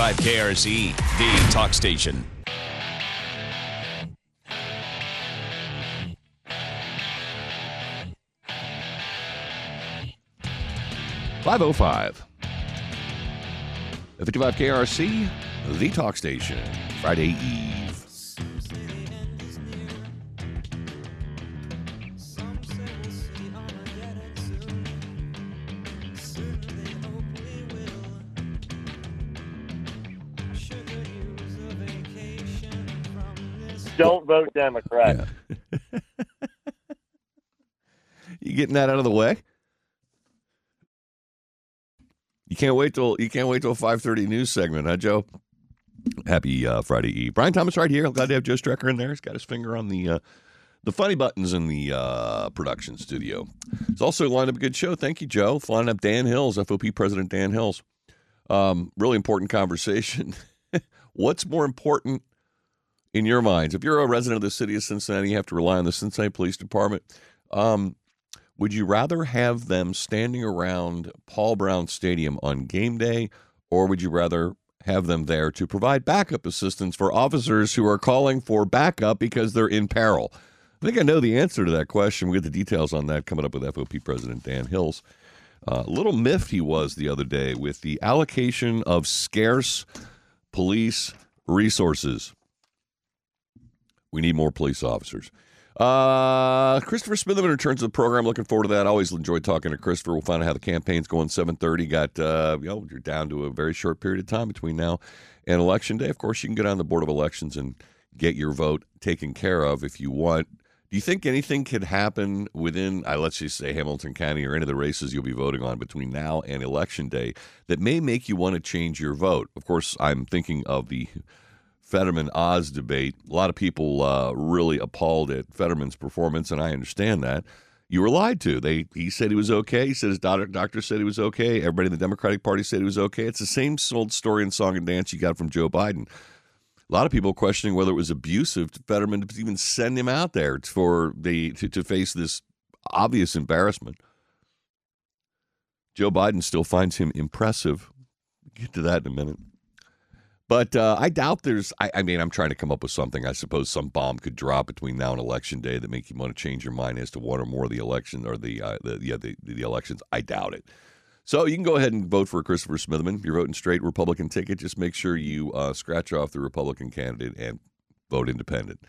5 KRC, the talk station. Five oh five. 55 KRC, the talk station. Friday Eve. Don't vote Democrat. You getting that out of the way? You can't wait till you can't wait till five thirty news segment, huh, Joe? Happy uh, Friday Eve. Brian Thomas right here. I'm glad to have Joe Strecker in there. He's got his finger on the uh, the funny buttons in the uh, production studio. It's also lined up a good show. Thank you, Joe. Flying up Dan Hils, FOP President Dan Hils. Um, really important conversation. What's more important in your minds? If you're a resident of the city of Cincinnati, you have to rely on the Cincinnati Police Department. Um, would you rather have them standing around Paul Brown Stadium on game day, or would you rather have them there to provide backup assistance for officers who are calling for backup because they're in peril? I think I know the answer to that question. We get the details on that coming up with FOP President Dan Hils. A uh, little miffed he was the other day with the allocation of scarce police resources. We need more police officers. Uh, Christopher Smitherman returns to the program. Looking forward to that. Always enjoy talking to Christopher. We'll find out how the campaign's going. Seven thirty. Got uh, you know, you're down to a very short period of time between now and election day. Of course, you can go down to the board of elections and get your vote taken care of if you want. Do you think anything could happen within, uh, let's just say Hamilton County or any of the races you'll be voting on between now and election day that may make you want to change your vote? Of course, I'm thinking of the Fetterman Oz debate. A lot of people uh, really appalled at Fetterman's performance, and I understand that. You were lied to. They he said he was okay. He said his doctor, doctor said he was okay. Everybody in the Democratic Party said he was okay. It's the same old story and song and dance you got from Joe Biden. A lot of people questioning whether it was abusive to Fetterman to even send him out there for the to, to face this obvious embarrassment. Joe Biden still finds him impressive. get to that in a minute. But uh, I doubt there's. I, I, mean, I'm trying to come up with something. I suppose some bomb could drop between now and election day that make you want to change your mind as to one or more of the election or the uh, the yeah the, the elections. I doubt it. So you can go ahead and vote for Christopher Smitherman. You're voting straight Republican ticket. Just make sure you uh, scratch off the Republican candidate and vote independent.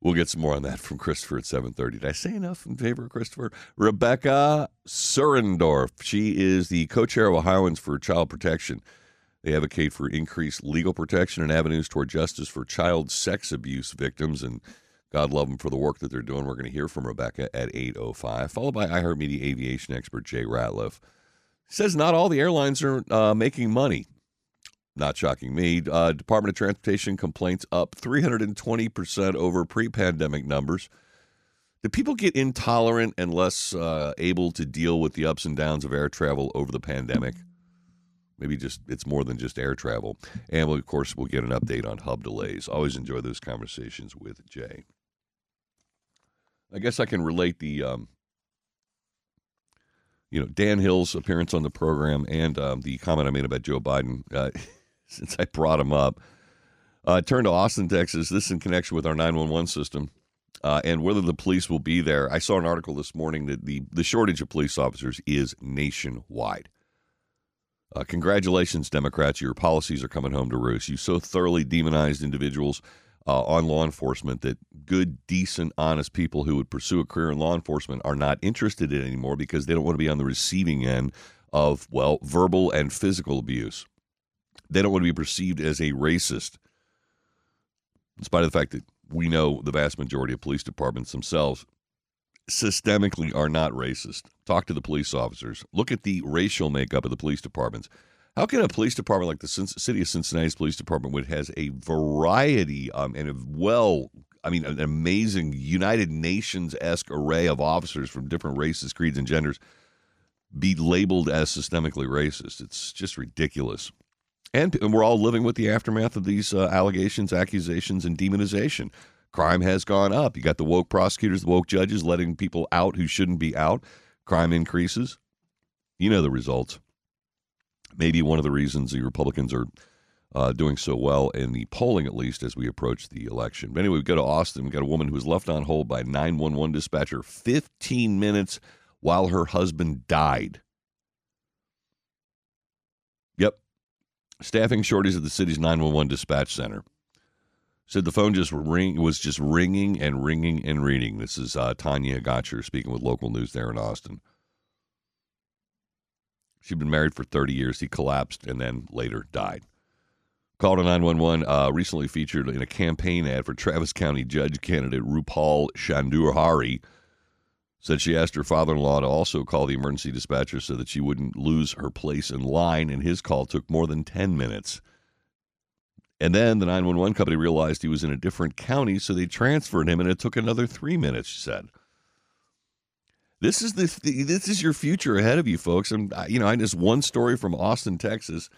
We'll get some more on that from Christopher at 7:30. Did I say enough in favor of Christopher? Rebecca Suhrendorf. She is the co-chair of Ohioans for Child Protection. They advocate for increased legal protection and avenues toward justice for child sex abuse victims. And God love them for the work that they're doing. We're going to hear from Rebecca at 8.05, followed by iHeartMedia aviation expert Jay Ratliff. Says not all the airlines are uh, making money. Not shocking me. Uh, Department of Transportation complaints up 320% over pre pandemic numbers. Do people get intolerant and less uh, able to deal with the ups and downs of air travel over the pandemic? Maybe just it's more than just air travel. And we'll, of course, we'll get an update on hub delays. Always enjoy those conversations with Jay. I guess I can relate the, um, you know, Dan Hils' appearance on the program and um, the comment I made about Joe Biden uh, since I brought him up. Uh, turn to Austin, Texas. This in connection with our 911 system. Uh, and whether the police will be there. I saw an article this morning that the, the shortage of police officers is nationwide. Uh, congratulations, Democrats. Your policies are coming home to roost. You so thoroughly demonized individuals uh, on law enforcement that good, decent, honest people who would pursue a career in law enforcement are not interested in anymore because they don't want to be on the receiving end of, well, verbal and physical abuse. They don't want to be perceived as a racist, in spite of the fact that we know the vast majority of police departments themselves systemically are not racist. Talk to the police officers. Look at the racial makeup of the police departments. How can a police department like the city of Cincinnati's police department, which has a variety um, and a well, I mean, an amazing United Nations esque array of officers from different races, creeds, and genders, be labeled as systemically racist? It's just ridiculous. And, and we're all living with the aftermath of these uh, allegations, accusations, and demonization. Crime has gone up. You got the woke prosecutors, the woke judges letting people out who shouldn't be out. Crime increases. You know the results. Maybe one of the reasons the Republicans are uh, doing so well in the polling, at least as we approach the election. But anyway, we go to Austin. We got a woman who was left on hold by 911 dispatcher 15 minutes while her husband died. Yep. Staffing shorties at the city's 911 dispatch center. Said the phone just ring was just ringing and ringing and ringing. This is uh, Tanya Gotcher speaking with local news there in Austin. She'd been married for 30 years. He collapsed and then later died. Called to 911, uh, recently featured in a campaign ad for Travis County Judge candidate Rupal Chaudhari. Said she asked her father in law to also call the emergency dispatcher so that she wouldn't lose her place in line, and his call took more than 10 minutes. And then the 911 company realized he was in a different county, so they transferred him, and it took another three minutes, she said. This is the this is your future ahead of you, folks. And you know, I just one story from Austin, Texas,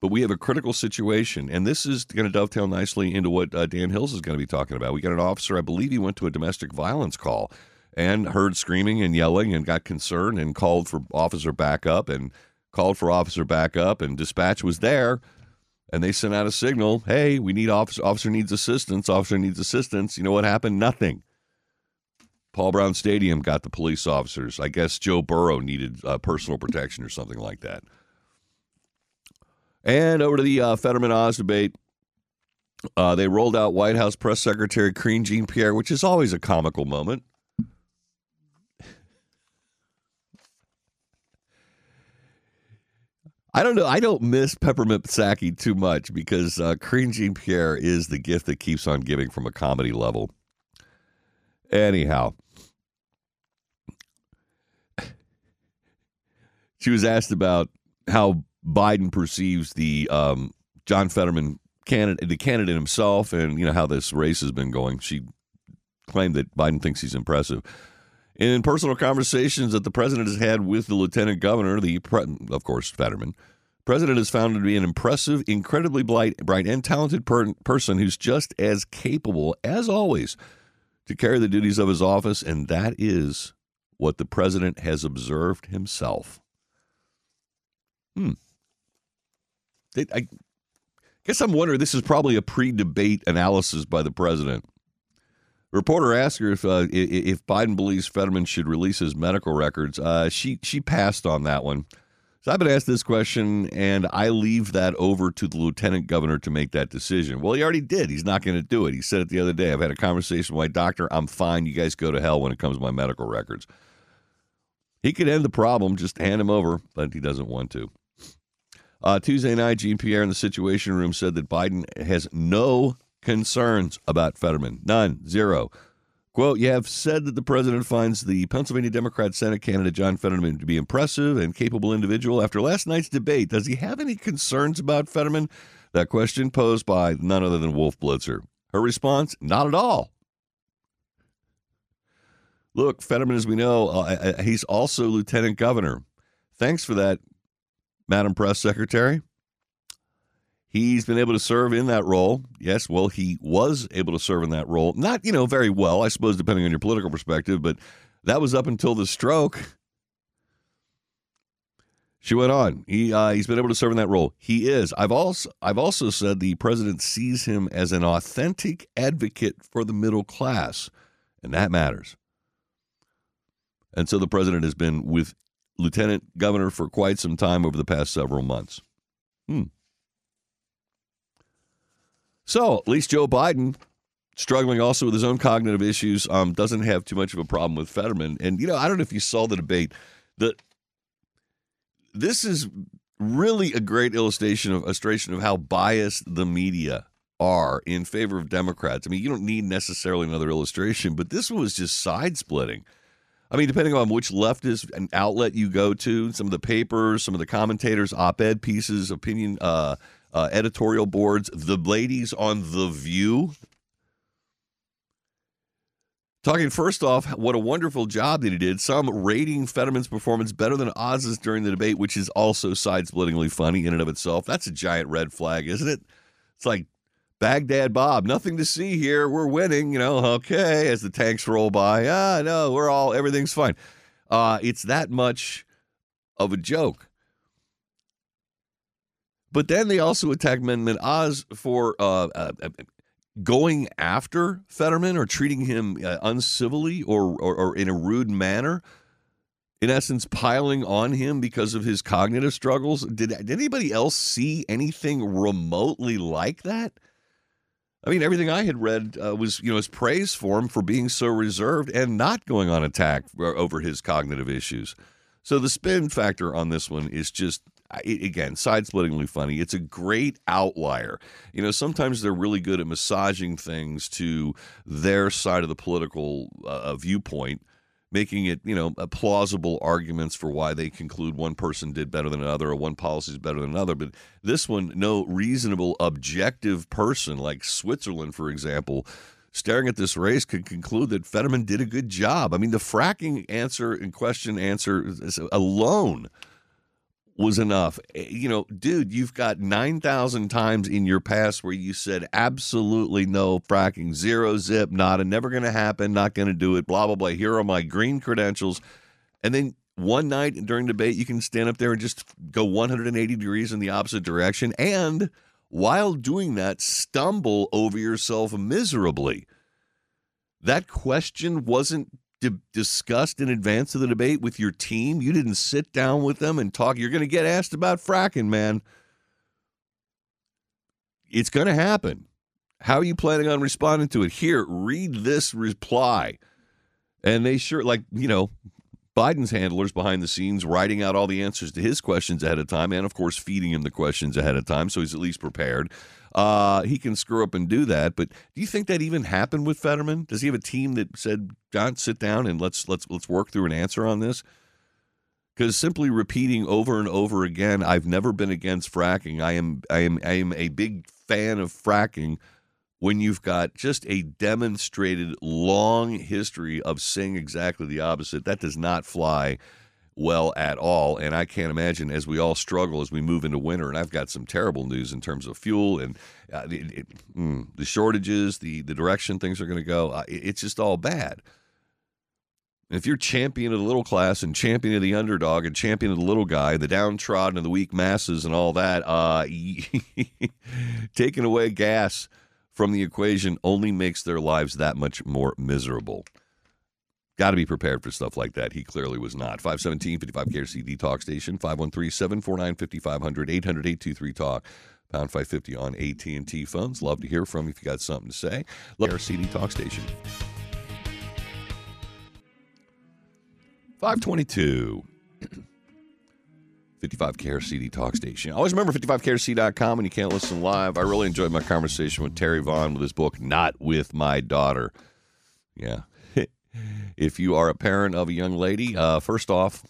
but we have a critical situation, and this is going to dovetail nicely into what uh, Dan Hils is going to be talking about. We got an officer, I believe he went to a domestic violence call and heard screaming and yelling and got concerned and called for officer backup and called for officer backup, and dispatch was there and they sent out a signal hey we need officer officer needs assistance officer needs assistance. You know what happened? Nothing. Paul brown stadium got the police officers. I guess joe burrow needed uh, personal protection or something like that. And over to the uh, fetterman oz debate. Uh, they rolled out white house press secretary karine jean-pierre which is always a comical moment I don't know. I don't miss Peppermint Psaki too much because uh, Jean Pierre is the gift that keeps on giving from a comedy level. Anyhow, she was asked about how Biden perceives the um, John Fetterman candidate, the candidate himself, and you know how this race has been going. She claimed that Biden thinks he's impressive. In personal conversations that the president has had with the lieutenant governor, the pre- of course Fetterman, president is found him to be an impressive, incredibly bright, bright and talented per- person who's just as capable as always to carry the duties of his office, and that is what the president has observed himself. Hmm. I guess I'm wondering. This is probably a pre-debate analysis by the president. Reporter asked her if uh, if Biden believes Fetterman should release his medical records. Uh, she she passed on that one. So I've been asked this question, and I leave that over to the lieutenant governor to make that decision. Well, he already did. He's not going to do it. He said it the other day. I've had a conversation with my doctor. I'm fine. You guys go to hell when it comes to my medical records. He could end the problem, just hand him over, but he doesn't want to. Uh, Tuesday night, Jean Pierre in the Situation Room said that Biden has no concerns about Fetterman. None. Zero. Quote, you have said that the president finds the Pennsylvania Democrat Senate candidate John Fetterman to be impressive and capable individual. After last night's debate, does he have any concerns about Fetterman? That question posed by none other than Wolf Blitzer. Her response, not at all. Look, Fetterman, as we know, uh, he's also lieutenant governor. Thanks for that, Madam Press Secretary. He's been able to serve in that role. Yes, well, he was able to serve in that role. Not, you know, very well, I suppose, depending on your political perspective, but that was up until the stroke. She went on. He uh, he's been able to serve in that role. He is. I've also I've also said the president sees him as an authentic advocate for the middle class, and that matters. And so the president has been with Lieutenant Governor for quite some time over the past several months. Hmm. So at least Joe Biden, struggling also with his own cognitive issues, um, doesn't have too much of a problem with Fetterman. And you know, I don't know if you saw the debate. That this is really a great illustration of illustration of how biased the media are in favor of Democrats. I mean, you don't need necessarily another illustration, but this one was just side splitting. I mean, depending on which leftist outlet you go to, some of the papers, some of the commentators, op-ed pieces, opinion, uh, uh, editorial boards, the ladies on The View. Talking first off, what a wonderful job that he did. Some rating Fetterman's performance better than Oz's during the debate, which is also side-splittingly funny in and of itself. That's a giant red flag, isn't it? It's like Baghdad Bob, nothing to see here. We're winning, you know. Okay, as the tanks roll by, ah, no, we're all everything's fine. Uh, it's that much of a joke. But then they also attack Mehmet Oz for uh, uh, going after Fetterman or treating him uh, uncivilly or, or, or in a rude manner. In essence, piling on him because of his cognitive struggles. Did, did anybody else see anything remotely like that? I mean, everything I had read uh, was, you know, his praise for him for being so reserved and not going on attack over his cognitive issues. So the spin factor on this one is just, again, side-splittingly funny. It's a great outlier. You know, sometimes they're really good at massaging things to their side of the political uh, viewpoint making it, you know, plausible arguments for why they conclude one person did better than another or one policy is better than another. But this one, no reasonable, objective person like Switzerland, for example, staring at this race could conclude that Fetterman did a good job. I mean, the fracking answer and question answer alone was enough. Eh, you know, dude, you've got 9,000 times in your past where you said absolutely no fracking, zero zip, not, and never going to happen, not going to do it, blah, blah, blah. Here are my green credentials. And then one night during debate, you can stand up there and just go 180 degrees in the opposite direction. And while doing that, stumble over yourself miserably. That question wasn't discussed in advance of the debate with your team? You didn't sit down with them and talk. You're going to get asked about fracking, man. It's going to happen. How are you planning on responding to it? Here, read this reply. And they sure, like, you know, Biden's handlers behind the scenes writing out all the answers to his questions ahead of time, and of course, feeding him the questions ahead of time so he's at least prepared. Uh, he can screw up and do that. But do you think that even happened with Fetterman? Does he have a team that said, "John, sit down and let's let's let's work through an answer on this"? Because simply repeating over and over again, "I've never been against fracking. I am I am I am a big fan of fracking." When you've got just a demonstrated long history of saying exactly the opposite, that does not fly well at all. And I can't imagine as we all struggle as we move into winter. And I've got some terrible news in terms of fuel and uh, it, it, mm, the shortages, the the direction things are going to go. Uh, it, it's just all bad. if you're champion of the little class and champion of the underdog and champion of the little guy, the downtrodden and the weak masses and all that, uh, taking away gas from the equation only makes their lives that much more miserable. Got to be prepared for stuff like that. He clearly was not. 517 55 KRCD Talk Station, 513 749 5500, 800 823 Talk, pound 550 on AT&T phones. Love to hear from you if you got something to say. Love our CD Talk Station. 522. 55 KRCD Talk Station. Always remember 55KRC.com when you can't listen live. I really enjoyed my conversation with Terry Vaughn with his book, Not With My Daughter. Yeah, if you are a parent of a young lady, uh, first off,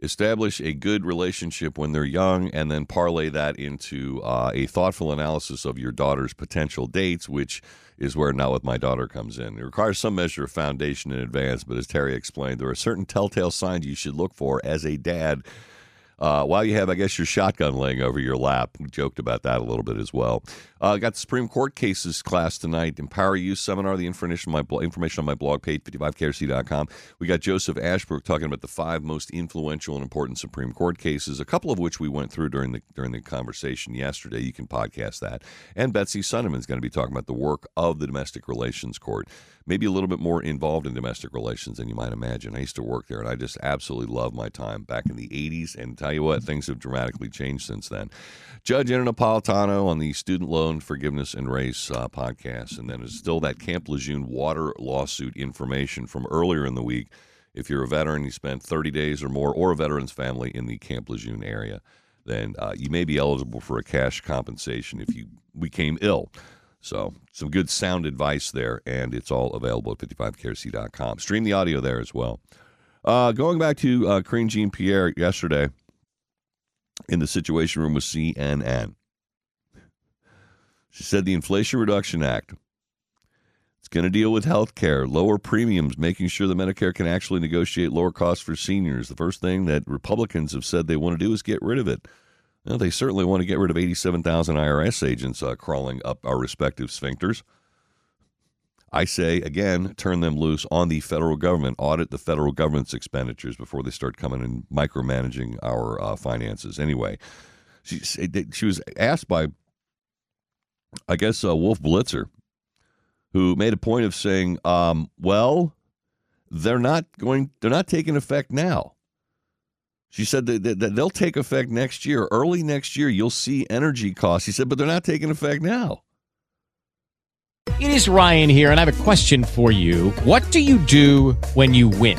establish a good relationship when they're young and then parlay that into uh, a thoughtful analysis of your daughter's potential dates, which is where Now With My Daughter comes in. It requires some measure of foundation in advance, but as Terry explained, there are certain telltale signs you should look for as a dad uh, while you have, I guess, your shotgun laying over your lap. We joked about that a little bit as well. Uh, got the Supreme Court cases class tonight. Empower U seminar. The information on my information on my blog page, 55krc.com. We got Joseph Ashbrook talking about the five most influential and important Supreme Court cases, a couple of which we went through during the during the conversation yesterday. You can podcast that. And Betsy Sonneman is going to be talking about the work of the Domestic Relations Court maybe a little bit more involved in domestic relations than you might imagine. I used to work there, and I just absolutely loved my time back in the 80s. And tell you what, things have dramatically changed since then. Judge Andrew Napolitano on the Student Loan Forgiveness and Race uh, podcast. And then there's still that Camp Lejeune water lawsuit information from earlier in the week. If you're a veteran, you spent 30 days or more, or a veteran's family in the Camp Lejeune area, then uh, you may be eligible for a cash compensation if you became ill. So, some good sound advice there, and it's all available at 55krc.com. Stream the audio there as well. Uh, going back to uh, Karine Jean Pierre yesterday in the Situation Room with CNN. She said the Inflation Reduction Act it's going to deal with health care, lower premiums, making sure that Medicare can actually negotiate lower costs for seniors. The first thing that Republicans have said they want to do is get rid of it. Well, they certainly want to get rid of 87,000 IRS agents uh, crawling up our respective sphincters. I say, again, turn them loose on the federal government, audit the federal government's expenditures before they start coming and micromanaging our uh, finances. Anyway, she, she was asked by, I guess, uh, Wolf Blitzer, who made a point of saying, um, well, they're not going, they're not taking effect now. She said that, that, they'll take effect next year. Early next year, you'll see energy costs. He said, but they're not taking effect now. It is Ryan here, and I have a question for you. What do you do when you win?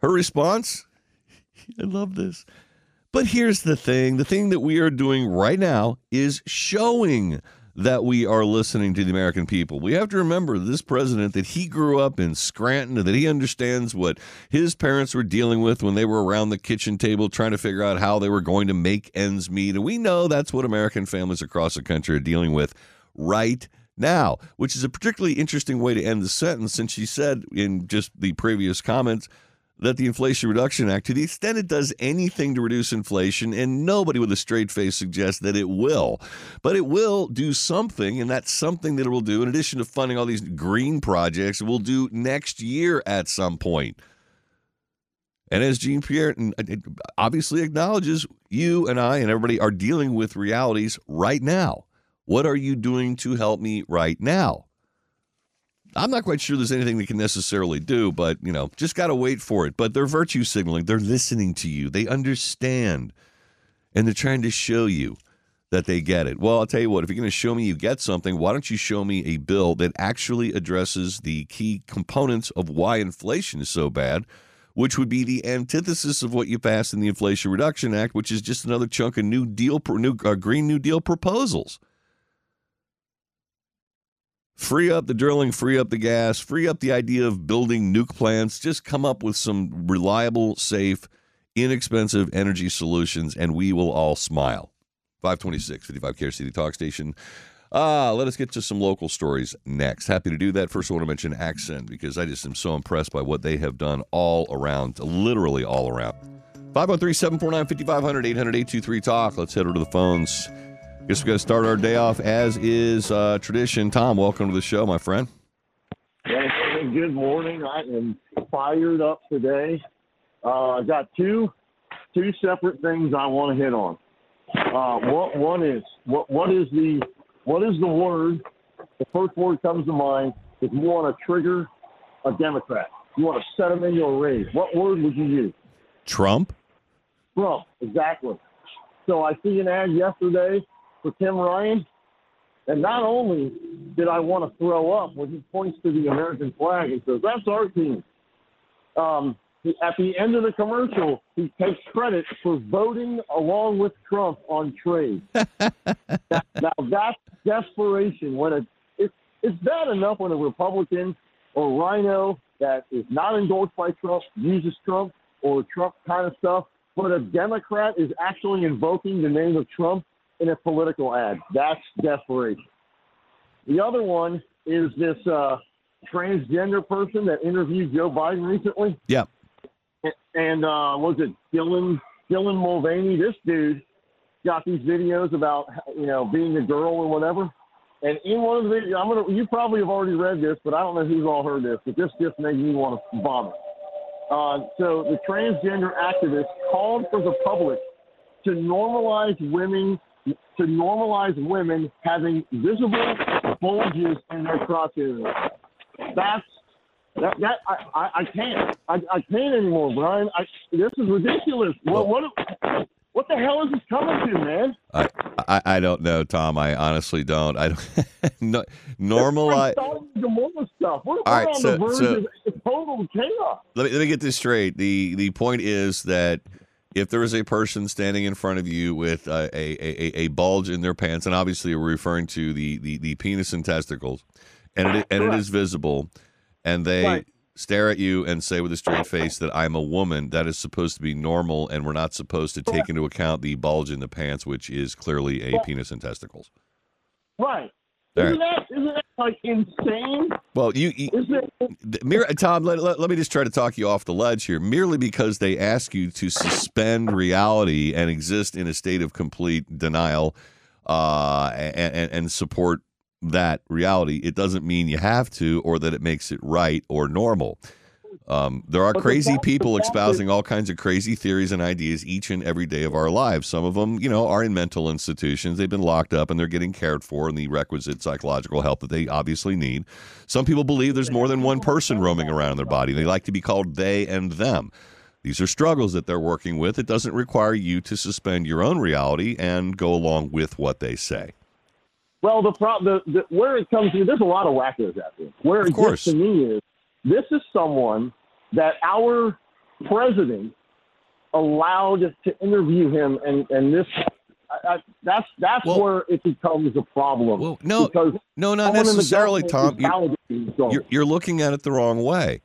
Her response, I love this. But here's the thing the thing that we are doing right now is showing that we are listening to the American people. We have to remember this president that he grew up in Scranton, that he understands what his parents were dealing with when they were around the kitchen table trying to figure out how they were going to make ends meet. And we know that's what American families across the country are dealing with right now, which is a particularly interesting way to end the sentence since she said in just the previous comments that the Inflation Reduction Act, to the extent it does anything to reduce inflation, and nobody with a straight face suggests that it will, but it will do something, and that's something that it will do, in addition to funding all these green projects, will do next year at some point. And as Jean Pierre uh, obviously acknowledges, you and I and everybody are dealing with realities right now. What are you doing to help me right now? I'm not quite sure there's anything they can necessarily do, but you know, just got to wait for it. But they're virtue signaling. They're listening to you. They understand, and they're trying to show you that they get it. Well, I'll tell you what. If you're going to show me you get something, why don't you show me a bill that actually addresses the key components of why inflation is so bad? Which would be the antithesis of what you passed in the Inflation Reduction Act, which is just another chunk of New Deal, new uh, Green New Deal proposals. Free up the drilling, free up the gas, free up the idea of building nuke plants. Just come up with some reliable, safe, inexpensive energy solutions, and we will all smile. 526, 55 KRCD Talk Station. Ah, let us get to some local stories next. Happy to do that. First, I want to mention Accent because I just am so impressed by what they have done all around, literally all around. 513 749 5500 800 823 Talk. Let's head over to the phones. Guess we're going to start our day off as is uh, tradition. Tom, welcome to the show, my friend. Yes, good morning. I am fired up today. Uh, I got two two separate things I want to hit on. Uh, what one is what what is the what is the word? The first word comes to mind if you want to trigger a Democrat. You want to set them in your race. What word would you use? Trump. Trump, exactly. So I see an ad yesterday for Tim Ryan. And not only did I want to throw up when he points to the American flag and says, that's our team. Um, at the end of the commercial, he takes credit for voting along with Trump on trade. now, now that's desperation. When a, it's it's bad enough when a Republican or Rhino that is not endorsed by Trump uses Trump or Trump kind of stuff, but a Democrat is actually invoking the name of Trump in a political ad. That's desperation. The other one is this uh, transgender person that interviewed Joe Biden recently. Yeah. And uh, was it Dylan Dylan Mulvaney? This dude got these videos about you know being a girl or whatever. And in one of the videos, I'm gonna you probably have already read this, but I don't know who's all heard this. But this just made me want to vomit. Uh, so the transgender activist called for the public to normalize women to normalize women having visible bulges in their crotch area. That's that, that I, I, I can't I, I can't anymore, Brian. I, this is ridiculous. What what what the hell is this coming to, man? I, I, I don't know, Tom. I honestly don't. I don't. no, normalize. Stuff. We're, All right, we're on so- the verge so- of total chaos. Let me let me get this straight. the The point is that if there is a person standing in front of you with a a, a, a bulge in their pants, and obviously we're referring to the the, the penis and testicles, and it and it is visible, and they Right. stare at you and say with a straight face that I'm a woman, that is supposed to be normal, and we're not supposed to take into account the bulge in the pants, which is clearly a penis and testicles. Right. All Isn't that isn't that like insane? Well, you, you Isn't it? th- mere, Tom, let, let, let me just try to talk you off the ledge here. Merely because they ask you to suspend reality and exist in a state of complete denial uh, and, and, and support that reality, it doesn't mean you have to or that it makes it right or normal. Um, there are crazy people espousing all kinds of crazy theories and ideas each and every day of our lives. Some of them, you know, are in mental institutions. They've been locked up and they're getting cared for and the requisite psychological help that they obviously need. Some people believe there's more than one person roaming around in their body. They like to be called they and them. These are struggles that they're working with. It doesn't require you to suspend your own reality and go along with what they say. Well, the, problem, the, the where it comes to, there's a lot of wackos out there. Where Of it course. gets to me is this is someone that our president allowed to interview him, and and this I, I, that's that's Well- where it becomes a problem. Well, no, because no, not someone in the necessarily, Tom. You're- validating his goals. You're, you're looking at it the wrong way.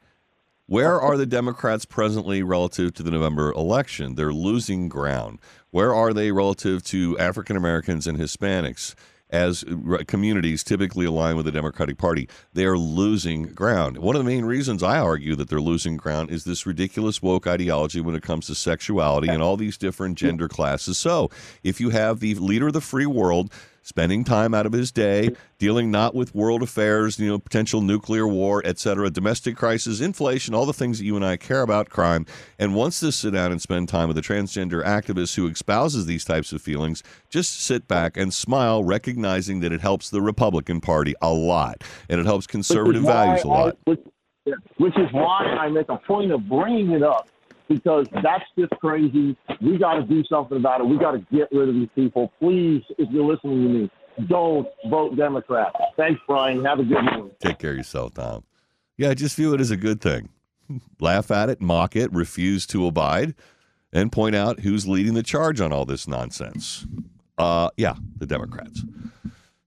Where are the Democrats presently relative to the November election? They're losing ground. Where are they relative to African Americans and Hispanics as uh, communities typically align with the Democratic Party? They are losing ground. One of the main reasons I argue that they're losing ground is this ridiculous woke ideology when it comes to sexuality and all these different gender classes. So, if you have the leader of the free world spending time out of his day dealing not with world affairs, you know, potential nuclear war, et cetera, domestic crisis, inflation, all the things that you and I care about, crime, and wants to sit down and spend time with a transgender activist who espouses these types of feelings, just sit back and smile, recognizing that it helps the Republican Party a lot and it helps conservative values a lot. which, yeah, which is why I make a point of bringing it up because that's just crazy. We got to do something about it. We got to get rid of these people. Please, if you're listening to me, don't vote Democrat. Thanks, Brian. Have a good one. Take care of yourself, Tom. Yeah, just view it as a good thing. Laugh at it, mock it, refuse to abide, and point out who's leading the charge on all this nonsense. Uh, yeah, the Democrats.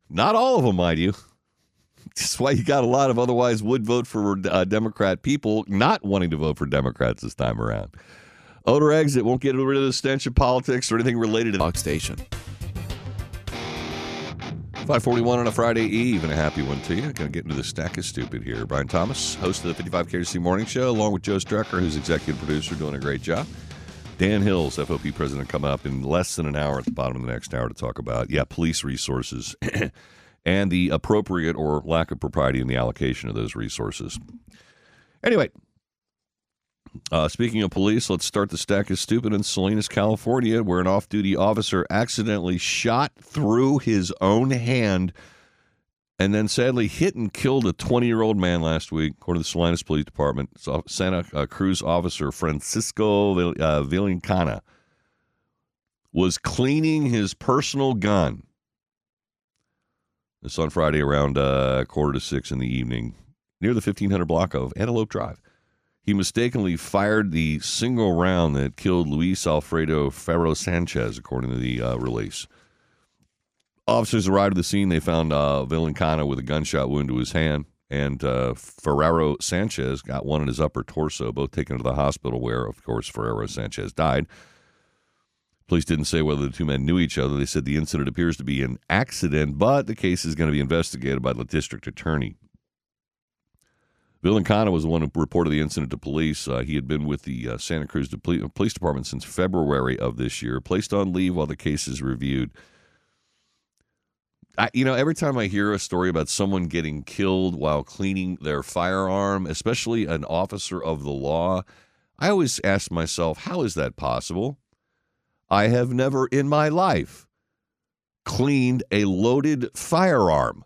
Not all of them, mind you. That's why you got a lot of otherwise would vote for uh, Democrat people not wanting to vote for Democrats this time around. Odor exit won't get rid of the stench of politics or anything related to Talk station. 541 on a Friday Eve, and a happy one to you. Going to get into the stack of stupid here. Brian Thomas, host of the 55 KC Morning Show, along with Joe Strecker, who's executive producer, doing a great job. Dan Hils, FOP president, coming up in less than an hour at the bottom of the next hour to talk about, yeah, police resources and the appropriate or lack of propriety in the allocation of those resources. Anyway, uh, speaking of police, let's start the stack of stupid in Salinas, California, where an off duty officer accidentally shot through his own hand and then sadly hit and killed a 20 year old man last week, according to the Salinas Police Department. Santa uh, Cruz officer Francisco uh, Villancana was cleaning his personal gun. This on Friday around uh, quarter to six in the evening near the 1500 block of Antelope Drive. He mistakenly fired the single round that killed Luis Alfredo Ferro Sanchez, according to the uh, release. Officers arrived at the scene. They found uh, Villancana with a gunshot wound to his hand, and uh, Ferrero Sanchez got one in his upper torso, both taken to the hospital, where, of course, Ferrero Sanchez died. Police didn't say whether the two men knew each other. They said the incident appears to be an accident, but the case is going to be investigated by the district attorney. Villancana was the one who reported the incident to police. Uh, he had been with the uh, Santa Cruz De- Police Department since February of this year, placed on leave while the case is reviewed. I, you know, every time I hear a story about someone getting killed while cleaning their firearm, especially an officer of the law, I always ask myself, how is that possible? I have never in my life cleaned a loaded firearm.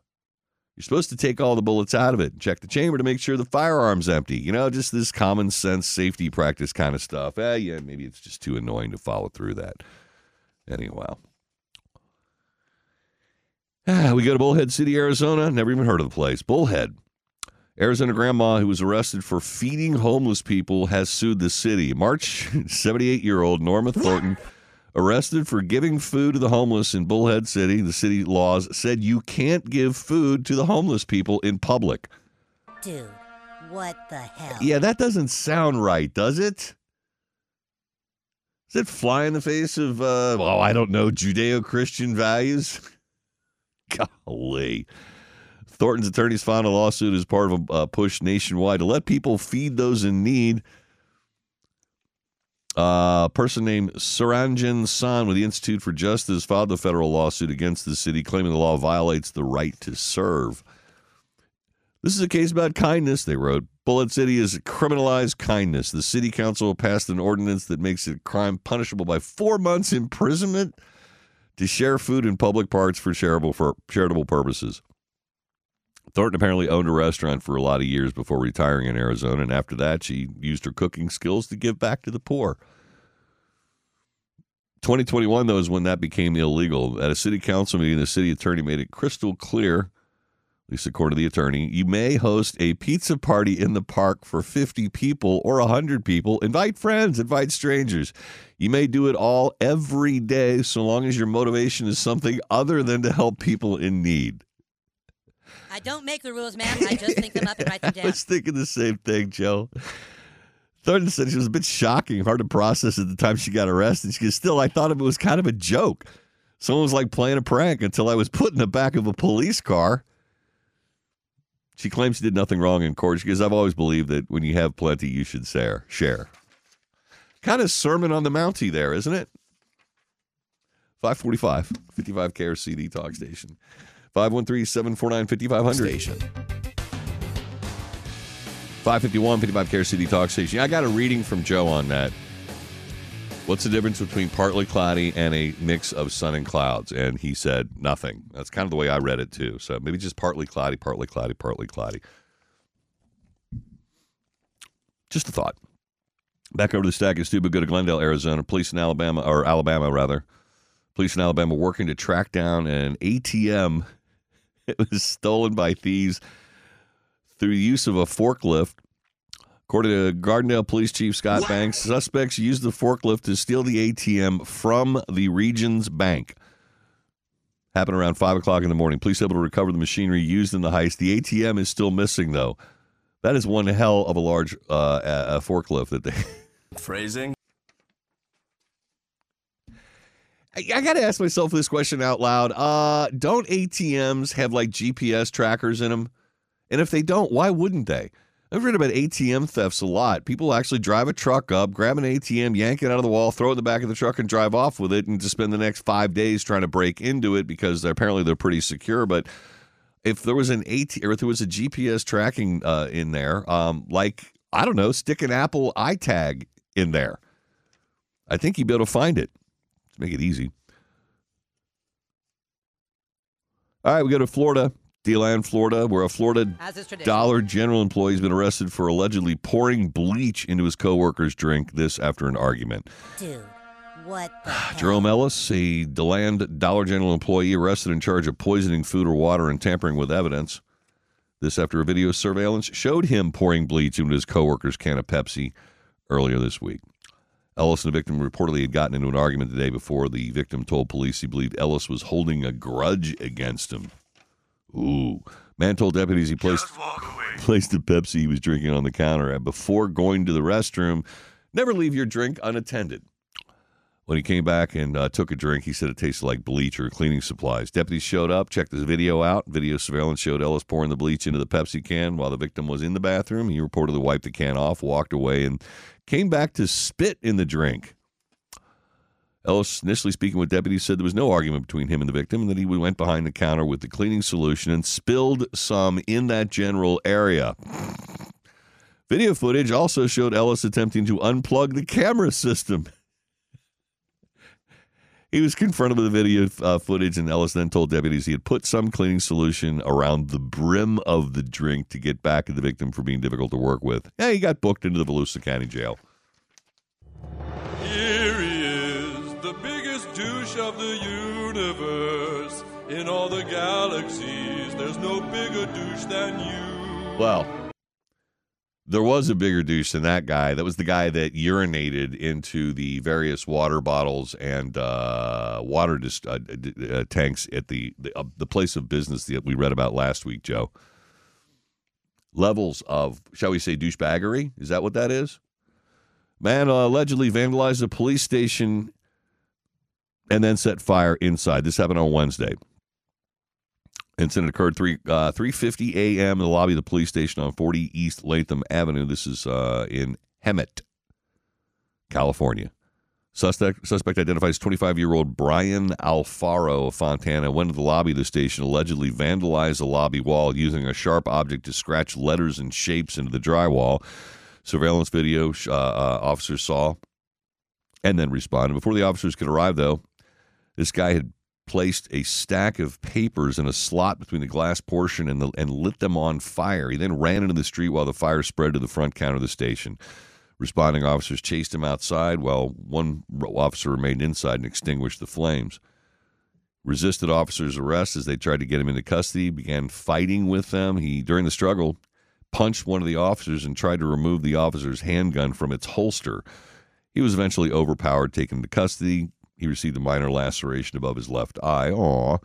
You're supposed to take all the bullets out of it, and check the chamber to make sure the firearm's empty. You know, just this common sense safety practice kind of stuff. Eh, yeah, maybe it's just too annoying to follow through that. Anyway. We go to Bullhead City, Arizona. Never even heard of the place. Bullhead. Arizona grandma who was arrested for feeding homeless people has sued the city. March 78 year old Norma Thornton arrested for giving food to the homeless in Bullhead City. The city laws said you can't give food to the homeless people in public. Dude, what the hell? Yeah, that doesn't sound right, does it? Does it fly in the face of, uh, oh, I don't know, Judeo Christian values? Golly. Thornton's attorneys filed a lawsuit as part of a push nationwide to let people feed those in need. Uh, a person named Suranjan Sen with the Institute for Justice filed a federal lawsuit against the city, claiming the law violates the right to serve. This is a case about kindness, they wrote. Bullhead City is criminalized kindness. The city council passed an ordinance that makes it a crime punishable by four months imprisonment to share food in public parks for charitable for charitable purposes. Thornton apparently owned a restaurant for a lot of years before retiring in Arizona, and after that, she used her cooking skills to give back to the poor. 2021, though, is when that became illegal. At a city council meeting, the city attorney made it crystal clear, at least according to the attorney, you may host a pizza party in the park for 50 people or 100 people. Invite friends, invite strangers. You may do it all every day so long as your motivation is something other than to help people in need. I don't make the rules, ma'am. I just think them up and write them down. I was thinking the same thing, Joe. Thornton said she was a bit shocking, hard to process at the time she got arrested. She goes, still, I thought of it was kind of a joke. Someone was like playing a prank until I was put in the back of a police car. She claims she did nothing wrong in court. She goes, I've always believed that when you have plenty, you should share. Share. Kind of sermon on the Mountie there, isn't it? 545, 55 KRCD Talk Station. 513 749 5500. Station. 551 55 KRCD Talk Station. I got a reading from Joe on that. What's the difference between partly cloudy and a mix of sun and clouds? And he said nothing. That's kind of the way I read it too. So maybe just partly cloudy, partly cloudy, partly cloudy. Just a thought. Back over to the stack of stupid. Go to Glendale, Arizona. Police in Alabama, or Alabama rather. Police in Alabama working to track down an ATM. It was stolen by thieves through the use of a forklift. According to Gardendale Police Chief Scott Banks, suspects used the forklift to steal the ATM from the Regions bank. Happened around 5 o'clock in the morning. Police able to recover the machinery used in the heist. The ATM is still missing, though. That is one hell of a large uh, forklift that they. Phrasing. I, got to ask myself this question out loud. Uh, don't ATMs have like GPS trackers in them? And if they don't, why wouldn't they? I've read about ATM thefts a lot. People actually drive a truck up, grab an ATM, yank it out of the wall, throw it in the back of the truck, and drive off with it, and to spend the next five days trying to break into it because they're, apparently they're pretty secure. But if there was an AT or if there was a GPS tracking uh, in there, um, like I don't know, stick an Apple iTag in there, I think you'd be able to find it. Let's make it easy. All right, we go to Florida, DeLand, Florida, where a Florida As is tradition. Dollar General employee has been arrested for allegedly pouring bleach into his coworker's drink. This after an argument. Dude, what the ah, hell? Jerome Ellis, a DeLand Dollar General employee arrested in charge of poisoning food or water and tampering with evidence. This after a video surveillance showed him pouring bleach into his coworker's can of Pepsi earlier this week. Ellis and the victim reportedly had gotten into an argument the day before. The victim told police he believed Ellis was holding a grudge against him. Ooh. Man told deputies he placed, placed the Pepsi he was drinking on the counter and before going to the restroom. Never leave your drink unattended. When he came back and uh, took a drink, he said it tasted like bleach or cleaning supplies. Deputies showed up, checked this video out. Video surveillance showed Ellis pouring the bleach into the Pepsi can while the victim was in the bathroom. He reportedly wiped the can off, walked away, and came back to spit in the drink. Ellis, initially speaking with deputies, said there was no argument between him and the victim and that he went behind the counter with the cleaning solution and spilled some in that general area. Video footage also showed Ellis attempting to unplug the camera system. He was confronted with the video uh, footage, and Ellis then told deputies he had put some cleaning solution around the brim of the drink to get back at the victim for being difficult to work with. Yeah, he got booked into the Volusia County Jail. Here he is, the biggest douche of the universe. In all the galaxies, there's no bigger douche than you. Well, there was a bigger douche than that guy. That was the guy that urinated into the various water bottles and uh, water dis- uh, d- uh, tanks at the the, uh, the place of business that we read about last week, Joe. Levels of, shall we say, douchebaggery? Is that what that is? Man uh, allegedly vandalized a police station and then set fire inside. This happened on Wednesday. Incident occurred 3 uh, 3:50 a.m. in the lobby of the police station on 40 East Latham Avenue. This is uh, in Hemet, California. Suspect suspect identifies 25-year-old Brian Alfaro Fontana went to the lobby of the station, allegedly vandalized the lobby wall using a sharp object to scratch letters and shapes into the drywall. Surveillance video uh, uh, officers saw and then responded. Before the officers could arrive, though, this guy had placed a stack of papers in a slot between the glass portion and, the, and lit them on fire. He then ran into the street while the fire spread to the front counter of the station. Responding officers chased him outside while one officer remained inside and extinguished the flames. Resisted officers' arrest as they tried to get him into custody, began fighting with them. He, during the struggle, punched one of the officers and tried to remove the officer's handgun from its holster. He was eventually overpowered, taken into custody. He received a minor laceration above his left eye. Aw.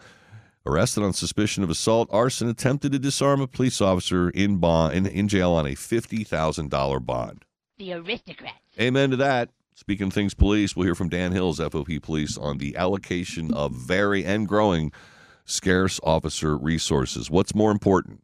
Arrested on suspicion of assault, arson, attempted to disarm a police officer in bond in, in jail on a fifty thousand dollar bond. The aristocrats. Amen to that. Speaking of things police, we'll hear from Dan Hils, FOP Police, on the allocation of very and growing scarce officer resources. What's more important?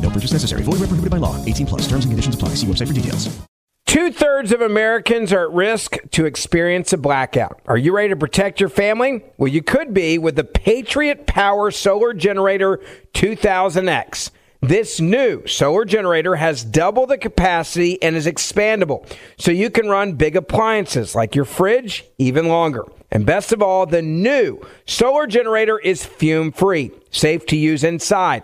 Purchase necessary. Void where prohibited by law. 18 plus. Terms and conditions apply. See website for details. Two thirds of Americans are at risk to experience a blackout. Are you ready to protect your family? Well, you could be with the Patriot Power Solar Generator 2000X. This new solar generator has double the capacity and is expandable, so you can run big appliances like your fridge even longer. And best of all, the new solar generator is fume free, safe to use inside,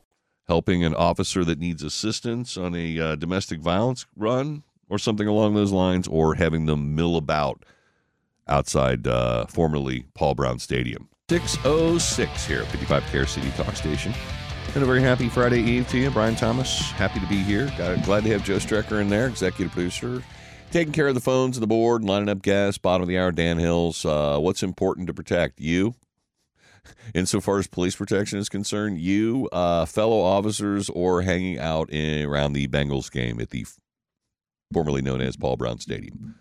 helping an officer that needs assistance on a uh, domestic violence run or something along those lines, or having them mill about outside uh, formerly Paul Brown Stadium. 606 here at 55 KRC Talk Station. And a very happy Friday Eve to you. Brian Thomas, happy to be here. Glad to have Joe Strecker in there, executive producer, taking care of the phones and the board, lining up guests, bottom of the hour, Dan Hils. Uh, what's important to protect? You, insofar as police protection is concerned, you, uh, fellow officers, or hanging out in, around the Bengals game at the formerly known as Paul Brown Stadium.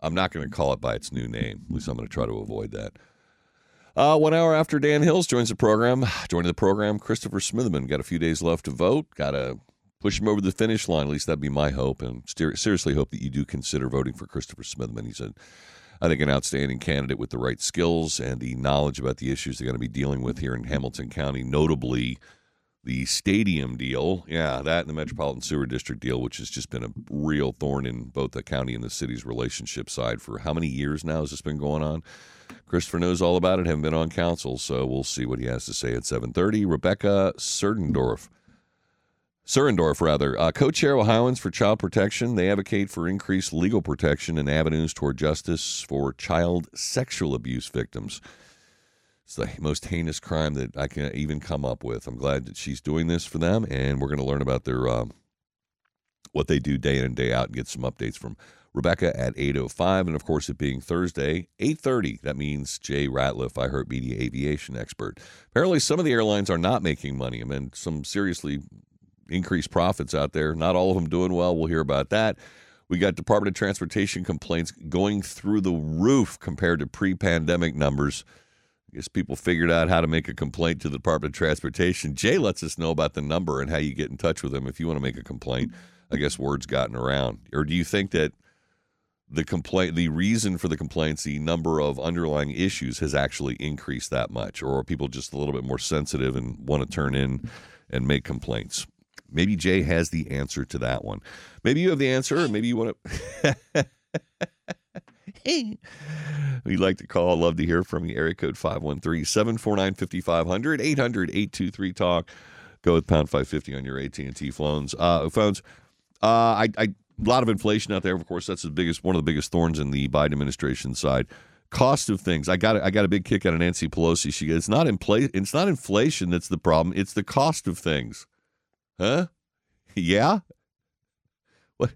I'm not going to call it by its new name. At least I'm going to try to avoid that. Uh, one hour after Dan Hils joins the program, joining the program, Christopher Smitherman. Got a few days left to vote. Got to push him over the finish line. At least that'd be my hope. And ser- seriously hope that you do consider voting for Christopher Smitherman. He's a, I think, an outstanding candidate with the right skills and the knowledge about the issues they're going to be dealing with here in Hamilton County, notably the stadium deal. Yeah, that and the Metropolitan Sewer District deal, which has just been a real thorn in both the county and the city's relationship side for how many years now has this been going on? Christopher knows all about it, haven't been on council, so we'll see what he has to say at 7.30. Rebecca Serdendorf, Surendorf, rather, uh, co-chair of Ohioans for Child Protection. They advocate for increased legal protection and avenues toward justice for child sexual abuse victims. It's the most heinous crime that I can even come up with. I'm glad that she's doing this for them, and we're going to learn about their uh, what they do day in and day out and get some updates from Rebecca at 8.05. And, of course, it being Thursday, 8.30, that means Jay Ratliff, iHeart Media aviation expert. Apparently, some of the airlines are not making money. I mean, some seriously increased profits out there. Not all of them doing well. We'll hear about that. We got Department of Transportation complaints going through the roof compared to pre-pandemic numbers. I guess people figured out how to make a complaint to the Department of Transportation. Jay lets us know about the number and how you get in touch with them if you want to make a complaint. I guess word's gotten around. Or do you think that the complaint, the reason for the complaints, the number of underlying issues has actually increased that much, or are people just a little bit more sensitive and want to turn in and make complaints? Maybe Jay has the answer to that one. Maybe you have the answer, or maybe you want to. Hey, We'd like to call. Love to hear from you. Area code 513 749 5500 800 823 Talk. Go with pound 550 on your AT&T phones. Uh, phones. Uh, I, I, a lot of inflation out there. Of course, that's the biggest, one of the biggest thorns in the Biden administration side. Cost of things. I got, I got a big kick out of Nancy Pelosi. She "It's not in inflation. It's not inflation that's the problem. It's the cost of things." Huh? Yeah. What?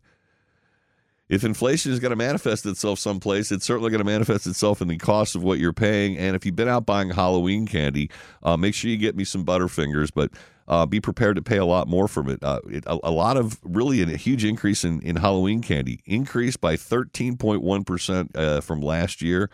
If inflation is going to manifest itself someplace, it's certainly going to manifest itself in the cost of what you're paying. And if you've been out buying Halloween candy, uh, make sure you get me some Butterfingers, but uh, be prepared to pay a lot more from it. Uh, it a, a, lot of really a huge increase in, in Halloween candy, increased by 13.1% uh, from last year.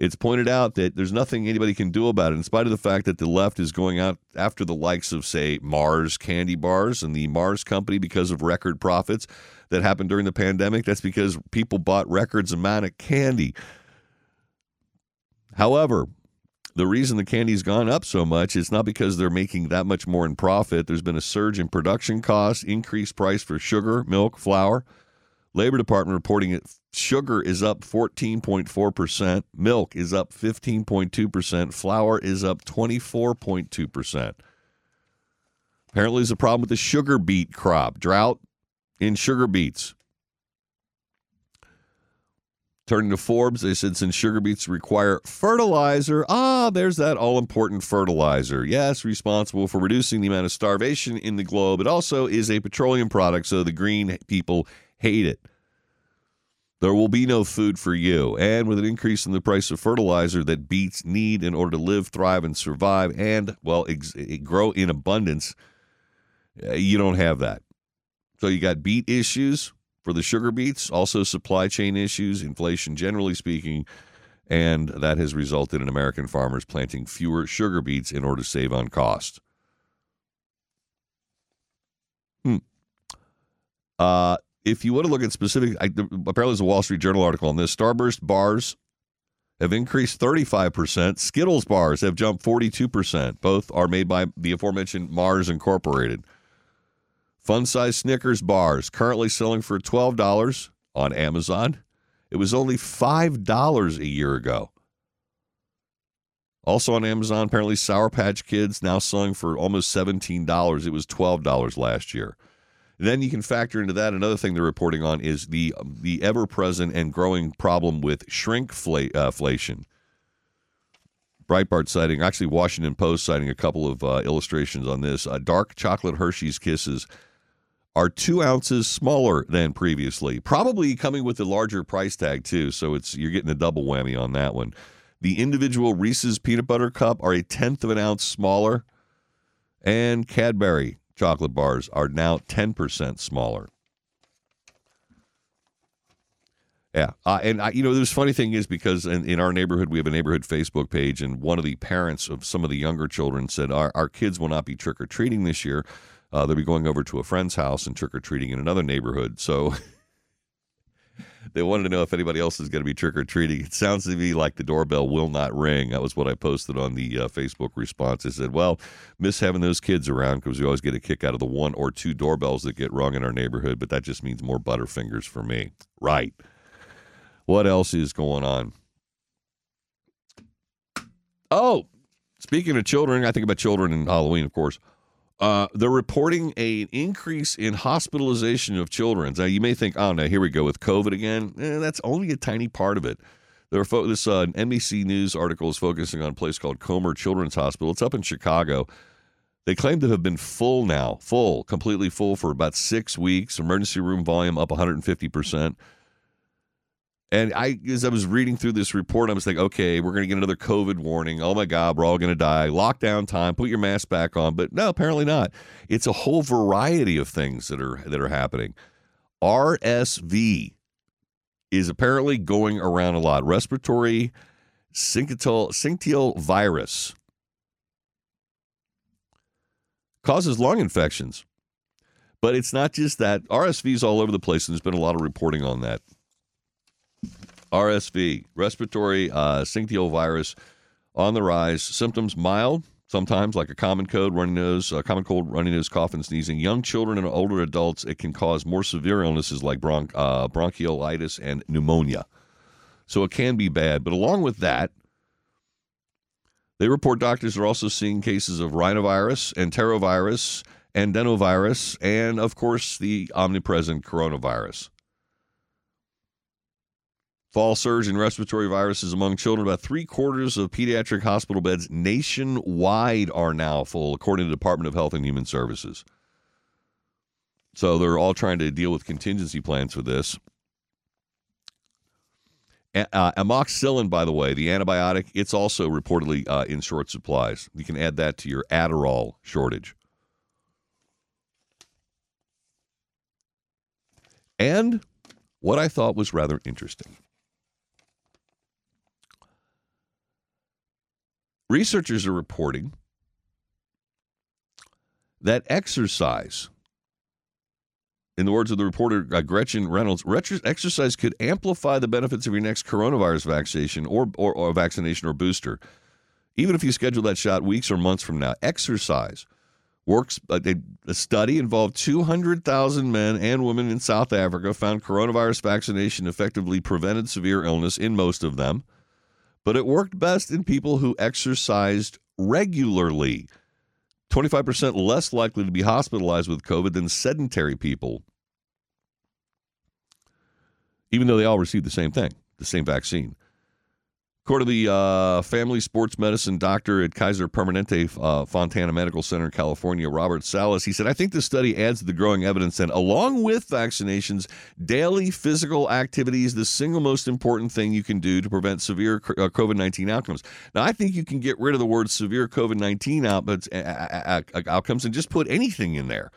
It's pointed out that there's nothing anybody can do about it, in spite of the fact that the left is going out after the likes of, say, Mars candy bars and the Mars company because of record profits that happened during the pandemic. That's because people bought records amount of candy. However, the reason the candy's gone up so much is not because they're making that much more in profit. There's been a surge in production costs, increased price for sugar, milk, flour. Labor Department reporting it sugar is up 14.4%, milk is up 15.2%, flour is up 24.2%. Apparently, there's a problem with the sugar beet crop, drought in sugar beets. Turning to Forbes, they said since sugar beets require fertilizer, ah, there's that all important fertilizer. Yes, responsible for reducing the amount of starvation in the globe. It also is a petroleum product, so the green people hate it. There will be no food for you. And with an increase in the price of fertilizer that beets need in order to live, thrive, and survive, and, well, ex- grow in abundance, uh, you don't have that. So you got beet issues for the sugar beets, also supply chain issues, inflation generally speaking, and that has resulted in American farmers planting fewer sugar beets in order to save on cost. Hmm. Uh, if you want to look at specific, I, apparently there's a Wall Street Journal article on this. Starburst bars have increased 35%. Skittles bars have jumped 42%. Both are made by the aforementioned Mars Incorporated. Fun size Snickers bars currently selling for $12 on Amazon. It was only $5 a year ago. Also on Amazon, apparently Sour Patch Kids now selling for almost $17. It was $12 last year. Then you can factor into that another thing they're reporting on is the the ever present and growing problem with shrinkflation. Uh, Breitbart citing, actually Washington Post citing a couple of uh, illustrations on this. Uh, dark chocolate Hershey's Kisses are two ounces smaller than previously, probably coming with a larger price tag too. So it's you're getting a double whammy on that one. The individual Reese's peanut butter cup are a tenth of an ounce smaller, and Cadbury chocolate bars are now 10% smaller. Yeah, uh, and I, you know, the funny thing is because in, in our neighborhood we have a neighborhood Facebook page, and one of the parents of some of the younger children said our our kids will not be trick or treating this year. Uh, they'll be going over to a friend's house and trick or treating in another neighborhood. So they wanted to know if anybody else is going to be trick or treating. It sounds to me like the doorbell will not ring. That was what I posted on the uh, Facebook response. I said, "Well, miss having those kids around because we always get a kick out of the one or two doorbells that get rung in our neighborhood, but that just means more butterfingers for me." Right. What else is going on? Oh, speaking of children, I think about children and Halloween, of course. Uh, they're reporting an increase in hospitalization of children. Now, you may think, oh, no, here we go with COVID again. Eh, that's only a tiny part of it. There fo- this uh, NBC News article is focusing on a place called Comer Children's Hospital. It's up in Chicago. They claim to have been full now, full, completely full for about six weeks. Emergency room volume up 150 percent. And I, as I was reading through this report, I was thinking, okay, we're going to get another COVID warning. Oh my God, we're all going to die. Lockdown time. Put your mask back on. But no, apparently not. It's a whole variety of things that are that are happening. RSV is apparently going around a lot. Respiratory syncytial, syncytial virus causes lung infections. But it's not just that. RSV is all over the place, and there's been a lot of reporting on that. RSV, respiratory uh, syncytial virus, on the rise. Symptoms mild, sometimes like a common cold, runny nose, uh, common cold, runny nose, cough, and sneezing. Young children and older adults, it can cause more severe illnesses like bronch- uh, bronchiolitis and pneumonia. So it can be bad. But along with that, they report doctors are also seeing cases of rhinovirus, enterovirus, adenovirus, and of course the omnipresent coronavirus. Fall surge in respiratory viruses among children. About three quarters of pediatric hospital beds nationwide are now full, according to the Department of Health and Human Services. So they're all trying to deal with contingency plans for this. Uh, amoxicillin, by the way, the antibiotic, it's also reportedly uh, in short supplies. You can add that to your Adderall shortage. And what I thought was rather interesting. Researchers are reporting that exercise, in the words of the reporter uh, Gretchen Reynolds, exercise could amplify the benefits of your next coronavirus vaccination or, or, or vaccination or booster. Even if you schedule that shot weeks or months from now, exercise works. Uh, a study involved 200,000 men and women in South Africa found coronavirus vaccination effectively prevented severe illness in most of them but it worked best in people who exercised regularly. 25% less likely to be hospitalized with COVID than sedentary people, even though they all received the same thing, the same vaccine. According to the uh, family sports medicine doctor at Kaiser Permanente uh, Fontana Medical Center in California, Robert Sallis, he said, I think this study adds to the growing evidence that along with vaccinations, daily physical activity is the single most important thing you can do to prevent severe uh, COVID 19 outcomes. Now, I think you can get rid of the word severe COVID 19 outcomes and just put anything in there.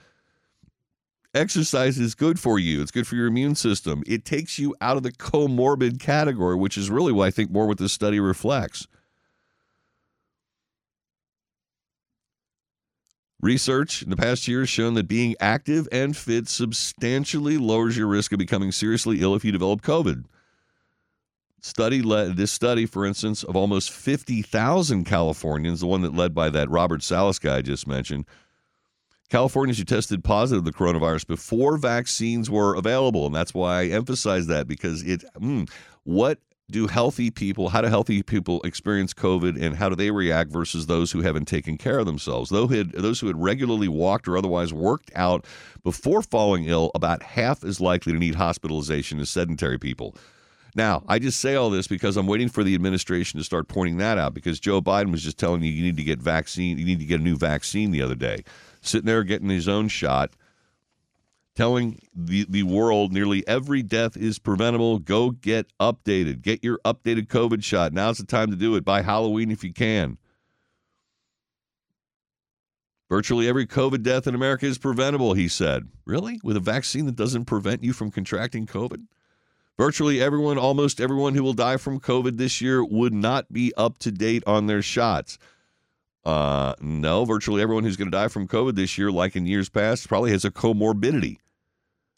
Exercise is good for you. It's good for your immune system. It takes you out of the comorbid category, which is really what I think more what this study reflects. Research in the past year has shown that being active and fit substantially lowers your risk of becoming seriously ill if you develop COVID. Study led this study, for instance, of almost 50,000 Californians, the one that led by that Robert Sallis guy I just mentioned, Californians who tested positive the coronavirus before vaccines were available, and that's why I emphasize that because it. Mm, what do healthy people? How do healthy people experience COVID, and how do they react versus those who haven't taken care of themselves? Had, those who had regularly walked or otherwise worked out before falling ill, about half as likely to need hospitalization as sedentary people. Now, I just say all this because I'm waiting for the administration to start pointing that out because Joe Biden was just telling you you need to get vaccine, you need to get a new vaccine the other day sitting there getting his own shot, telling the, the world nearly every death is preventable. Go get updated. Get your updated COVID shot. Now's the time to do it. By Halloween if you can. Virtually every COVID death in America is preventable, he said. Really? With a vaccine that doesn't prevent you from contracting COVID? Virtually everyone, almost everyone who will die from COVID this year would not be up to date on their shots. Uh, no, virtually everyone who's going to die from COVID this year, like in years past, probably has a comorbidity.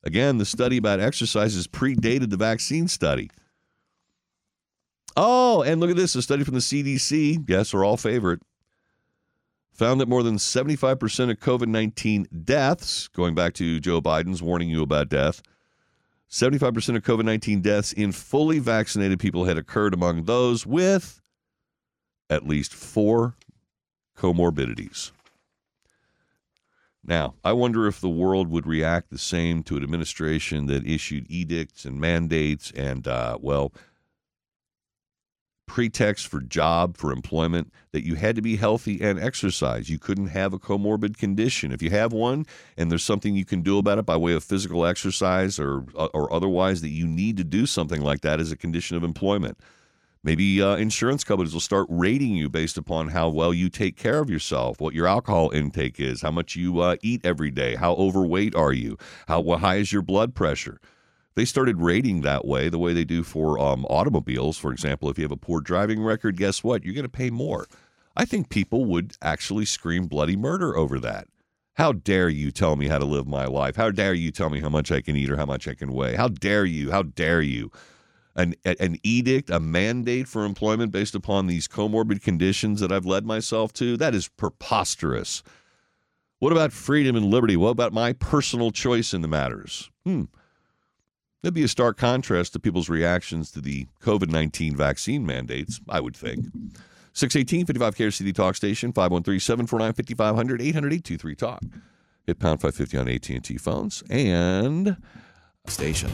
Again, the study about exercises predated the vaccine study. Oh, and look at this a study from the CDC, yes, our all favorite, found that more than 75% of COVID 19 deaths, going back to Joe Biden's warning you about death, 75% of COVID 19 deaths in fully vaccinated people had occurred among those with at least four comorbidities. Now, I wonder if the world would react the same to an administration that issued edicts and mandates and, uh, well, pretext for job, for employment, that you had to be healthy and exercise. You couldn't have a comorbid condition. If you have one and there's something you can do about it by way of physical exercise or, or otherwise, that you need to do something like that as a condition of employment. Maybe uh, insurance companies will start rating you based upon how well you take care of yourself, what your alcohol intake is, how much you uh, eat every day, how overweight are you, how high is your blood pressure. They started rating that way, the way they do for um, automobiles. For example, if you have a poor driving record, guess what? You're going to pay more. I think people would actually scream bloody murder over that. How dare you tell me how to live my life? How dare you tell me how much I can eat or how much I can weigh? How dare you? How dare you? An, an edict, a mandate for employment based upon these comorbid conditions that I've led myself to, that is preposterous. What about freedom and liberty? What about my personal choice in the matters? Hmm. That'd be a stark contrast to people's reactions to the COVID 19 vaccine mandates, I would think. 618 55 KRCD Talk Station, 513 749 5500 800 Talk. Hit pound 550 on AT&T phones and station.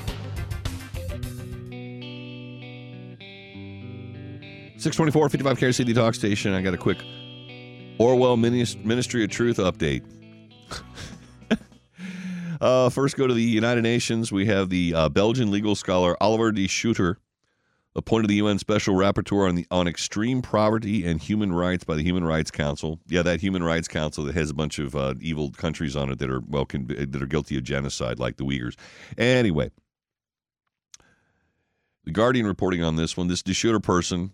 624 55 KRCD Talk Station. I got a quick Orwell Ministry of Truth update. uh, first, go to the United Nations. We have the uh, Belgian legal scholar Oliver de Schutter, appointed the UN Special Rapporteur on the on extreme poverty and human rights by the Human Rights Council. Yeah, that Human Rights Council that has a bunch of uh, evil countries on it that are well that are guilty of genocide, like the Uyghurs. Anyway, the Guardian reporting on this one. This de Schutter person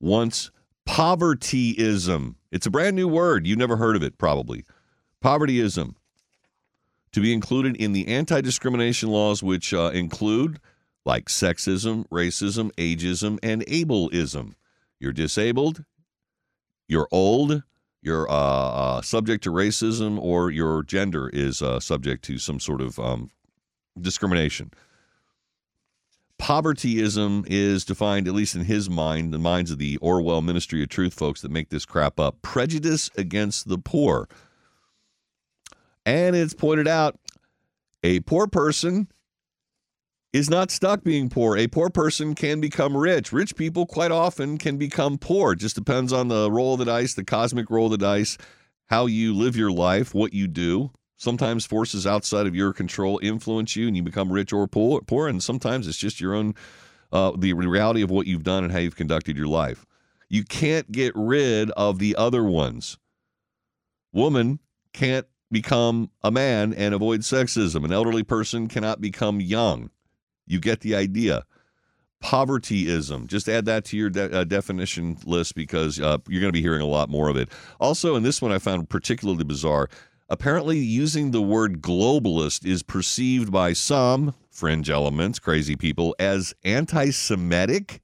wants povertyism. It's a brand new word. You never heard of it, probably. Povertyism to be included in the anti discrimination laws, which uh, include like sexism, racism, ageism, and ableism. You're disabled, you're old, you're uh, uh, subject to racism, or your gender is uh, subject to some sort of um, discrimination. Povertyism is defined, at least in his mind, the minds of the Orwell Ministry of Truth folks that make this crap up prejudice against the poor. And it's pointed out a poor person is not stuck being poor. A poor person can become rich. Rich people quite often can become poor. It just depends on the roll of the dice, the cosmic roll of the dice, how you live your life, what you do. Sometimes forces outside of your control influence you and you become rich or poor, poor and sometimes it's just your own uh, the reality of what you've done and how you've conducted your life. You can't get rid of the other ones. Woman can't become a man and avoid sexism. An elderly person cannot become young. You get the idea. Povertyism. Just add that to your de- uh, definition list because uh, you're going to be hearing a lot more of it. Also, in this one I found particularly bizarre apparently using the word globalist is perceived by some fringe elements, crazy people, as anti Semitic.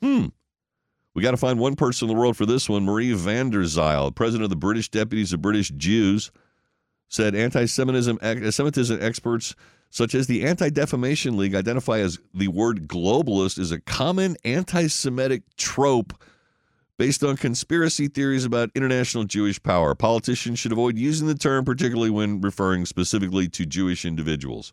Hmm. We got to find one person in the world for this one. Marie van der Zyl, president of the British Deputies of British Jews, said anti Semitism experts such as the Anti Defamation League identify as the word globalist is a common anti Semitic trope based on conspiracy theories about international Jewish power. Politicians should avoid using the term, particularly when referring specifically to Jewish individuals.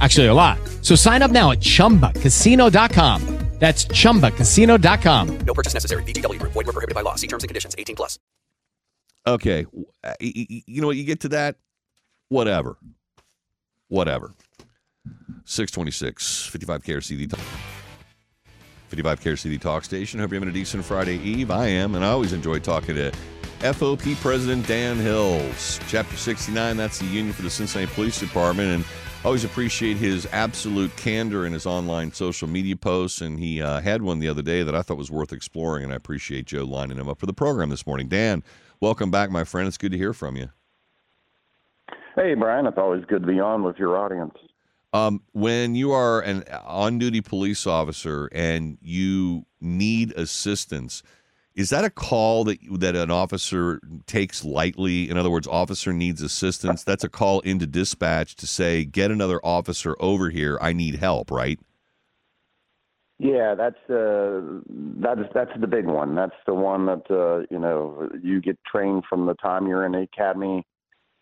Actually, a lot. So sign up now at chumbacasino.com. That's chumbacasino.com. No purchase necessary. VGW Group. Void were prohibited by law. See terms and conditions. 18 plus. Okay, w- uh, y- y- you know what? You get to that, whatever, whatever. Six twenty six, fifty five KRCD, 55 KRCD Talk Station. Hope you're having a decent Friday Eve. I am, and I always enjoy talking to FOP President Dan Hils. Chapter 69, that's the union for the Cincinnati Police Department, and I always appreciate his absolute candor in his online social media posts. And he uh, had one the other day that I thought was worth exploring, and I appreciate Joe lining him up for the program this morning. Dan, welcome back, my friend. It's good to hear from you. Hey, Brian, it's always good to be on with your audience. Um, when you are an on-duty police officer and you need assistance, is that a call that that an officer takes lightly? In other words, officer needs assistance. That's a call into dispatch to say, "Get another officer over here. I need help." Right? Yeah, that's uh, that's that's the big one. That's the one that uh, you know you get trained from the time you're in the academy.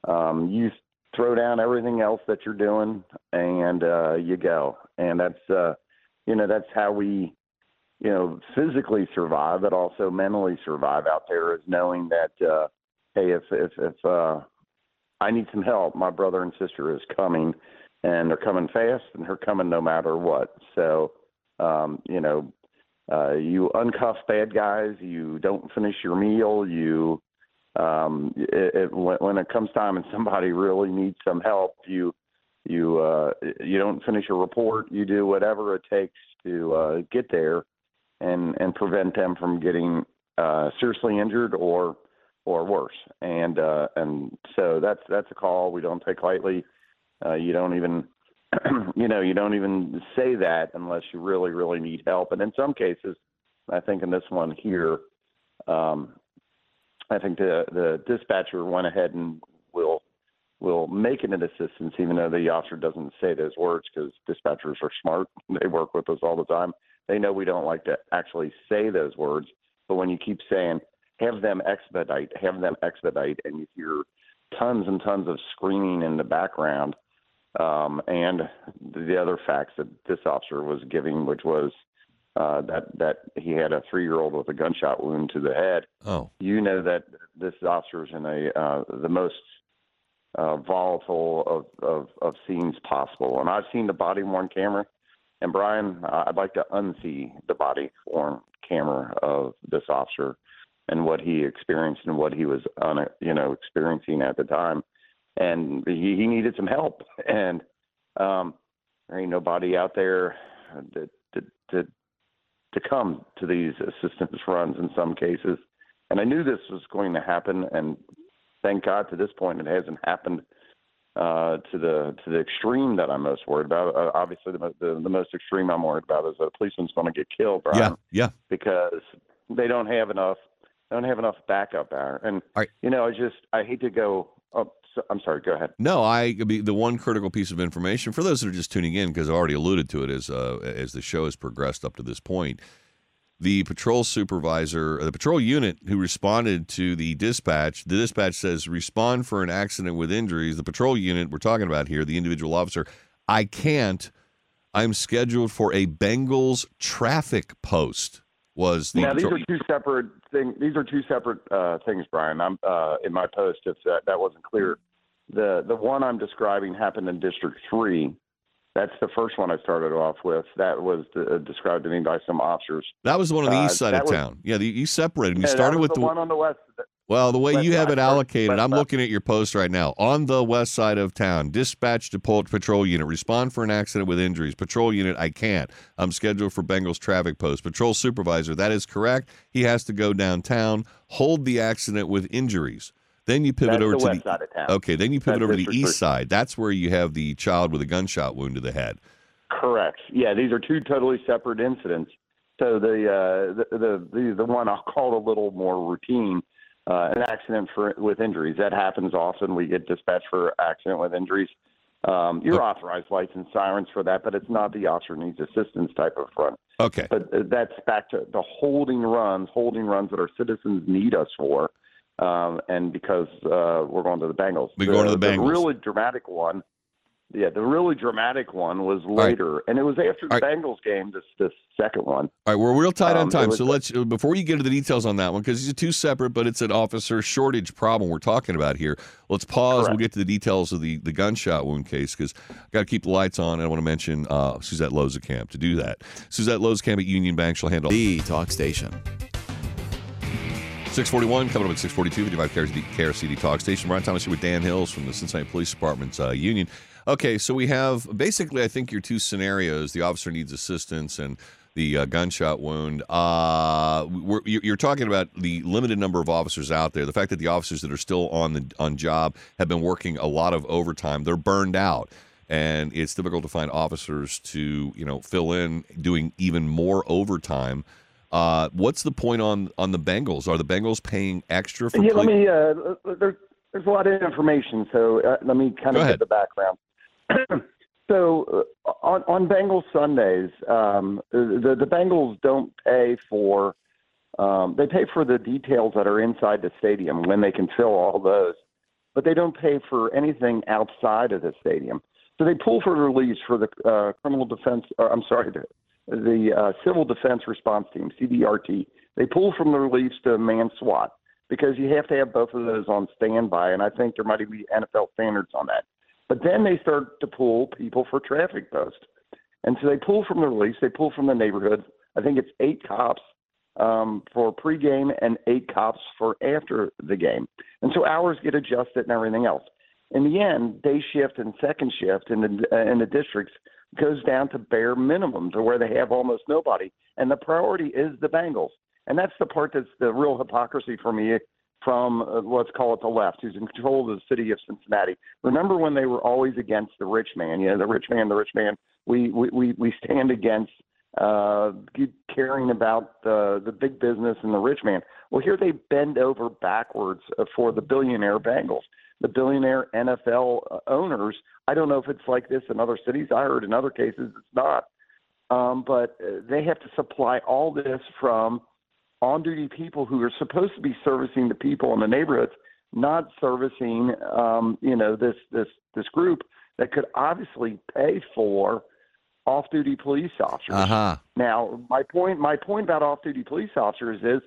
Um, you throw down everything else that you're doing, and uh, you go. And that's uh, you know that's how we you know physically survive, but also mentally survive out there. Is knowing that uh, hey, if if if uh, I need some help, my brother and sister is coming, and they're coming fast, and they're coming no matter what. So um, you know, uh, you uncuff bad guys, you don't finish your meal, you um, it, it, when, when it comes time and somebody really needs some help, you you uh, you don't finish a report, you do whatever it takes to uh, get there and and prevent them from getting uh, seriously injured or or worse. And uh, and so that's that's a call we don't take lightly. Uh, you don't even you know, you don't even say that unless you really, really need help. And in some cases, I think in this one here, um, I think the the dispatcher went ahead and will will make it an assistance, even though the officer doesn't say those words, because dispatchers are smart. They work with us all the time. They know we don't like to actually say those words, but when you keep saying "have them expedite," "have them expedite," and you hear tons and tons of screaming in the background um, and the other facts that this officer was giving, which was uh, that that he had a three year old with a gunshot wound to the head. Oh, You know that this officer is in a uh, the most uh, volatile of, of of scenes possible, and I've seen the body worn camera. And Brian, uh, I'd like to unsee the body worn camera of this officer and what he experienced and what he was you know, experiencing at the time and he, he needed some help. And um, there ain't nobody out there to to to come to these assistance runs in some cases. And I knew this was going to happen, and thank God to this point it hasn't happened uh, to the to the extreme that I'm most worried about. Uh, obviously, the, the the most extreme I'm worried about is that a policeman's going to get killed, Brian, yeah, yeah. because they don't have enough they don't have enough backup there. And you know, I just I hate to go. Oh, so, I'm sorry. Go ahead. No, I the one critical piece of information for those that are just tuning in because I already alluded to it as uh, as the show has progressed up to this point. The patrol supervisor, the patrol unit who responded to the dispatch, the dispatch says respond for an accident with injuries. The patrol unit we're talking about here, the individual officer, I can't. I'm scheduled for a Bengals traffic post. Was the Now these are two separate things. These are two separate uh, things, Brian. I'm uh, in my post. If that, that wasn't clear, the the one I'm describing happened in District Three. That's the first one I started off with. That was uh, described to me by some officers. that was the one on the Uh, east side of was- town. Yeah, the, you separated. You Yeah, started with the, one on the west. Well, the way West you have it allocated, west I'm looking at your post right now. On the west side of town, dispatch to patrol unit, respond for an accident with injuries. Patrol unit, I can't. I'm scheduled for Bengals traffic post. Patrol supervisor, that is correct. He has to go downtown, hold the accident with injuries. Then you pivot That's over the to the side of town. okay. Then you pivot That's over to the east side. That's where you have the child with a gunshot wound to the head. Correct. Yeah, these are two totally separate incidents. So the uh, the, the the the one I'll call a little more routine, uh, an accident for with injuries that happens often. We get dispatched for accident with injuries. Um, you're authorized lights and sirens for that, but it's not the officer needs assistance type of run. Okay. But uh, that's back to the holding runs, holding runs that our citizens need us for, um, and because uh, we're going to the Bengals. We're going to the Bengals. really dramatic one yeah, the really dramatic one was later, and it was after the Bengals game. This this second one. All right, we're real tight Um, on it time, was so let's before you get into the details on that one because these are two separate, but it's an officer shortage problem we're talking about here. Let's pause. We'll get to the details of the the gunshot wound case because I got to keep the lights on. And I want to mention uh, Suzette Lozekamp to do that. Suzette Lozekamp at Union Bank. She'll handle the talk station. 641 coming up at 642 55 KRCD, Talk Station. Brian Thomas here with Dan Hils from the Cincinnati Police Department's uh, union. Okay, so we have basically, I think, your two scenarios: the officer needs assistance and the uh, gunshot wound. Uh, you're talking about the limited number of officers out there. The fact that the officers that are still on the on job have been working a lot of overtime. They're burned out, and it's difficult to find officers to you know fill in doing even more overtime. Uh, what's the point on on the Bengals? Are the Bengals paying extra for? Yeah, play- let me. Uh, there's there's a lot of information, so uh, let me kind Go of ahead. get the background. so uh, on on Bengals Sundays, um, the the Bengals don't pay for. Um, they pay for the details that are inside the stadium when they can fill all those, but they don't pay for anything outside of the stadium. So they pull for release for the uh, criminal defense. Or, I'm sorry, the, the uh, civil defense response team (CDRT). They pull from the reliefs to man SWAT because you have to have both of those on standby, and I think there might be NFL standards on that. But then they start to pull people for traffic posts, and so they pull from the reliefs. They pull from the neighborhood. I think it's eight cops um, for pregame and eight cops for after the game, and so hours get adjusted and everything else. In the end, day shift and second shift in the uh, in the districts goes down to bare minimum to where they have almost nobody, and the priority is the Bengals, and that's the part that's the real hypocrisy for me from uh, let's call it the left, who's in control of the city of Cincinnati. Remember when they were always against the rich man? You know, the rich man, the rich man. We we we, we stand against uh, caring about the the big business and the rich man. Well, here they bend over backwards uh, for the billionaire Bengals, the billionaire NFL uh, owners. I don't know if it's like this in other cities. I heard in other cases it's not. Um, but uh, they have to supply all this from on duty people who are supposed to be servicing the people in the neighborhoods, not servicing um, you know this this this group that could obviously pay for off duty police officers. Uh huh. Now, my point my point about off duty police officers is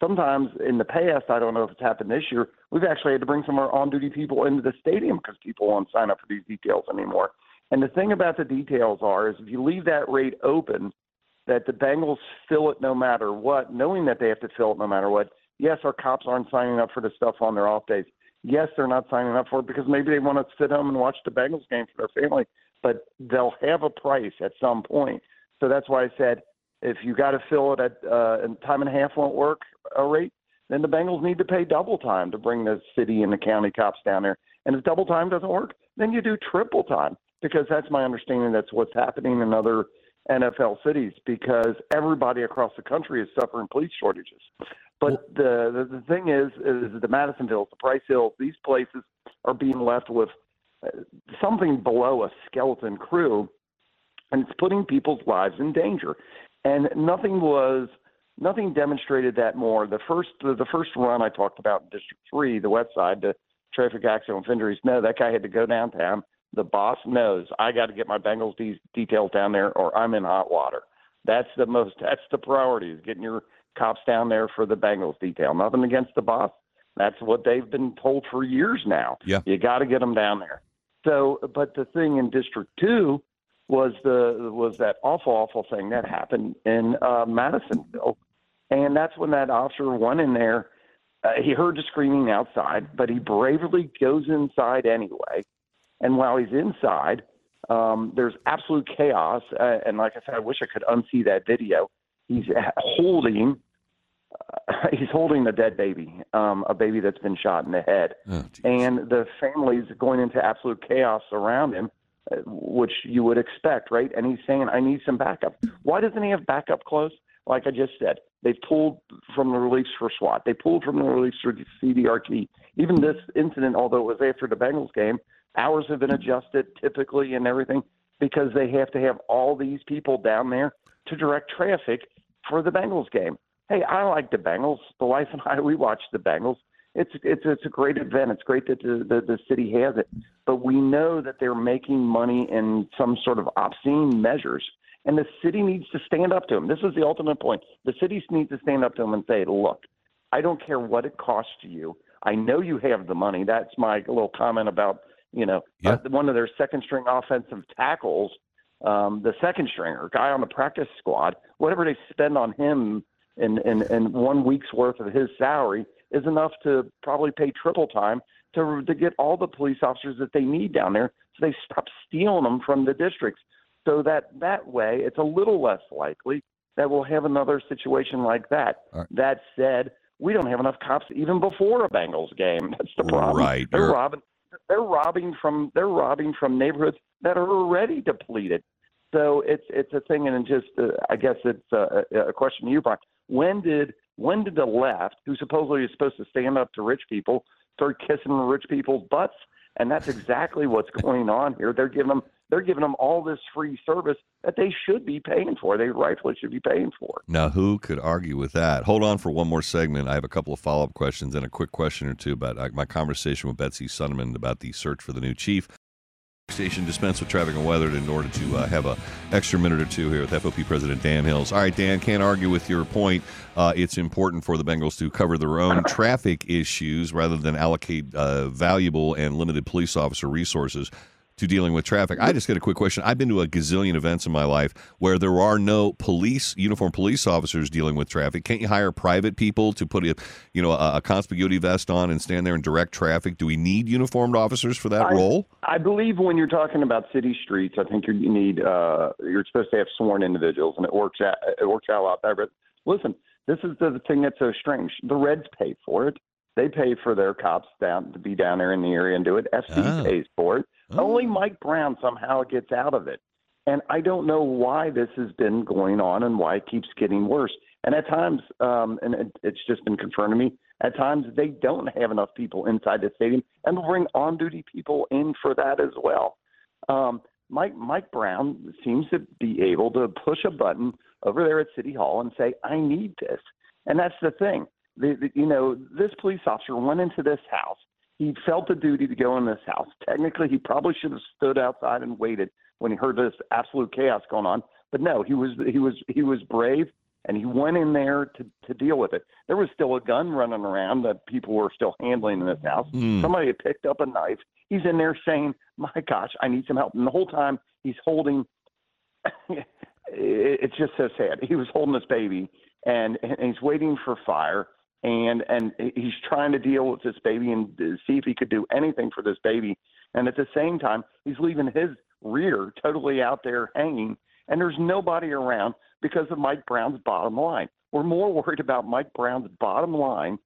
sometimes in the past, I don't know if it's happened this year, we've actually had to bring some of our on duty people into the stadium because people won't sign up for these details anymore. And the thing about the details are is if you leave that rate open, that the Bengals fill it no matter what, knowing that they have to fill it no matter what. Yes, our cops aren't signing up for the stuff on their off days. Yes, they're not signing up for it because maybe they want to sit home and watch the Bengals game for their family, but they'll have a price at some point. So that's why I said if you got to fill it at uh, and time and a half won't work a rate, then the Bengals need to pay double time to bring the city and the county cops down there. And if double time doesn't work, then you do triple time because that's my understanding. That's what's happening in other NFL cities because everybody across the country is suffering police shortages. But the, the the thing is, is the Madisonville, the Price Hills, these places are being left with uh, something below a skeleton crew, and it's putting people's lives in danger. And nothing was nothing demonstrated that more. The first the, the first run I talked about in District Three, the West Side, the traffic accident injuries. No, that guy had to go downtown. The boss knows I got to get my Bengals de- details down there, or I'm in hot water. That's the most. That's the priority is getting your cops down there for the Bengals detail. Nothing against the boss. That's what they've been told for years now. Yeah. You got to get them down there. So, but the thing in District Two was the was that awful, awful thing that happened in uh, Madisonville, and that's when that officer went in there. Uh, he heard the screaming outside, but he bravely goes inside anyway. And while he's inside, um, there's absolute chaos. Uh, and like I said, I wish I could unsee that video. He's holding uh, he's holding a dead baby, um, a baby that's been shot in the head, and the family's going into absolute chaos around him, which you would expect, right? And he's saying, "I need some backup." Why doesn't he have backup close? Like I just said, they pulled from the release for SWAT. They pulled from the release for CDRT. Even this incident, although it was after the Bengals game, hours have been adjusted typically and everything because they have to have all these people down there to direct traffic for the Bengals game. Hey, I like the Bengals. The wife and I, we watch the Bengals. It's it's it's a great event. It's great that the, the the city has it, but we know that they're making money in some sort of obscene measures, and the city needs to stand up to them. This is the ultimate point. The city needs to stand up to them and say, "Look, I don't care what it costs you. I know you have the money." That's my little comment about you know uh, one of their second string offensive tackles, um, the second stringer guy on the practice squad. Whatever they spend on him in, in, in one week's worth of his salary is enough to probably pay triple time to to get all the police officers that they need down there, so they stop stealing them from the districts. So that that way, it's a little less likely that we'll have another situation like that. That said, we don't have enough cops even before a Bengals game. That's the problem. Right. They're You're- robbing. They're robbing from. They're robbing from neighborhoods that are already depleted. So it's it's a thing, and it just uh, I guess it's a, a question to you, Brian. When did when did the left, who supposedly is supposed to stand up to rich people, start kissing rich people's butts? And that's exactly what's going on here. They're giving them they're giving them all this free service that they should be paying for. They rightfully should be paying for. Now, who could argue with that? Hold on for one more segment. I have a couple of follow up questions and a quick question or two about uh, my conversation with Betsy Sundermann about the search for the new chief. Station dispense with traffic and weather in order to uh, have a extra minute or two here with FOP President Dan Hils. All right, Dan, can't argue with your point. Uh, it's important for the Bengals to cover their own traffic issues rather than allocate uh, valuable and limited police officer resources to dealing with traffic. I just got a quick question. I've been to a gazillion events in my life where there are no police uniformed police officers dealing with traffic. Can't you hire private people to put a you know a, a conspicuity vest on and stand there and direct traffic? Do we need uniformed officers for that I, role? I believe when you're talking about city streets, I think you you need uh, you're supposed to have sworn individuals, and it works out it works out a lot better. But listen, this is the thing that's so strange. The Reds pay for it. They pay for their cops down to be down there in the area and do it. FC Oh. pays for it. Only Mike Brown somehow gets out of it. And I don't know why this has been going on and why it keeps getting worse. And at times, um, and it, it's just been confirmed to me, at times they don't have enough people inside the stadium and will bring on duty people in for that as well. Um, Mike Mike Brown seems to be able to push a button over there at City Hall and say, "I need this," and that's the thing. The, the, you know, this police officer went into this house. He felt the duty to go in this house. Technically, he probably should have stood outside and waited when he heard this absolute chaos going on. But no, he was he was he was brave and he went in there to to deal with it. There was still a gun running around that people were still handling in this house. Hmm. Somebody had picked up a knife. He's in there saying, "My gosh, I need some help." And the whole time he's holding. it's just so sad. He was holding this baby, and, and he's waiting for fire, and and he's trying to deal with this baby and see if he could do anything for this baby. And at the same time, he's leaving his rear totally out there hanging, and there's nobody around because of Mike Brown's bottom line. We're more worried about Mike Brown's bottom line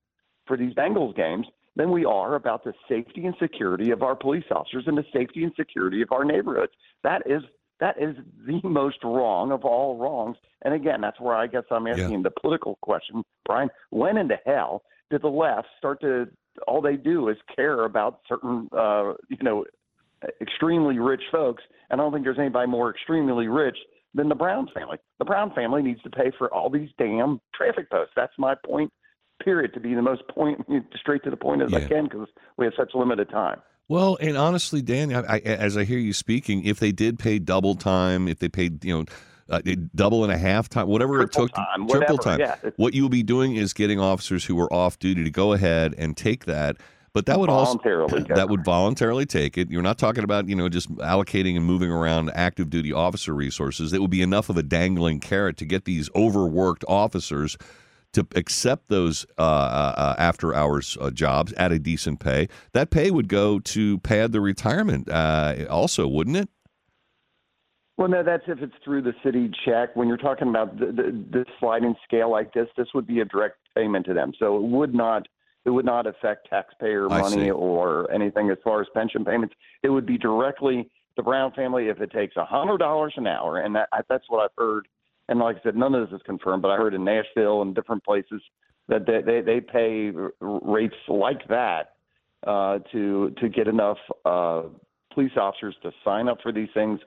for these Bengals games than we are about the safety and security of our police officers and the safety and security of our neighborhoods. That is that is the most wrong of all wrongs. And again, that's where I guess I'm asking the political question, Brian. When in the hell did the left start to all they do is care about certain uh, you know extremely rich folks? And I don't think there's anybody more extremely rich than the Brown family. The Brown family needs to pay for all these damn traffic posts. That's my point. Period. To be the most point, straight to the point as I Yeah. can, because we have such limited time. Well, and honestly, Dan, I, I, as I hear you speaking, if they did pay double time, if they paid, you know, uh, double and a half time, whatever it took, to- time, triple whatever, time, yeah. What you will be doing is getting officers who are off duty to go ahead and take that. But that would Voluntarily, also that would voluntarily take it. You're not talking about you know just allocating and moving around active duty officer resources. It would be enough of a dangling carrot to get these overworked officers to accept those uh, uh, uh, after hours uh, jobs at a decent pay. That pay would go to pad the retirement, uh, also, wouldn't it? Well, no, that's if it's through the city check. When you're talking about the, the, the sliding scale like this, this would be a direct payment to them. So it would not it would not affect taxpayer money or anything as far as pension payments. It would be directly the Brown family if it takes a hundred dollars an hour, and that that's what I've heard. And like I said, none of this is confirmed, but I heard in Nashville and different places that they they, they pay r- rates like that uh, to to get enough uh, police officers to sign up for these things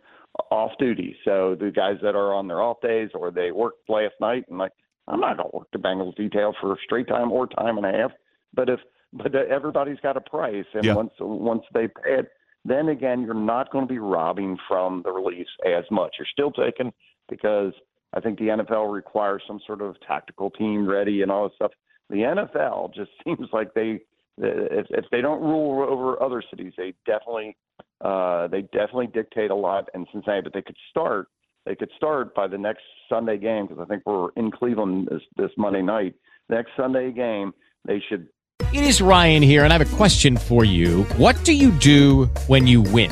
off duty. So the guys that are on their off days or they worked last night and like I'm not gonna work the Bengals detail for straight time or time and a half. But if but everybody's got a price, and Yeah. once once they pay it, then again, you're not going to be robbing from the release as much. You're still taking because I think the NFL requires some sort of tactical team ready and all this stuff. The NFL just seems like they if, if they don't rule over other cities, they definitely uh, they definitely dictate a lot in Cincinnati. But they could start they could start by the next Sunday game because I think we're in Cleveland this, this Monday night. Next Sunday game, they should It is Ryan here, and I have a question for you. What do you do when you win?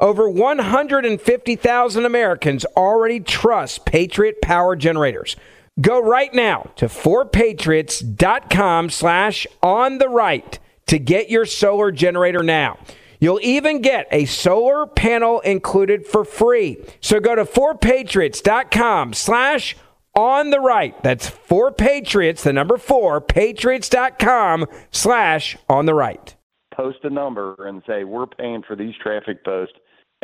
Over 150,000 Americans already trust Patriot Power Generators. Go right now to 4patriots.com slash on the right to get your solar generator now. You'll even get a solar panel included for free. So go to 4patriots.com slash on the right. That's 4patriots, the number 4, patriots.com slash on the right. post a number and say we're paying for these traffic posts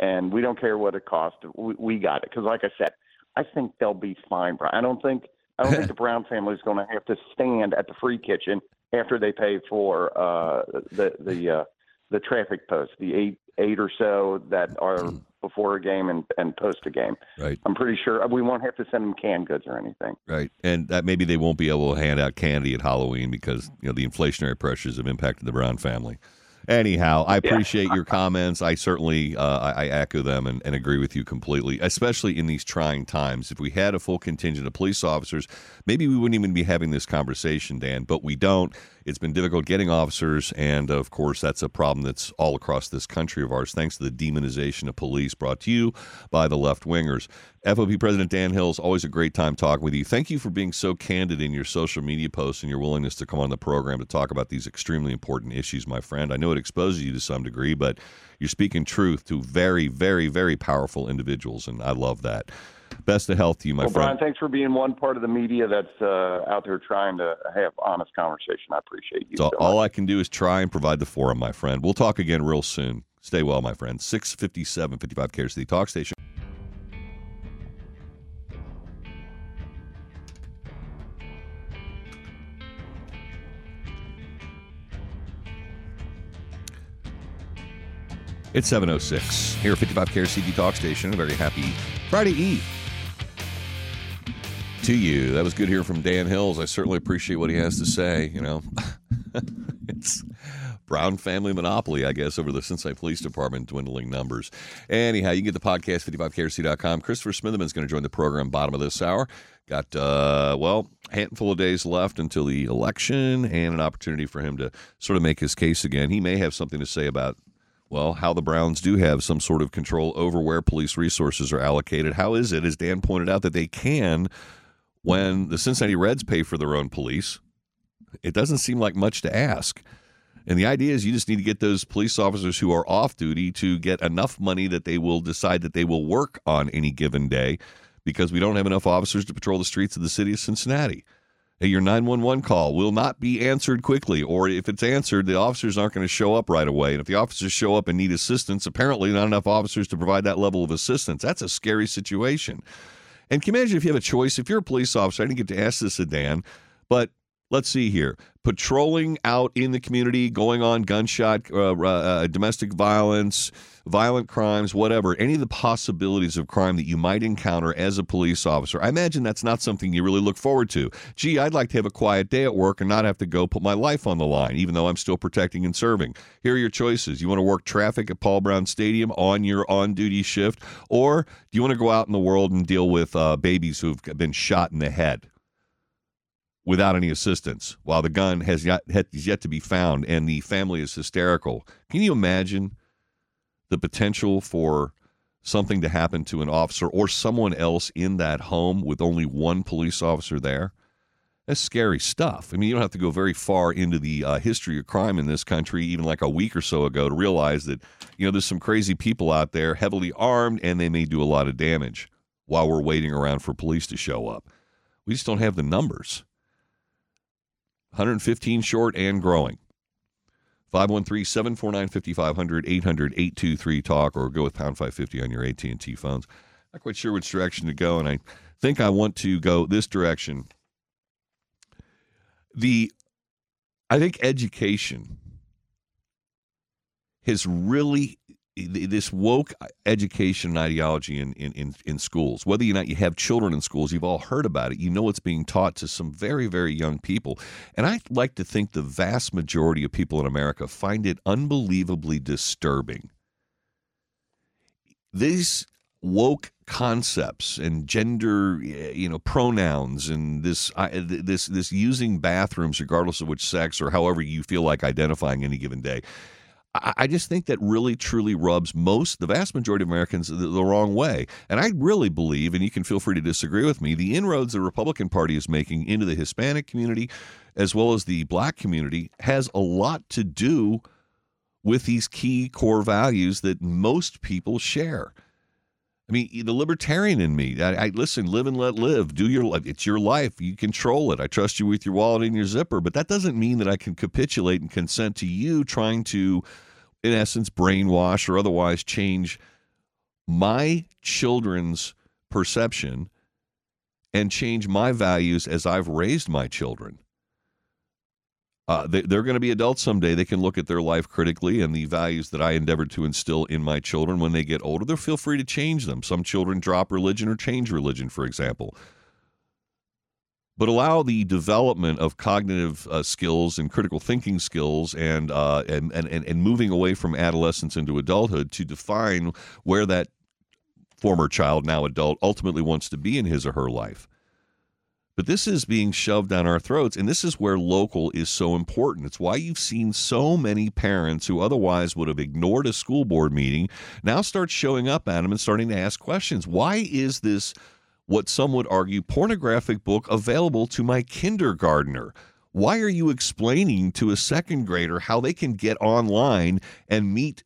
and we don't care what it costs. We, we got it because, like I said, I think they'll be fine. Brian. I don't think I don't think the Brown family is going to have to stand at the free kitchen after they pay for uh, the the uh, the traffic posts, the eight eight or so that are before a game and, and post a game. Right. I'm pretty sure we won't have to send them canned goods or anything. Right, and that maybe they won't be able to hand out candy at Halloween because you know the inflationary pressures have impacted the Brown family. Anyhow, I appreciate your comments. I certainly uh, I, I echo them and, and agree with you completely, especially in these trying times. If we had a full contingent of police officers, maybe we wouldn't even be having this conversation, Dan. But we don't. It's been difficult getting officers, and of course, that's a problem that's all across this country of ours, thanks to the demonization of police brought to you by the left wingers. FOP President Dan Hils, always a great time talking with you. Thank you for being so candid in your social media posts and your willingness to come on the program to talk about these extremely important issues, my friend. I know it exposes you to some degree, but you're speaking truth to very, very, very powerful individuals, and I love that. Best of health to you, my well, friend. Brian, thanks for being one part of the media that's uh, out there trying to have honest conversation. I appreciate you. So so all I can do is try and provide the forum, my friend. We'll talk again real soon. Stay well, my friend. 657 55 Care City Talk Station. It's 706 here at 55 Care CD Talk Station. A very happy Friday Eve to you. That was good hearing from Dan Hils. I certainly appreciate what he has to say. You know, it's Brown family monopoly, I guess, over the Cincinnati Police Department dwindling numbers. Anyhow, you can get the podcast 55KRC.com. Christopher Smitherman is going to join the program bottom of this hour. Got, uh, well, a handful of days left until the election and an opportunity for him to sort of make his case again. He may have something to say about well, how the Browns do have some sort of control over where police resources are allocated. How is it, as Dan pointed out, that they can when the Cincinnati Reds pay for their own police? It doesn't seem like much to ask. And the idea is you just need to get those police officers who are off duty to get enough money that they will decide that they will work on any given day because we don't have enough officers to patrol the streets of the city of Cincinnati your 911 call will not be answered quickly, or if it's answered, the officers aren't going to show up right away. And if the officers show up and need assistance, apparently not enough officers to provide that level of assistance. That's a scary situation. And can you imagine if you have a choice? If you're a police officer, I didn't get to ask this of Dan, but let's see here. Patrolling out in the community, going on gunshot, uh, uh, domestic violence, violent crimes, whatever, any of the possibilities of crime that you might encounter as a police officer. I imagine that's not something you really look forward to. Gee, I'd like to have a quiet day at work and not have to go put my life on the line, even though I'm still protecting and serving. Here are your choices. You want to work traffic at Paul Brown Stadium on your on duty shift, or do you want to go out in the world and deal with uh, babies who've been shot in the head? Without any assistance while the gun has yet, has yet to be found and the family is hysterical. Can you imagine the potential for something to happen to an officer or someone else in that home with only one police officer there? That's scary stuff. I mean, you don't have to go very far into the uh, history of crime in this country, even like a week or so ago, to realize that, you know, there's some crazy people out there, heavily armed, and they may do a lot of damage while we're waiting around for police to show up. We just don't have the numbers. 115 short and growing. 513 749 5500 800 823 talk or go with pound 550 on your AT&T phones. Not quite sure which direction to go and I think I want to go this direction. The I think education has really this woke education and ideology in, in, in, in, schools, whether or not you have children in schools, you've all heard about it. You know it's being taught to some very, very young people. And I like to think the vast majority of people in America find it unbelievably disturbing. These woke concepts and gender eh, you know pronouns and this this this using bathrooms regardless of which sex or however you feel like identifying any given day I just think that really truly rubs most, the vast majority of Americans, the, the, wrong way. And I really believe, and you can feel free to disagree with me, the inroads the Republican Party is making into the Hispanic community as well as the black community has a lot to do with these key core values that most people share. I mean, the libertarian in me, I, I, listen, live and let live. Do your life. It's your life. You control it. I trust you with your wallet and your zipper, but that doesn't mean that I can capitulate and consent to you trying to, in essence, brainwash or otherwise change my children's perception and change my values as I've raised my children. Uh, they, are going to be adults someday. They can look at their life critically and the values that I endeavored to instill in my children when they get older. They'll feel free to change them. Some children drop religion or change religion, for example. But allow the development of cognitive uh, skills and critical thinking skills and, uh, and, and, and moving away from adolescence into adulthood to define where that former child, now adult, ultimately wants to be in his or her life. But this is being shoved down our throats, and this is where local is so important. It's why you've seen so many parents who otherwise would have ignored a school board meeting now start showing up at them and starting to ask questions. Why is this, what some would argue, pornographic book available to my kindergartner? Why are you explaining to a second grader how they can get online and meet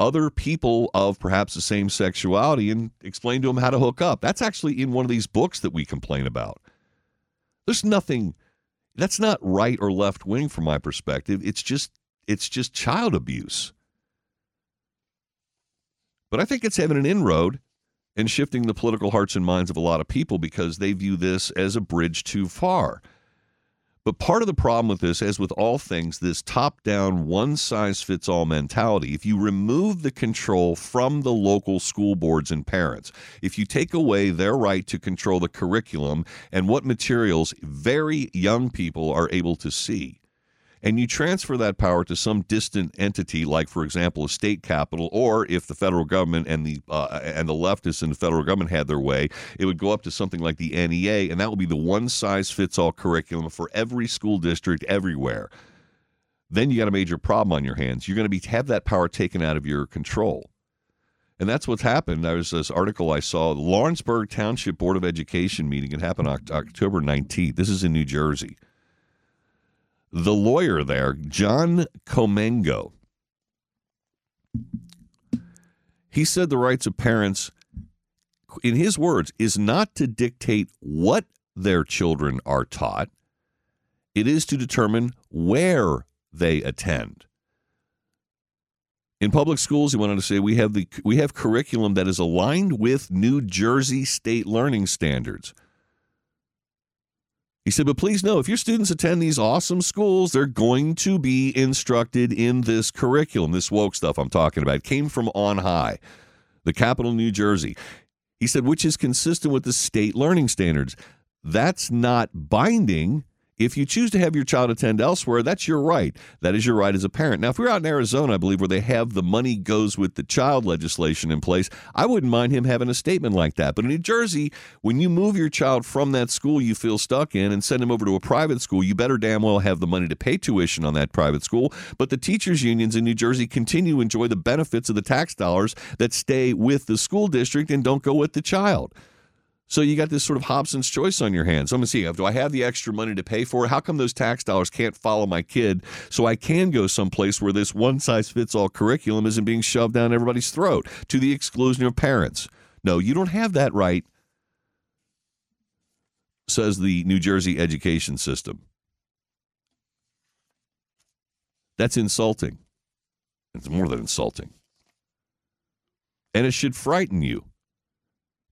other people of perhaps the same sexuality and explain to them how to hook up? That's actually in one of these books that we complain about. There's nothing that's not right or left wing from my perspective. It's just it's just child abuse. But I think it's having an inroad and shifting the political hearts and minds of a lot of people because they view this as a bridge too far. But part of the problem with this, as with all things, this top down, one size fits all mentality, if you remove the control from the local school boards and parents, if you take away their right to control the curriculum and what materials very young people are able to see, and you transfer that power to some distant entity, like, for example, a state capital, or if the federal government and the uh, and the leftists in the federal government had their way, it would go up to something like the NEA, and that would be the one size fits all curriculum for every school district everywhere. Then you got a major problem on your hands. You're going to be have that power taken out of your control. And that's what's happened. There was this article I saw, the Lawrenceburg Township Board of Education meeting. It happened October 19th. This is in New Jersey the lawyer there, John Comegno, he said the rights of parents, in his words, is not to dictate what their children are taught, it is to determine where they attend. In public schools, he went on to say we have the we have curriculum that is aligned with New Jersey state learning standards. He said, but please know if your students attend these awesome schools, they're going to be instructed in this curriculum. This woke stuff I'm talking about came from on high, the capital, New Jersey. He said, which is consistent with the state learning standards. That's not binding. If you choose to have your child attend elsewhere, that's your right. That is your right as a parent. Now, if we're out in Arizona, I believe, where they have the money goes with the child legislation in place, I wouldn't mind him having a statement like that. But in New Jersey, when you move your child from that school you feel stuck in and send him over to a private school, you better damn well have the money to pay tuition on that private school. But the teachers' unions in New Jersey continue to enjoy the benefits of the tax dollars that stay with the school district and don't go with the child. So you got this sort of Hobson's choice on your hands. I'm going to see, uh, do I have the extra money to pay for it? How come those tax dollars can't follow my kid so I can go someplace where this one size fits all curriculum isn't being shoved down everybody's throat to the exclusion of parents? No, you don't have that right, says the New Jersey education system. That's insulting. It's more than insulting. And it should frighten you.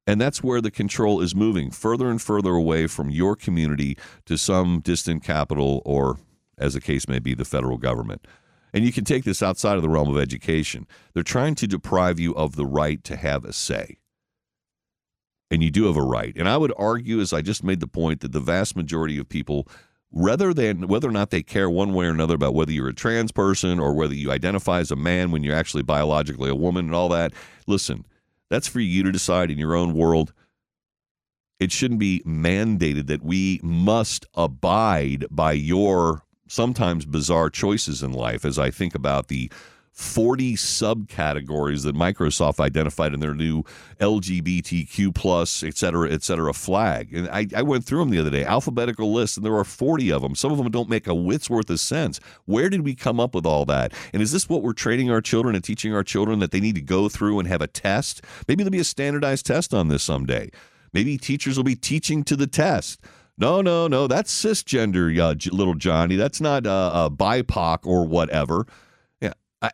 And that's where the control is moving further and further away from your community to some distant capital or, as the case may be, the federal government. And you can take this outside of the realm of education. They're trying to deprive you of the right to have a say. And you do have a right. And I would argue, as I just made the point, that the vast majority of people, rather than whether or not they care one way or another about whether you're a trans person or whether you identify as a man when you're actually biologically a woman and all that, listen, that's for you to decide in your own world. It shouldn't be mandated that we must abide by your sometimes bizarre choices in life as I think about the 40 subcategories that Microsoft identified in their new LGBTQ plus, et cetera, et cetera flag. And I, I went through them the other day, alphabetical list, and there are 40 of them. Some of them don't make a whit's worth of sense. Where did we come up with all that? And is this what we're training our children and teaching our children that they need to go through and have a test? Maybe there'll be a standardized test on this someday. Maybe teachers will be teaching to the test. No, no, no. That's cisgender, uh, little Johnny. That's not uh, uh, BIPOC or whatever. I,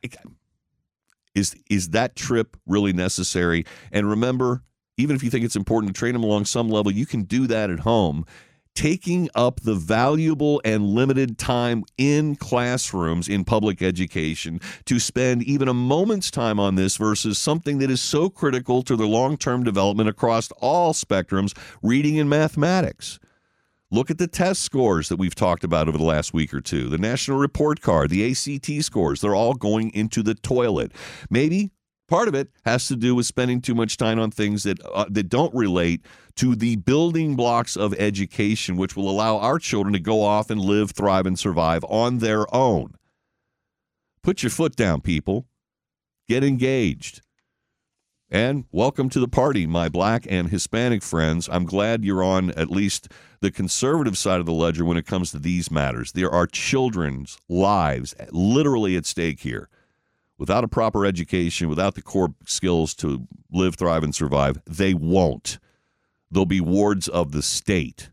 is is that trip really necessary? And remember, even if you think it's important to train them along some level, you can do that at home. Taking up the valuable and limited time in classrooms in public education to spend even a moment's time on this versus something that is so critical to their long term development across all spectrums reading and mathematics. Look at the test scores that we've talked about over the last week or two. The national report card, the ACT scores, they're all going into the toilet. Maybe part of it has to do with spending too much time on things that uh, that don't relate to the building blocks of education which will allow our children to go off and live, thrive and survive on their own. Put your foot down, people. Get engaged. And welcome to the party, my black and Hispanic friends. I'm glad you're on at least the conservative side of the ledger when it comes to these matters. There are children's lives literally at stake here. Without a proper education, without the core skills to live, thrive, and survive, they won't. They'll be wards of the state.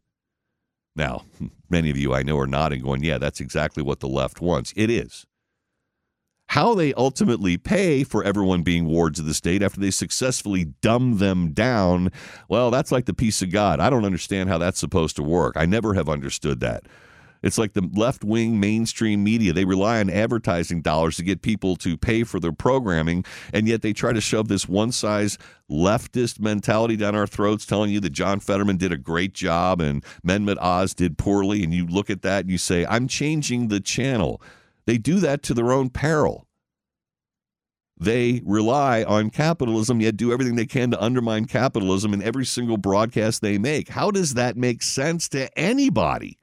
Now, many of you I know are nodding, going, yeah, that's exactly what the left wants. It is. How they ultimately pay for everyone being wards of the state after they successfully dumb them down, well, that's like the peace of God. I don't understand how that's supposed to work. I never have understood that. It's like the left wing mainstream media. They rely on advertising dollars to get people to pay for their programming, and yet they try to shove this one size leftist mentality down our throats, telling you that John Fetterman did a great job and Mehmet Oz did poorly. And you look at that and you say, I'm changing the channel. They do that to their own peril. They rely on capitalism, yet do everything they can to undermine capitalism in every single broadcast they make. How does that make sense to anybody?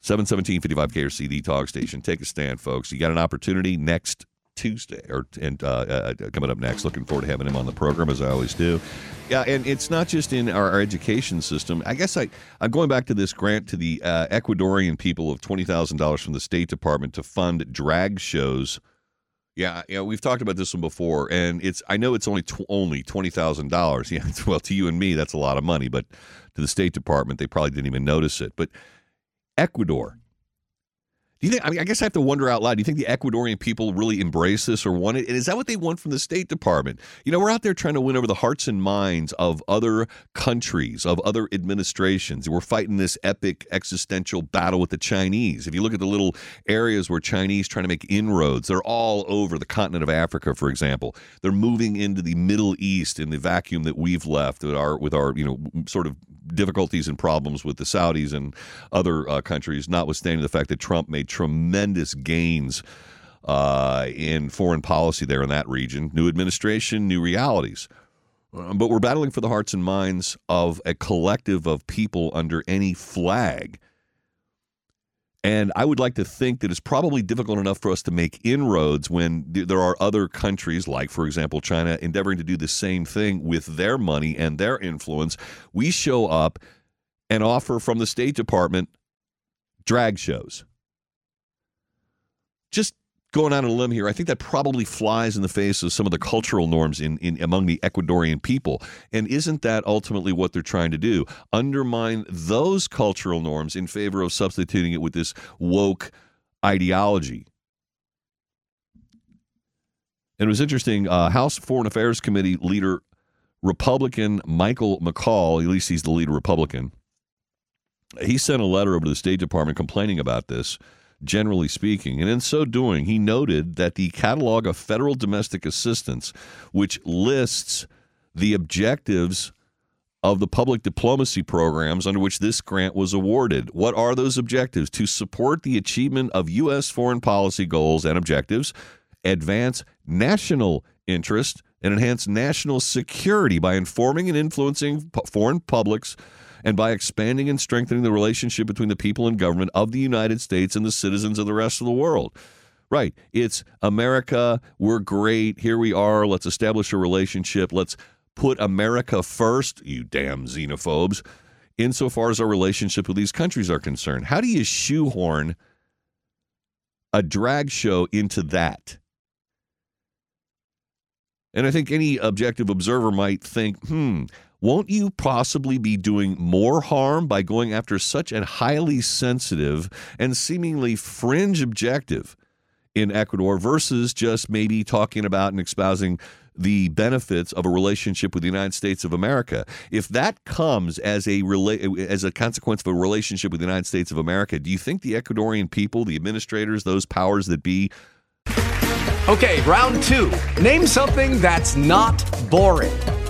717 KRC CD Talk Station. Take a stand, folks. You got an opportunity next Tuesday, or and uh, uh, coming up next. Looking forward to having him on the program as I always do. Yeah, and it's not just in our, our education system. I guess I I'm going back to this grant to the uh, Ecuadorian people of twenty thousand dollars from the State Department to fund drag shows. Yeah, yeah, we've talked about this one before, and it's I know it's only tw- only twenty thousand dollars. Yeah, well, to you and me, that's a lot of money, but to the State Department, they probably didn't even notice it. But Ecuador Do you think? I mean, I guess I have to wonder out loud. Do you think the Ecuadorian people really embrace this or want it? And is that what they want from the State Department? You know, we're out there trying to win over the hearts and minds of other countries, of other administrations. We're fighting this epic existential battle with the Chinese. If you look at the little areas where Chinese trying to make inroads, they're all over the continent of Africa, for example. They're moving into the Middle East in the vacuum that we've left with our with our you know sort of difficulties and problems with the Saudis and other uh, countries, notwithstanding the fact that Trump made tremendous gains uh, in foreign policy there in that region. New administration, new realities. Uh, but we're battling for the hearts and minds of a collective of people under any flag. And I would like to think that it's probably difficult enough for us to make inroads when there are other countries, like, for example, China, endeavoring to do the same thing with their money and their influence. We show up and offer from the State Department drag shows. Just going out on a limb here, I think that probably flies in the face of some of the cultural norms in, in among the Ecuadorian people. And isn't that ultimately what they're trying to do? Undermine those cultural norms in favor of substituting it with this woke ideology. And it was interesting. Uh, House Foreign Affairs Committee leader, Republican Michael McCaul, at least he's the lead Republican, he sent a letter over to the State Department complaining about this generally speaking. And in so doing, he noted that the catalog of federal domestic assistance, which lists the objectives of the public diplomacy programs under which this grant was awarded. What are those objectives? To support the achievement of U.S. foreign policy goals and objectives, advance national interest, and enhance national security by informing and influencing foreign publics and by expanding and strengthening the relationship between the people and government of the United States and the citizens of the rest of the world. Right. It's America. We're great. Here we are. Let's establish a relationship. Let's put America first, you damn xenophobes, insofar as our relationship with these countries are concerned. How do you shoehorn a drag show into that? And I think any objective observer might think, hmm, won't you possibly be doing more harm by going after such a highly sensitive and seemingly fringe objective in Ecuador versus just maybe talking about and espousing the benefits of a relationship with the United States of America. If that comes as a rela- as a consequence of a relationship with the United States of America, do you think the Ecuadorian people, the administrators, those powers that be Okay, round 2. Name something that's not boring.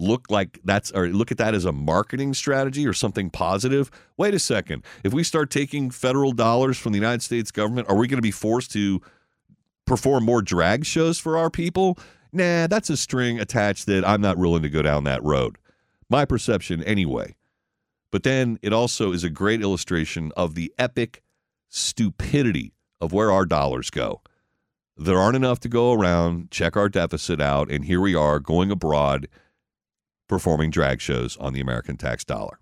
look like that's or look at that as a marketing strategy or something positive. Wait a second. If we start taking federal dollars from the United States government, are we going to be forced to perform more drag shows for our people? Nah, that's a string attached that I'm not willing to go down that road. My perception anyway. But then it also is a great illustration of the epic stupidity of where our dollars go. There aren't enough to go around, check our deficit out, and here we are going abroad performing drag shows on the American tax dollar.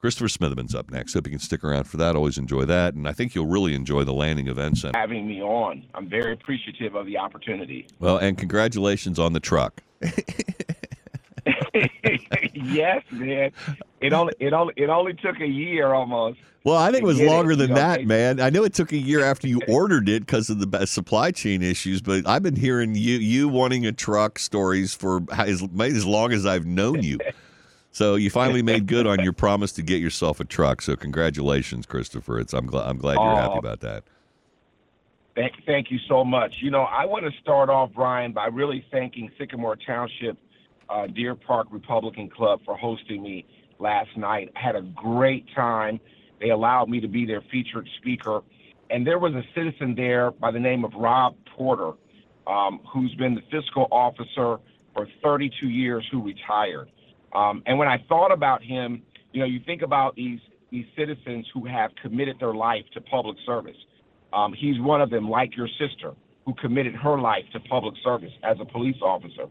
Christopher Smitherman's up next. Hope you can stick around for that. Always enjoy that. And I think you'll really enjoy the landing events. And having me on. I'm very appreciative of the opportunity. Well, and congratulations on the truck. yes, man. It only it only it only took a year almost. Well, I think it was longer you than know, that, man. I know it took a year after you ordered it because of the supply chain issues, but I've been hearing you you wanting a truck stories for as as long as I've known you. So you finally made good on your promise to get yourself a truck. So congratulations, Christopher. It's I'm glad I'm glad you're happy Oh. about that. Thank, thank you so much. You know, I want to start off, Brian, by really thanking Sycamore Township uh, Deer Park Republican Club for hosting me last night. I had a great time. They allowed me to be their featured speaker. And there was a citizen there by the name of Rob Porter, um, who's been the fiscal officer for 32 years, who retired. Um, and when I thought about him, you know, you think about these these citizens who have committed their life to public service. Um, he's one of them, like your sister, who committed her life to public service as a police officer.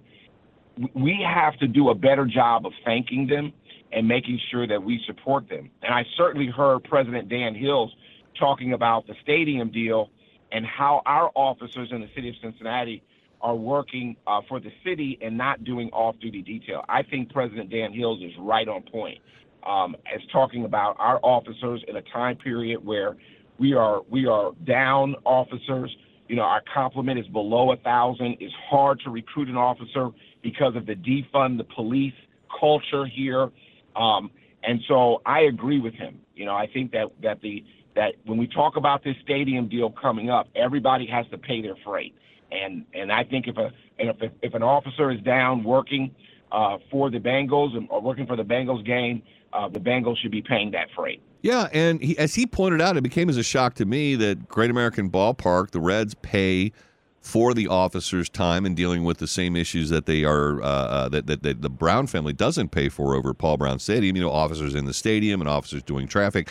We have to do a better job of thanking them and making sure that we support them. And I certainly heard President Dan Hils talking about the stadium deal and how our officers in the city of Cincinnati are working uh, for the city and not doing off-duty detail. I think President Dan Hils is right on point um, as talking about our officers in a time period where we are we are down officers. You know, our complement is below a thousand. It's hard to recruit an officer because of the defund the police culture here. Um, and so I agree with him. You know, I think that that the that when we talk about this stadium deal coming up, everybody has to pay their freight. And and I think if a and if if an officer is down working uh, for the Bengals or working for the Bengals game, uh, the Bengals should be paying that freight. Yeah, and he, as he pointed out, it became as a shock to me that Great American Ballpark, the Reds pay for the officers' time in dealing with the same issues that they are uh, uh, that, that that the Brown family doesn't pay for over Paul Brown Stadium. You know, officers in the stadium and officers doing traffic.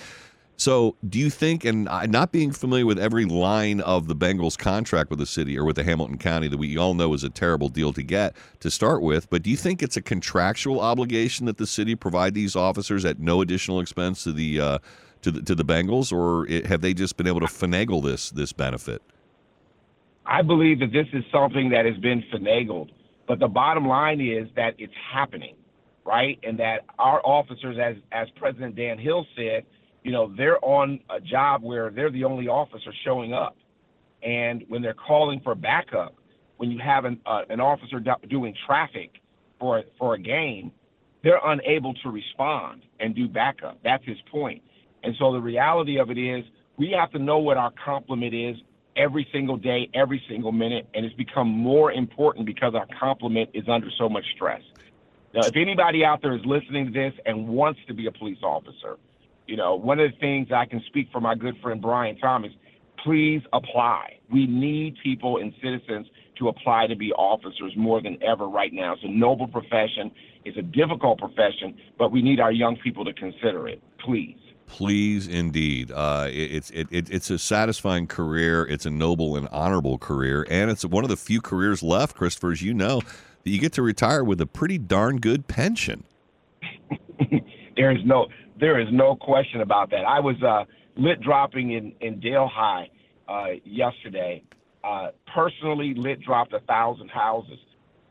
So, do you think, and not being familiar with every line of the Bengals contract with the city or with the Hamilton County that we all know is a terrible deal to get to start with, but do you think it's a contractual obligation that the city provide these officers at no additional expense to the uh, to the to the Bengals, or have they just been able to finagle this this benefit? I believe that this is something that has been finagled, but the bottom line is that it's happening, right? And that our officers, as as President Dan Hill said, you know, they're on a job where they're the only officer showing up, and when they're calling for backup, when you have an uh, an officer do- doing traffic for for a game, they're unable to respond and do backup. That's his point. And so the reality of it is, we have to know what our complement is every single day, every single minute, and it's become more important because our complement is under so much stress. Now, if anybody out there is listening to this and wants to be a police officer, you know, one of the things I can speak for my good friend Brian Thomas, please apply. We need people and citizens to apply to be officers more than ever right now. It's a noble profession. It's a difficult profession, but we need our young people to consider it. Please. Please, indeed. Uh, it, it's it, it, it's a satisfying career. It's a noble and honorable career, and it's one of the few careers left, Christopher, as you know, that you get to retire with a pretty darn good pension. there is no there is no question about that. I was uh, lit dropping in in Delhi uh, yesterday. Uh, personally, lit dropped a thousand houses,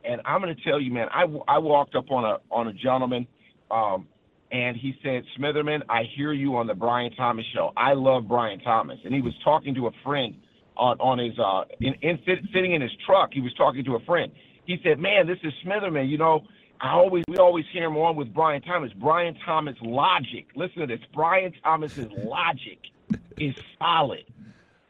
and I'm going to tell you, man. I, I walked up on a on a gentleman, um, and he said, "Smitherman, I hear you on the Brian Thomas show. I love Brian Thomas." And he was talking to a friend on on his uh in, in sit, sitting in his truck. He was talking to a friend. He said, "Man, this is Smitherman. You know, I always we always hear him on with Brian Thomas. Brian Thomas logic. Listen to this. Brian Thomas's logic is solid.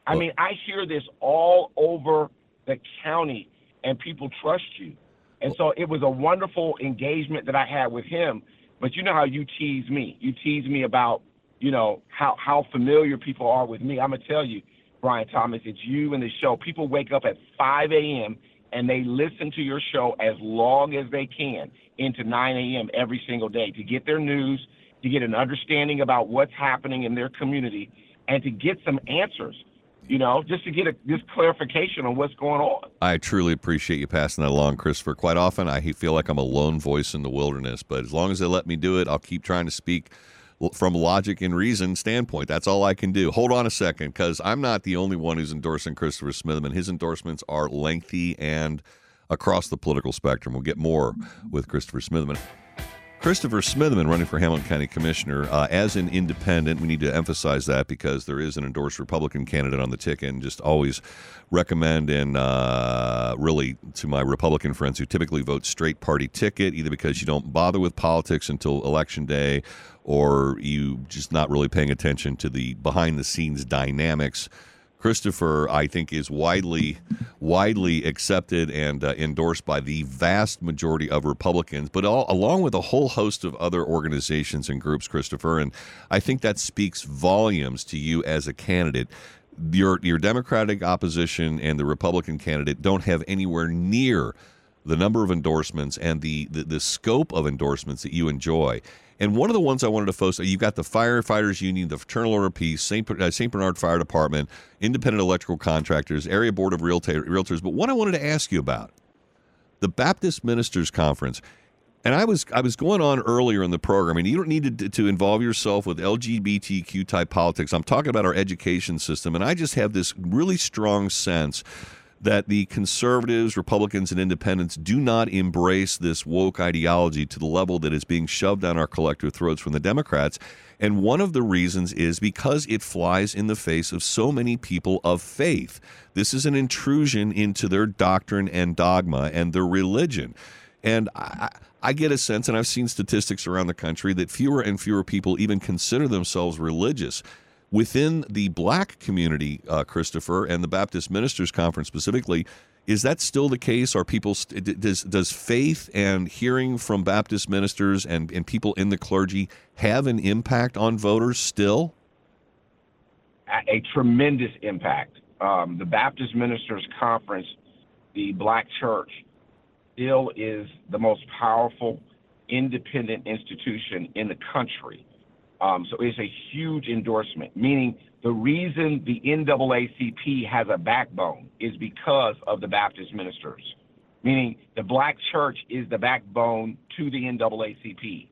I mean, I hear this all over the county, and people trust you. And so it was a wonderful engagement that I had with him. But you know how you tease me. You tease me about, you know, how how familiar people are with me. I'm gonna tell you, Brian Thomas, it's you and the show. People wake up at 5 a.m. and they listen to your show as long as they can into 9 a.m. every single day to get their news, to get an understanding about what's happening in their community, and to get some answers. You know, just to get a just clarification on what's going on. I truly appreciate you passing that along, Christopher. Quite often, I feel like I'm a lone voice in the wilderness, but as long as they let me do it, I'll keep trying to speak from logic and reason standpoint. That's all I can do. Hold on a second, because I'm not the only one who's endorsing Christopher Smitherman. His endorsements are lengthy and across the political spectrum. We'll get more with Christopher Smitherman. Christopher Smitherman running for Hamilton County Commissioner uh, as an independent. We need to emphasize that because there is an endorsed Republican candidate on the ticket, and just always recommend and uh, really to my Republican friends who typically vote straight party ticket, either because you don't bother with politics until election day, or you just not really paying attention to the behind the scenes dynamics. Christopher, I think, is widely widely accepted and uh, endorsed by the vast majority of Republicans, but all, along with a whole host of other organizations and groups, Christopher. And I think that speaks volumes to you as a candidate. Your your Democratic opposition and the Republican candidate don't have anywhere near the number of endorsements and the, the, the scope of endorsements that you enjoy. And one of the ones I wanted to focus, you've got the Firefighters Union, the Fraternal Order of Peace, St. Uh. Bernard Fire Department, Independent Electrical Contractors, Area Board of Realtor, Realtors. But what I wanted to ask you about, the Baptist Ministers Conference. And I was I was going on earlier in the program, and you don't need to, to involve yourself with LGBTQ type politics. I'm talking about our education system, and I just have this really strong sense that the conservatives, Republicans, and independents do not embrace this woke ideology to the level that is being shoved down our collective throats from the Democrats. And one of the reasons is because it flies in the face of so many people of faith. This is an intrusion into their doctrine and dogma and their religion. And I, I get a sense, and I've seen statistics around the country, that fewer and fewer people even consider themselves religious within the black community, uh, Christopher, and the Baptist Ministers Conference specifically, is that still the case? Are people does does faith and hearing from Baptist ministers and, and people in the clergy have an impact on voters still? A, a tremendous impact. Um, the Baptist Ministers Conference, the Black Church, still is the most powerful independent institution in the country. Um, so it's a huge endorsement, meaning the reason the NAACP has a backbone is because of the Baptist ministers, meaning the black church is the backbone to the NAACP.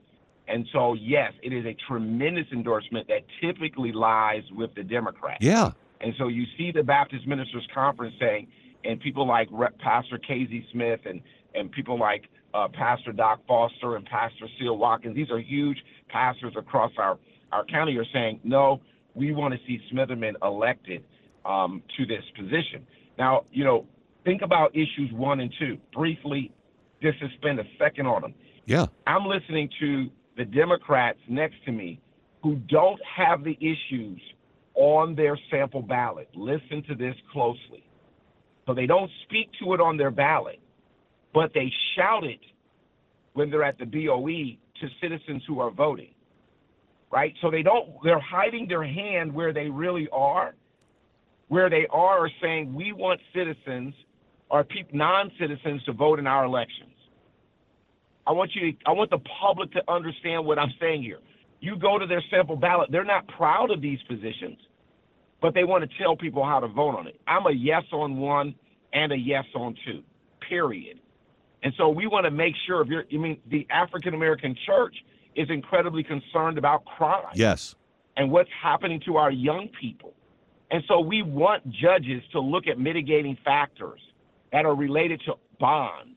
And so, yes, it is a tremendous endorsement that typically lies with the Democrats. Yeah. And so you see the Baptist Ministers Conference saying, and people like Rep Pastor Casey Smith and, and people like uh, Pastor Doc Foster and Pastor Seal Watkins, these are huge pastors across our, our county, are saying, no, we want to see Smitherman elected um, to this position. Now, you know, think about issues one and two briefly, just to spend a second on them. Yeah. I'm listening to the Democrats next to me who don't have the issues on their sample ballot. Listen to this closely. So they don't speak to it on their ballot, but they shout it when they're at the BOE to citizens who are voting. Right? So they don't they're hiding their hand where they really are. Where they are saying we want citizens or people non-citizens to vote in our elections. I want you to, I want the public to understand what I'm saying here. You go to their sample ballot, they're not proud of these positions, but they want to tell people how to vote on it. I'm a yes on one and a yes on two. Period. And so we want to make sure if you're, I mean, the African American church is incredibly concerned about crime. Yes. And what's happening to our young people. And so we want judges to look at mitigating factors that are related to bonds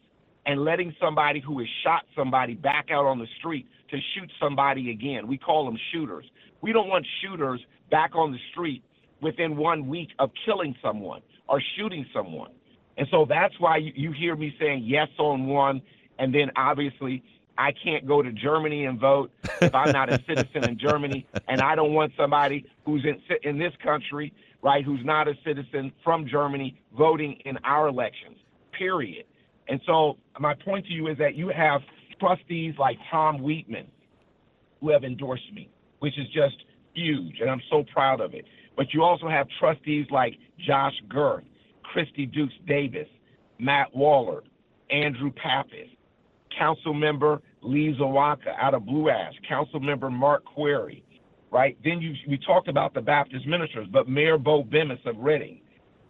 and letting somebody who has shot somebody back out on the street to shoot somebody again. We call them shooters. We don't want shooters back on the street within one week of killing someone or shooting someone. And so that's why you, you hear me saying yes on one, and then obviously I can't go to Germany and vote if I'm not a citizen in Germany, and I don't want somebody who's in in this country, right, who's not a citizen from Germany voting in our elections. Period. And so my point to you is that you have trustees like Tom Wheatman who have endorsed me, which is just huge, and I'm so proud of it. But you also have trustees like Josh Girth, Christy Dukes Davis, Matt Waller, Andrew Pappas, Council Member Lee Zawaka out of Blue Ash, Council Member Mark Query, right? Then you we talked about the Baptist ministers, but Mayor Bo Bemis of Reading,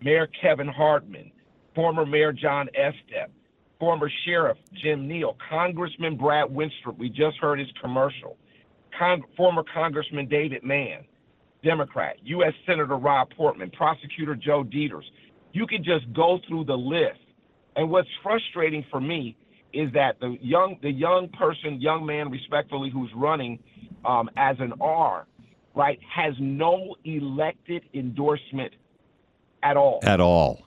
Mayor Kevin Hardman, former Mayor John Estep, former Sheriff Jim Neil, Congressman Brad Wenstrup, we just heard his commercial, former Congressman David Mann, Democrat, U.S. Senator Rob Portman, Prosecutor Joe Deters. You can just go through the list. And what's frustrating for me is that the young the young person, young man, respectfully, who's running um, as an R, right, has no elected endorsement at all. At all.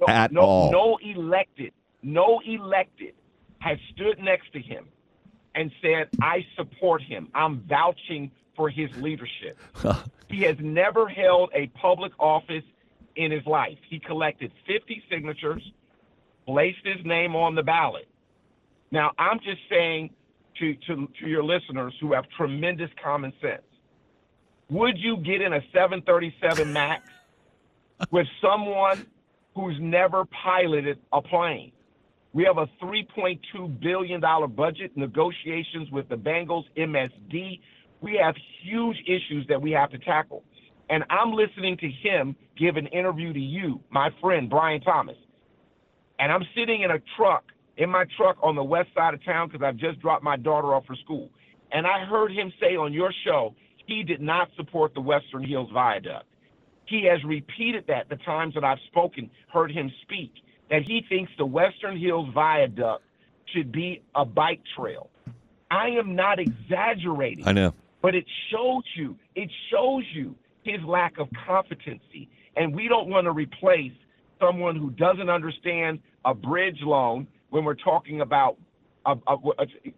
No, At no, all. No elected, no elected has stood next to him and said, I support him. I'm vouching for his leadership. he has never held a public office in his life. He collected 50 signatures, placed his name on the ballot. Now, I'm just saying to, to, to your listeners who have tremendous common sense would you get in a 737 MAX with someone who's never piloted a plane? We have a $3.2 billion budget, negotiations with the Bengals, MSD. We have huge issues that we have to tackle. And I'm listening to him give an interview to you, my friend, Brian Thomas. And I'm sitting in a truck, in my truck on the west side of town because I've just dropped my daughter off for school. And I heard him say on your show he did not support the Western Hills Viaduct. He has repeated that the times that I've spoken, heard him speak, that he thinks the Western Hills Viaduct should be a bike trail. I am not exaggerating. I know. But it shows you, it shows you his lack of competency. And we don't want to replace someone who doesn't understand a bridge loan when we're talking about uh, uh,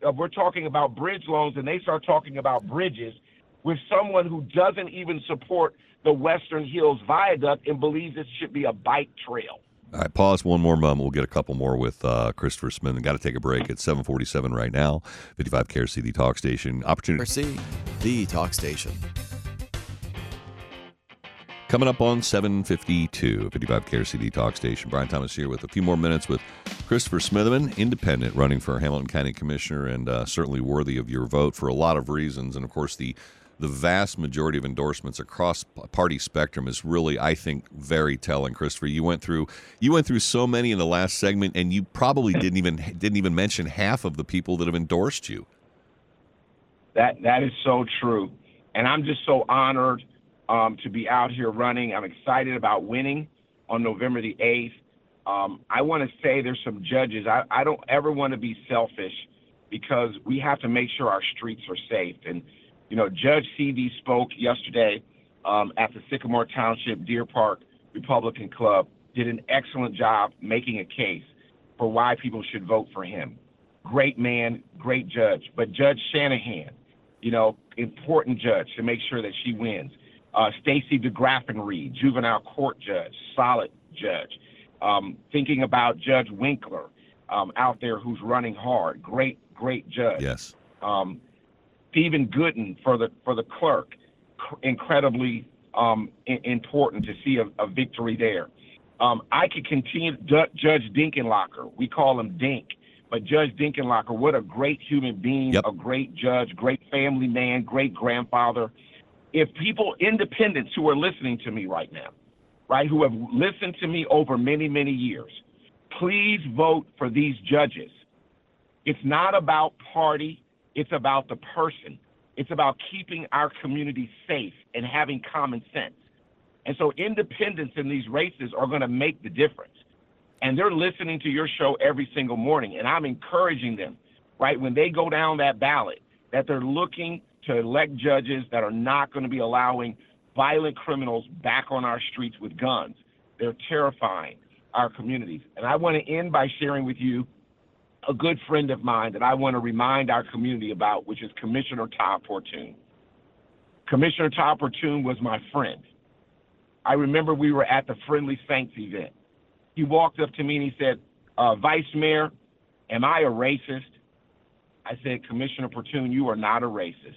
uh, we're talking about bridge loans and they start talking about bridges with someone who doesn't even support the Western Hills Viaduct and believes it should be a bike trail. All right, pause one more moment. We'll get a couple more with uh, Christopher Smith. Got to take a break at 747 right now. 55 KRC, the talk station. Opportunity. KRC, the talk station. Coming up on 752, 55 KRCD Talk Station. Brian Thomas here with a few more minutes with Christopher Smitherman, independent, running for Hamilton County Commissioner, and uh, certainly worthy of your vote for a lot of reasons. And of course, the the vast majority of endorsements across party spectrum is really, I think, very telling. Christopher, you went through you went through so many in the last segment, and you probably didn't even didn't even mention half of the people that have endorsed you. That that is so true, and I'm just so honored um, to be out here running. I'm excited about winning on November the 8th. Um, I want to say there's some judges. I, I don't ever want to be selfish because we have to make sure our streets are safe. And, you know, Judge CV spoke yesterday um, at the Sycamore Township Deer Park Republican Club, did an excellent job making a case for why people should vote for him. Great man, great judge. But Judge Shanahan, you know, important judge to make sure that she wins. Uh, Stacey DeGraffenreid, juvenile court judge, solid judge. Um, thinking about Judge Winkler um, out there who's running hard, great, great judge. Yes. Um, Stephen Gooden for the for the clerk, cr- incredibly um, I- important to see a, a victory there. Um, I could continue. Ju- Judge Dinkelacker, we call him Dink, but Judge Dinkelacker, what a great human being, a great judge, great family man, great grandfather if people, independents who are listening to me right now, right, who have listened to me over many, many years, please vote for these judges. It's not about party, it's about the person. It's about keeping our community safe and having common sense. And so independents in these races are going to make the difference. And they're listening to your show every single morning. And I'm encouraging them, right, when they go down that ballot, that they're looking to elect judges that are not going to be allowing violent criminals back on our streets with guns. They're terrifying our communities. And I want to end by sharing with you a good friend of mine that I want to remind our community about, which is Commissioner Todd Portune. Commissioner Todd Portune was my friend. I remember we were at the Friendly Saints event. He walked up to me and he said, uh, Vice Mayor, am I a racist? I said, Commissioner Portune, you are not a racist.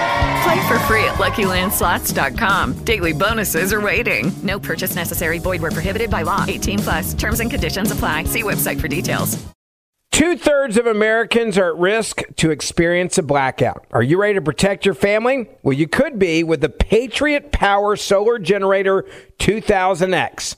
Play for free at LuckyLandSlots.com. Daily bonuses are waiting. No purchase necessary. Void where prohibited by law. 18 plus. Terms and conditions apply. See website for details. Two thirds of Americans are at risk to experience a blackout. Are you ready to protect your family? Well, you could be with the Patriot Power Solar Generator 2000X.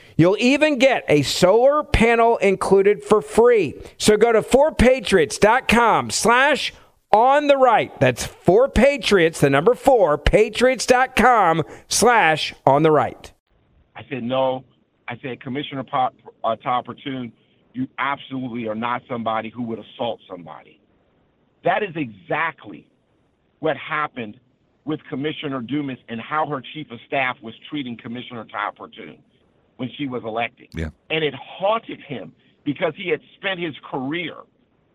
You'll even get a solar panel included for free. So go to 4patriots.com slash on the right. That's 4patriots, the number 4, patriots.com slash on the right. I said, no. I said, Commissioner Pop, uh, Todd you absolutely are not somebody who would assault somebody. That is exactly what happened with Commissioner Dumas and how her chief of staff was treating Commissioner Todd Portune when she was elected. Yeah. And it haunted him because he had spent his career,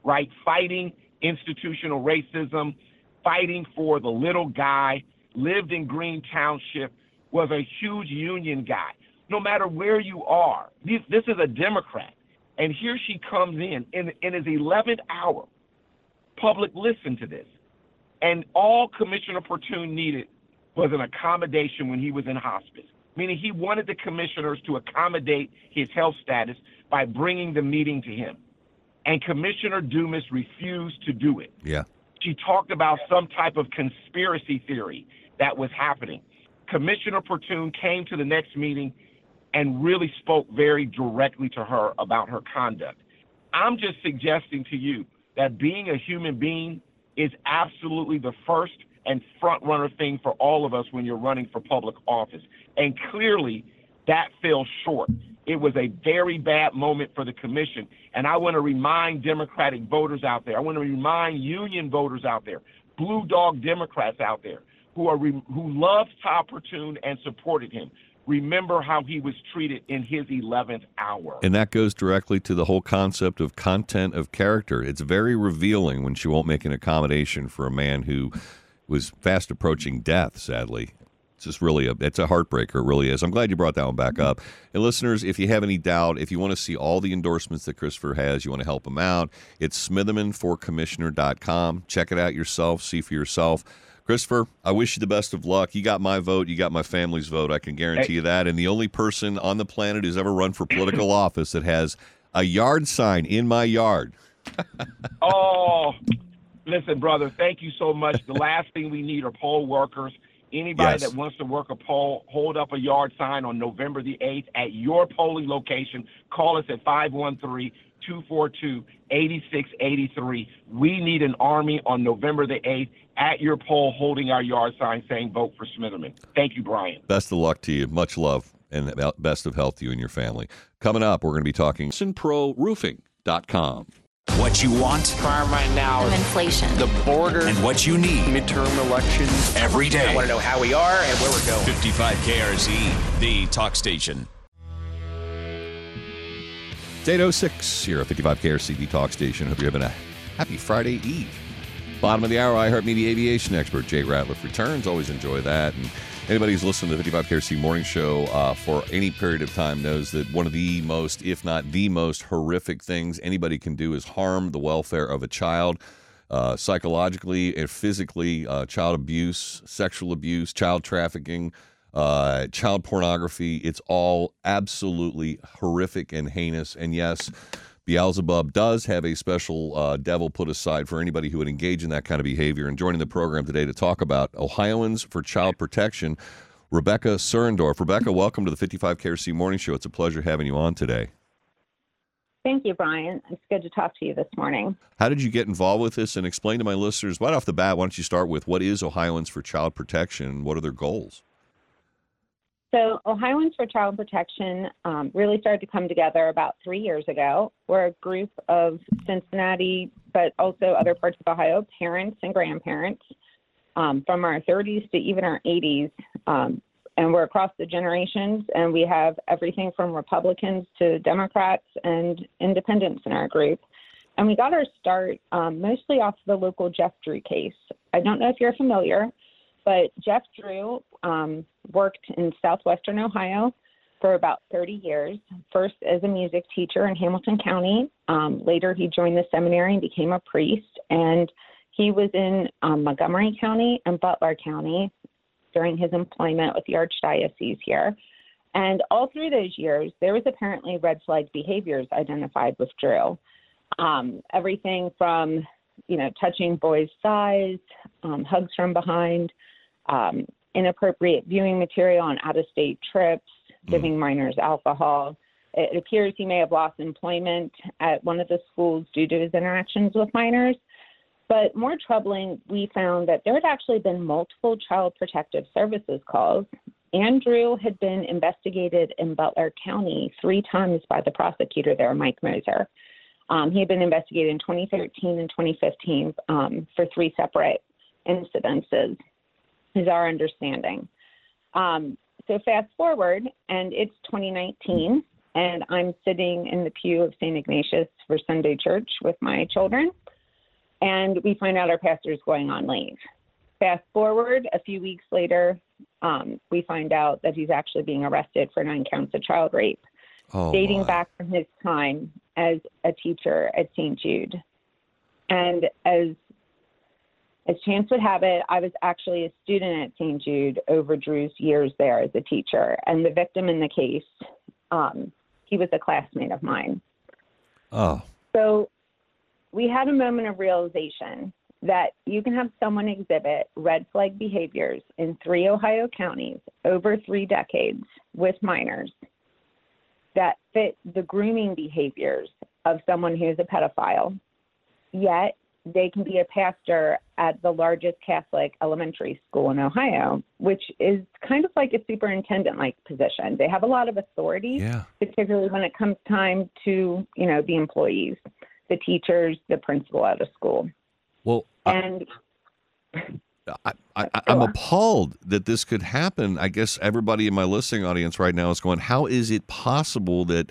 right, fighting institutional racism, fighting for the little guy, lived in Green Township, was a huge union guy. No matter where you are, this, this is a Democrat. And here she comes in, in in his 11th hour. Public listened to this. And all Commissioner Portune needed was an accommodation when he was in hospice, meaning he wanted the commissioners to accommodate his health status by bringing the meeting to him. And Commissioner Dumas refused to do it. Yeah. She talked about some type of conspiracy theory that was happening. Commissioner Portune came to the next meeting and really spoke very directly to her about her conduct. I'm just suggesting to you that being a human being is absolutely the first and front runner thing for all of us when you're running for public office. And clearly, that fell short. It was a very bad moment for the commission. And I want to remind Democratic voters out there, I want to remind union voters out there, blue dog Democrats out there who are re- who loved Todd Portune and supported him. Remember how he was treated in his 11th hour. And that goes directly to the whole concept of content of character. It's very revealing when she won't make an accommodation for a man who was fast approaching death, sadly. It's just really a it's a heartbreaker, it really is. I'm glad you brought that one back mm-hmm. up. And listeners, if you have any doubt, if you want to see all the endorsements that Christopher has, you want to help him out, it's smithermanforcommissioner.com. Check it out yourself, see for yourself. Christopher, I wish you the best of luck. You got my vote. You got my family's vote. I can guarantee you that. And the only person on the planet who's ever run for political office that has a yard sign in my yard. Oh, listen, brother, thank you so much. The last thing we need are poll workers. Anybody Yes. that wants to work a poll, hold up a yard sign on November the 8th at your polling location. Call us at 513 242 8683. We need an army on November the 8th at your poll holding our yard sign saying vote for Smitherman. Thank you, Brian. Best of luck to you. Much love and best of health to you and your family. Coming up, we're going to be talking SinProRoofing.com. What you want Crime right now is inflation. the border, and what you need midterm elections. every day. I want to know how we are and where we're going. 55 KRC, the talk station. It's 806 here at 55 KRC, the Talk Station. Hope you're having a happy Friday Eve. Bottom of the hour, iHeartMedia aviation expert Jay Ratliff returns. Always enjoy that. And anybody who's listened to the 55 KRC morning show uh, for any period of time knows that one of the most, if not the most horrific things anybody can do is harm the welfare of a child. Uh, psychologically and physically, uh, child abuse, sexual abuse, child trafficking, uh, child pornography. It's all absolutely horrific and heinous. And yes, Beelzebub does have a special uh, devil put aside for anybody who would engage in that kind of behavior. And joining the program today to talk about Ohioans for Child Protection, Rebecca Surendorf. Rebecca, welcome to the 55 KRC Morning Show. It's a pleasure having you on today. Thank you, Brian. It's good to talk to you this morning. How did you get involved with this? And explain to my listeners right off the bat. Why don't you start with what is Ohioans for Child Protection what are their goals? So, Ohioans for Child Protection um, really started to come together about three years ago. We're a group of Cincinnati, but also other parts of Ohio, parents and grandparents um, from our 30s to even our 80s. Um, and we're across the generations, and we have everything from Republicans to Democrats and independents in our group. And we got our start um, mostly off the local Jeff Drew case. I don't know if you're familiar, but Jeff Drew um, worked in southwestern Ohio for about 30 years, first as a music teacher in Hamilton County. Um, later, he joined the seminary and became a priest. And he was in um, Montgomery County and Butler County during his employment with the Archdiocese here. And all through those years, there was apparently red flag behaviors identified with Drew. Um, everything from, you know, touching boys' thighs, um, hugs from behind, um, inappropriate viewing material on out of state trips, giving minors alcohol. It appears he may have lost employment at one of the schools due to his interactions with minors. But more troubling, we found that there had actually been multiple Child Protective Services calls. Andrew had been investigated in Butler County three times by the prosecutor there, Mike Gmoser. Um, he had been investigated in 2013 and 2015 um, for three separate incidences, is our understanding. Um, so fast forward, and it's 2019, and I'm sitting in the pew of St. Ignatius for Sunday church with my children, and we find out our pastor is going on leave. Fast forward a few weeks later, um, we find out that he's actually being arrested for nine counts of child rape, Oh, dating my. back from his time as a teacher at St. Jude. And as as chance would have it, I was actually a student at St. Jude over Drew's years there as a teacher, and the victim in the case, um, he was a classmate of mine. Oh, So we had a moment of realization that you can have someone exhibit red flag behaviors in three Ohio counties over three decades with minors that fit the grooming behaviors of someone who's a pedophile, yet they can be a pastor at the largest Catholic elementary school in Ohio, which is kind of like a superintendent like position. They have a lot of authority, Yeah. particularly when it comes time to, you know, the employees, the teachers, the principal at a school. well, And I, I, I'm appalled that this could happen. I guess everybody in my listening audience right now is going, "How is it possible that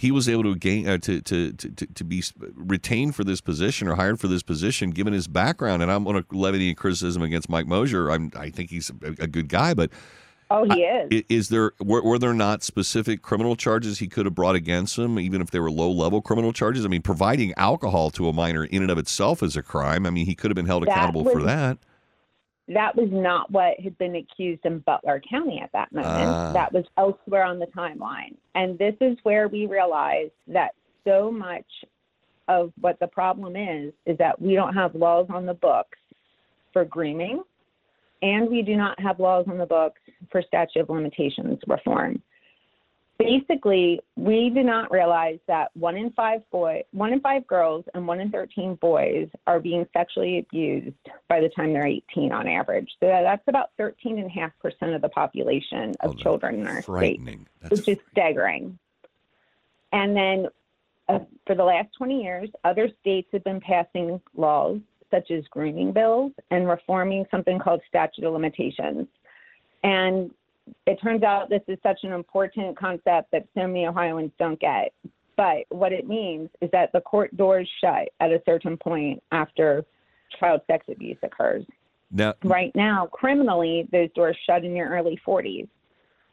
he was able to gain uh, to, to to to be retained for this position or hired for this position, given his background?" And I'm going to levy any criticism against Mike Gmoser. I'm, I think he's a, a good guy, but oh, he is. I- Is there were, were there not specific criminal charges he could have brought against him, even if they were low level criminal charges? I mean, providing alcohol to a minor in and of itself is a crime. I mean, he could have been held That accountable for that. That was not what had been accused in Butler County at that moment. Ah. That was elsewhere on the timeline. And this is where we realized that so much of what the problem is is that we don't have laws on the books for grooming and we do not have laws on the books for statute of limitations reform. Basically, we do not realize that one in five boy, one in five girls and one in 13 boys are being sexually abused by the time they're 18 on average. So that's about 13 and a half percent of the population of children in our state, Frightening. which is staggering. And then uh, for the last 20 years, other states have been passing laws such as grooming bills and reforming something called statute of limitations. And it turns out this is such an important concept that so many Ohioans don't get. But what it means is that the court doors shut at a certain point after child sex abuse occurs. Now, Right now, criminally, those doors shut in your early 40s.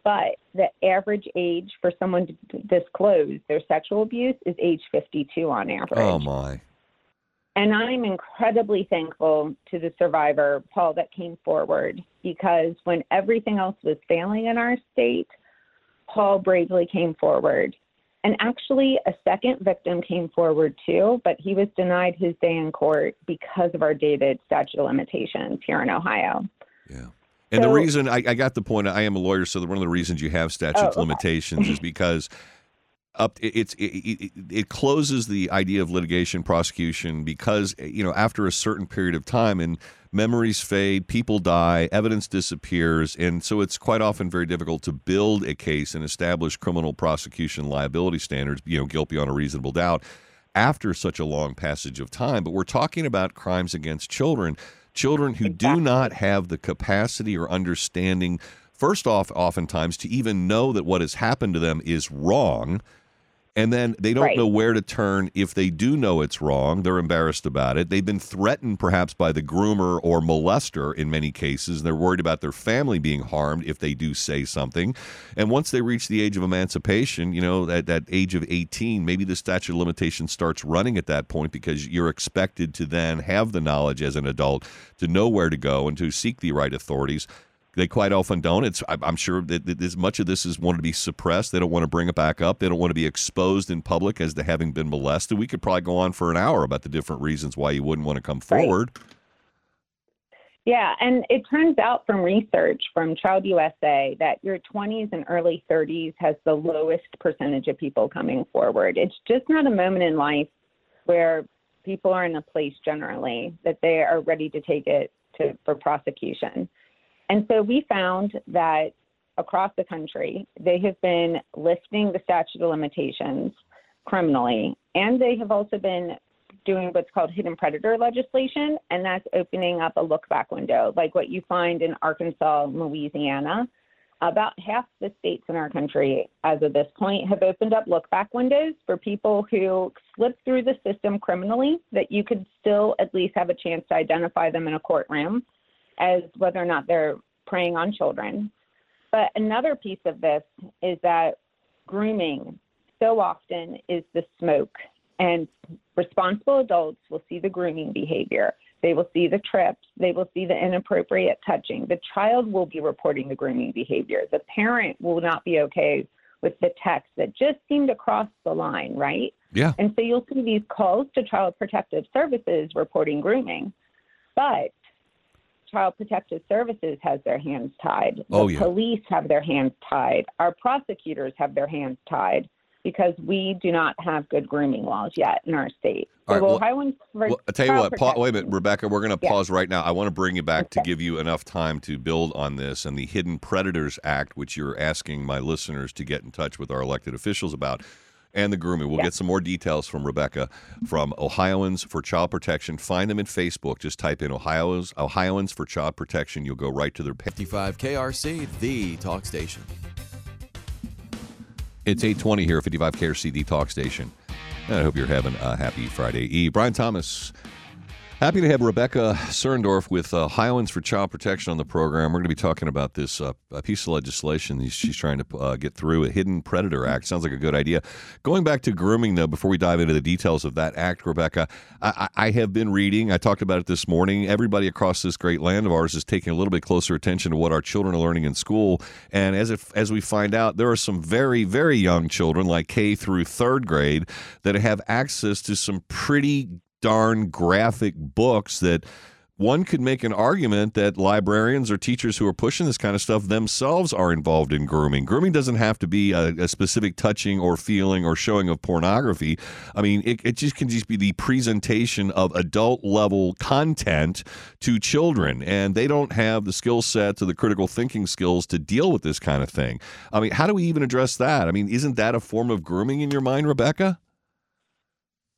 But the average age for someone to disclose their sexual abuse is age 52 on average. oh my. And I'm incredibly thankful to the survivor, Paul, that came forward because when everything else was failing in our state, Paul bravely came forward. And actually, a second victim came forward too, but he was denied his day in court because of our dated statute of limitations here in Ohio. Yeah. And the reason I, I got the point, I am a lawyer, so one of the reasons you have statute Oh, of okay. limitations is because up it, it's it, it, it closes the idea of litigation prosecution because you know after a certain period of time and memories fade, people die, evidence disappears, and so it's quite often very difficult to build a case and establish criminal prosecution liability standards, you know, guilt beyond a reasonable doubt after such a long passage of time. But we're talking about crimes against children, children who do not have the capacity or understanding, first off, oftentimes, to even know that what has happened to them is wrong. And then they don't Right. know where to turn if they do know it's wrong. They're embarrassed about it. They've been threatened perhaps by the groomer or molester in many cases. They're worried about their family being harmed if they do say something. And once they reach the age of emancipation, you know, at that age of 18, maybe the statute of limitations starts running at that point because you're expected to then have the knowledge as an adult to know where to go and to seek the right authorities. They quite often don't. It's I- I'm sure that, as much of this is wanted to be suppressed. They don't want to bring it back up. They don't want to be exposed in public as to having been molested. We could probably go on for an hour about the different reasons why you wouldn't want to come forward. Yeah, and it turns out from research from Child USA that your 20s and early 30s has the lowest percentage of people coming forward. It's just not a moment in life where people are in a place generally that they are ready to take it to for prosecution. And so we found that across the country, they have been lifting the statute of limitations criminally, and they have also been doing what's called hidden predator legislation, and that's opening up a look back window, like what you find in Arkansas Louisiana. About half the states in our country, as of this point, have opened up look back windows for people who slip through the system criminally, that you could still at least have a chance to identify them in a courtroom as whether or not they're preying on children. But another piece of this is that grooming so often is the smoke, and responsible adults will see the grooming behavior. They will see the trips. They will see the inappropriate touching. The child will be reporting the grooming behavior. The parent will not be okay with the text that just seemed to cross the line, right? Yeah. And so you'll see these calls to Child Protective Services reporting grooming. But Child Protective Services has their hands tied. Oh, the Oh, yeah. police have their hands tied. Our prosecutors have their hands tied because we do not have good grooming laws yet in our state. All right, So well- Ohioans for Well, I tell you what, pa- wait a minute, Rebecca. We're going to Yeah. pause right now. I want to bring you back to give you enough time to build on this and the Hidden Predators Act, which you're asking my listeners to get in touch with our elected officials about, and the grooming. We'll get some more details from Rebecca from Ohioans for Child Protection. Find them in Facebook. Just type in Ohio's Ohioans for Child Protection. You'll go right to their page. 55 KRC, the talk station. It's 820 here at 55 the Talk Station. And I hope you're having a happy Friday Eve. Brian Thomas, happy to have Rebecca Serndorf with uh, Ohioans for Child Protection on the program. We're going to be talking about this uh, piece of legislation she's trying to uh, get through, a Hidden Predator Act. Sounds like a good idea. Going back to grooming, though, before we dive into the details of that act, Rebecca, I, I I have been reading, I talked about it this morning. Everybody across this great land of ours is taking a little bit closer attention to what our children are learning in school. And as if, as we find out, there are some very, very young children, like K through third grade, that have access to some pretty darn graphic books that one could make an argument that librarians or teachers who are pushing this kind of stuff themselves are involved in grooming. Grooming doesn't have to be a, a specific touching or feeling or showing of pornography. I mean, it, it just can just be the presentation of adult level content to children, and they don't have the skill sets or the critical thinking skills to deal with this kind of thing. I mean, how do we even address that? I mean, isn't that a form of grooming in your mind, Rebecca?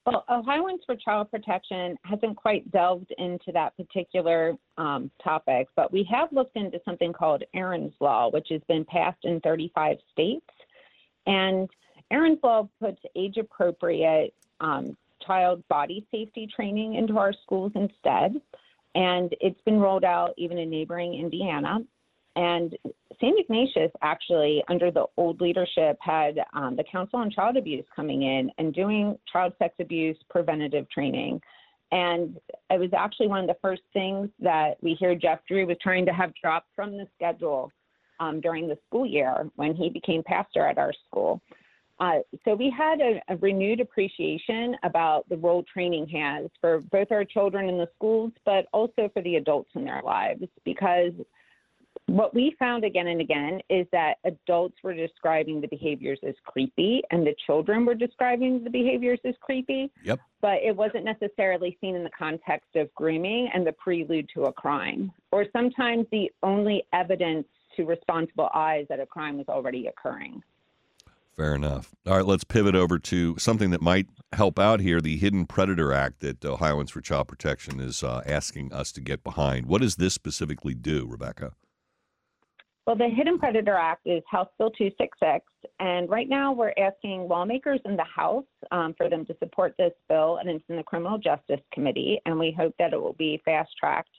Well, Ohioans for Child Protection hasn't quite delved into that particular um, topic, but we have looked into something called Aaron's Law, which has been passed in 35 states. And Aaron's Law puts age appropriate um, child body safety training into our schools instead. And it's been rolled out even in neighboring Indiana. And St. Ignatius actually, under the old leadership, had um, the Council on Child Abuse coming in and doing child sex abuse preventative training. And it was actually one of the first things that we hear Jeff Drew was trying to have dropped from the schedule um, during the school year when he became pastor at our school. Uh, so we had a, a renewed appreciation about the role training has for both our children in the schools, but also for the adults in their lives, because what we found again and again is that adults were describing the behaviors as creepy and the children were describing the behaviors as creepy Yep. but it wasn't necessarily seen in the context of grooming and the prelude to a crime or sometimes the only evidence to responsible eyes that a crime was already occurring Fair enough. All right, let's pivot over to something that might help out here the Hidden Predator Act that Ohioans for Child Protection is uh, asking us to get behind. What does this specifically do, Rebecca? Well, the Hidden Predator Act is House Bill 266, and right now we're asking lawmakers in the House um, for them to support this bill, and it's in the Criminal Justice Committee, and we hope that it will be fast tracked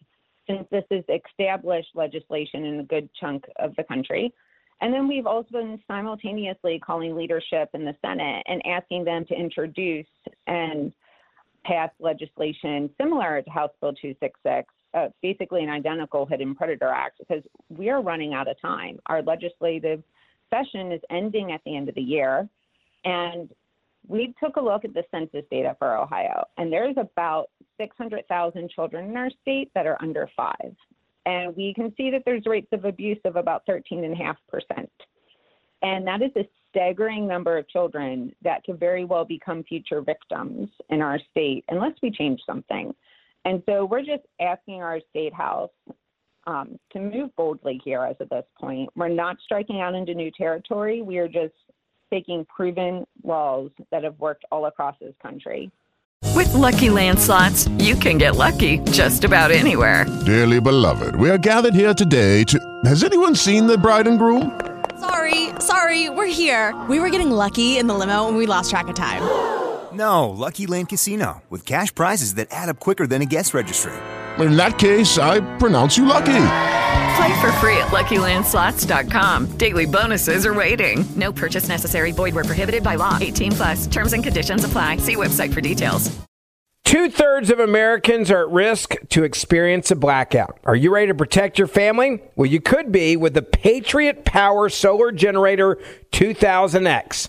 since this is established legislation in a good chunk of the country. And then we've also been simultaneously calling leadership in the Senate and asking them to introduce and pass legislation similar to House Bill 266, uh, basically an identical Hidden Predator Act, because we are running out of time. Our legislative session is ending at the end of the year. And we took a look at the census data for Ohio, and there's about 600,000 children in our state that are under five. And we can see that there's rates of abuse of about 13.5%. And that is a staggering number of children that could very well become future victims in our state unless we change something. And so we're just asking our state house um, to move boldly here as of this point. We're not striking out into new territory. We are just taking proven laws that have worked all across this country. With Lucky Land slots, you can get lucky just about anywhere. Dearly beloved, we are gathered here today to. Has anyone seen the bride and groom? Sorry, sorry, we're here. We were getting lucky in the limo and we lost track of time. No, Lucky Land Casino, with cash prizes that add up quicker than a guest registry. In that case, I pronounce you lucky. Play for free at LuckyLandSlots.com. Daily bonuses are waiting. No purchase necessary. Void where prohibited by law. 18 plus. Terms and conditions apply. See website for details. Two thirds of Americans are at risk to experience a blackout. Are you ready to protect your family? Well, you could be with the Patriot Power Solar Generator 2000X.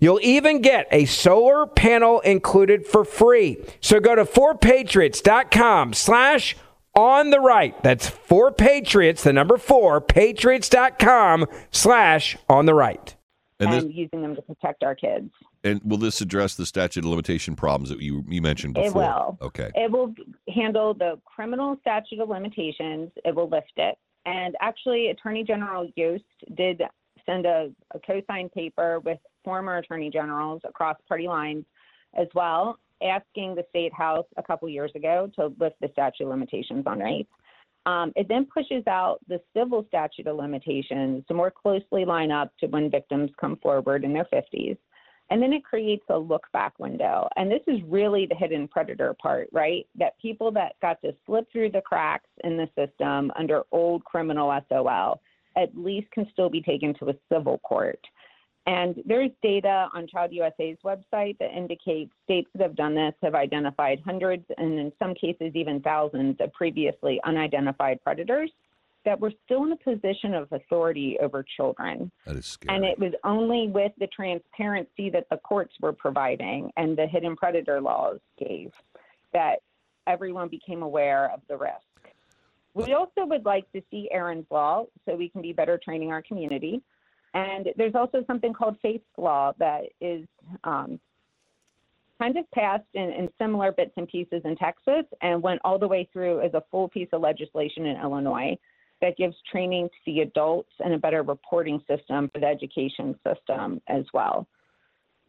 You'll even get a solar panel included for free. So go to 4patriots.com slash on the right. That's 4patriots, the number 4, patriots.com slash on the right. And, And this- using them to protect our kids. And will this address the statute of limitation problems that you you mentioned before? It will. Okay. It will handle the criminal statute of limitations. It will lift it. And actually, Attorney General Yost did send a, a co-signed paper with former attorney generals across party lines as well, asking the state house a couple years ago to lift the statute of limitations on rape. Um, it then pushes out the civil statute of limitations to more closely line up to when victims come forward in their 50s. And then it creates a look back window. And this is really the hidden predator part, right? That people that got to slip through the cracks in the system under old criminal SOL at least can still be taken to a civil court. And there's data on Child USA's website that indicates states that have done this have identified hundreds and in some cases even thousands of previously unidentified predators that were still in a position of authority over children. That is scary. And it was only with the transparency that the courts were providing and the hidden predator laws gave that everyone became aware of the risk. We also would like to see Aaron's Law so we can be better training our community. And there's also something called Faith's Law that is um, kind of passed in, in similar bits and pieces in Texas and went all the way through as a full piece of legislation in Illinois that gives training to the adults and a better reporting system for the education system as well.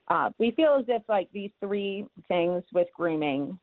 Uh, we feel as if like these three things with grooming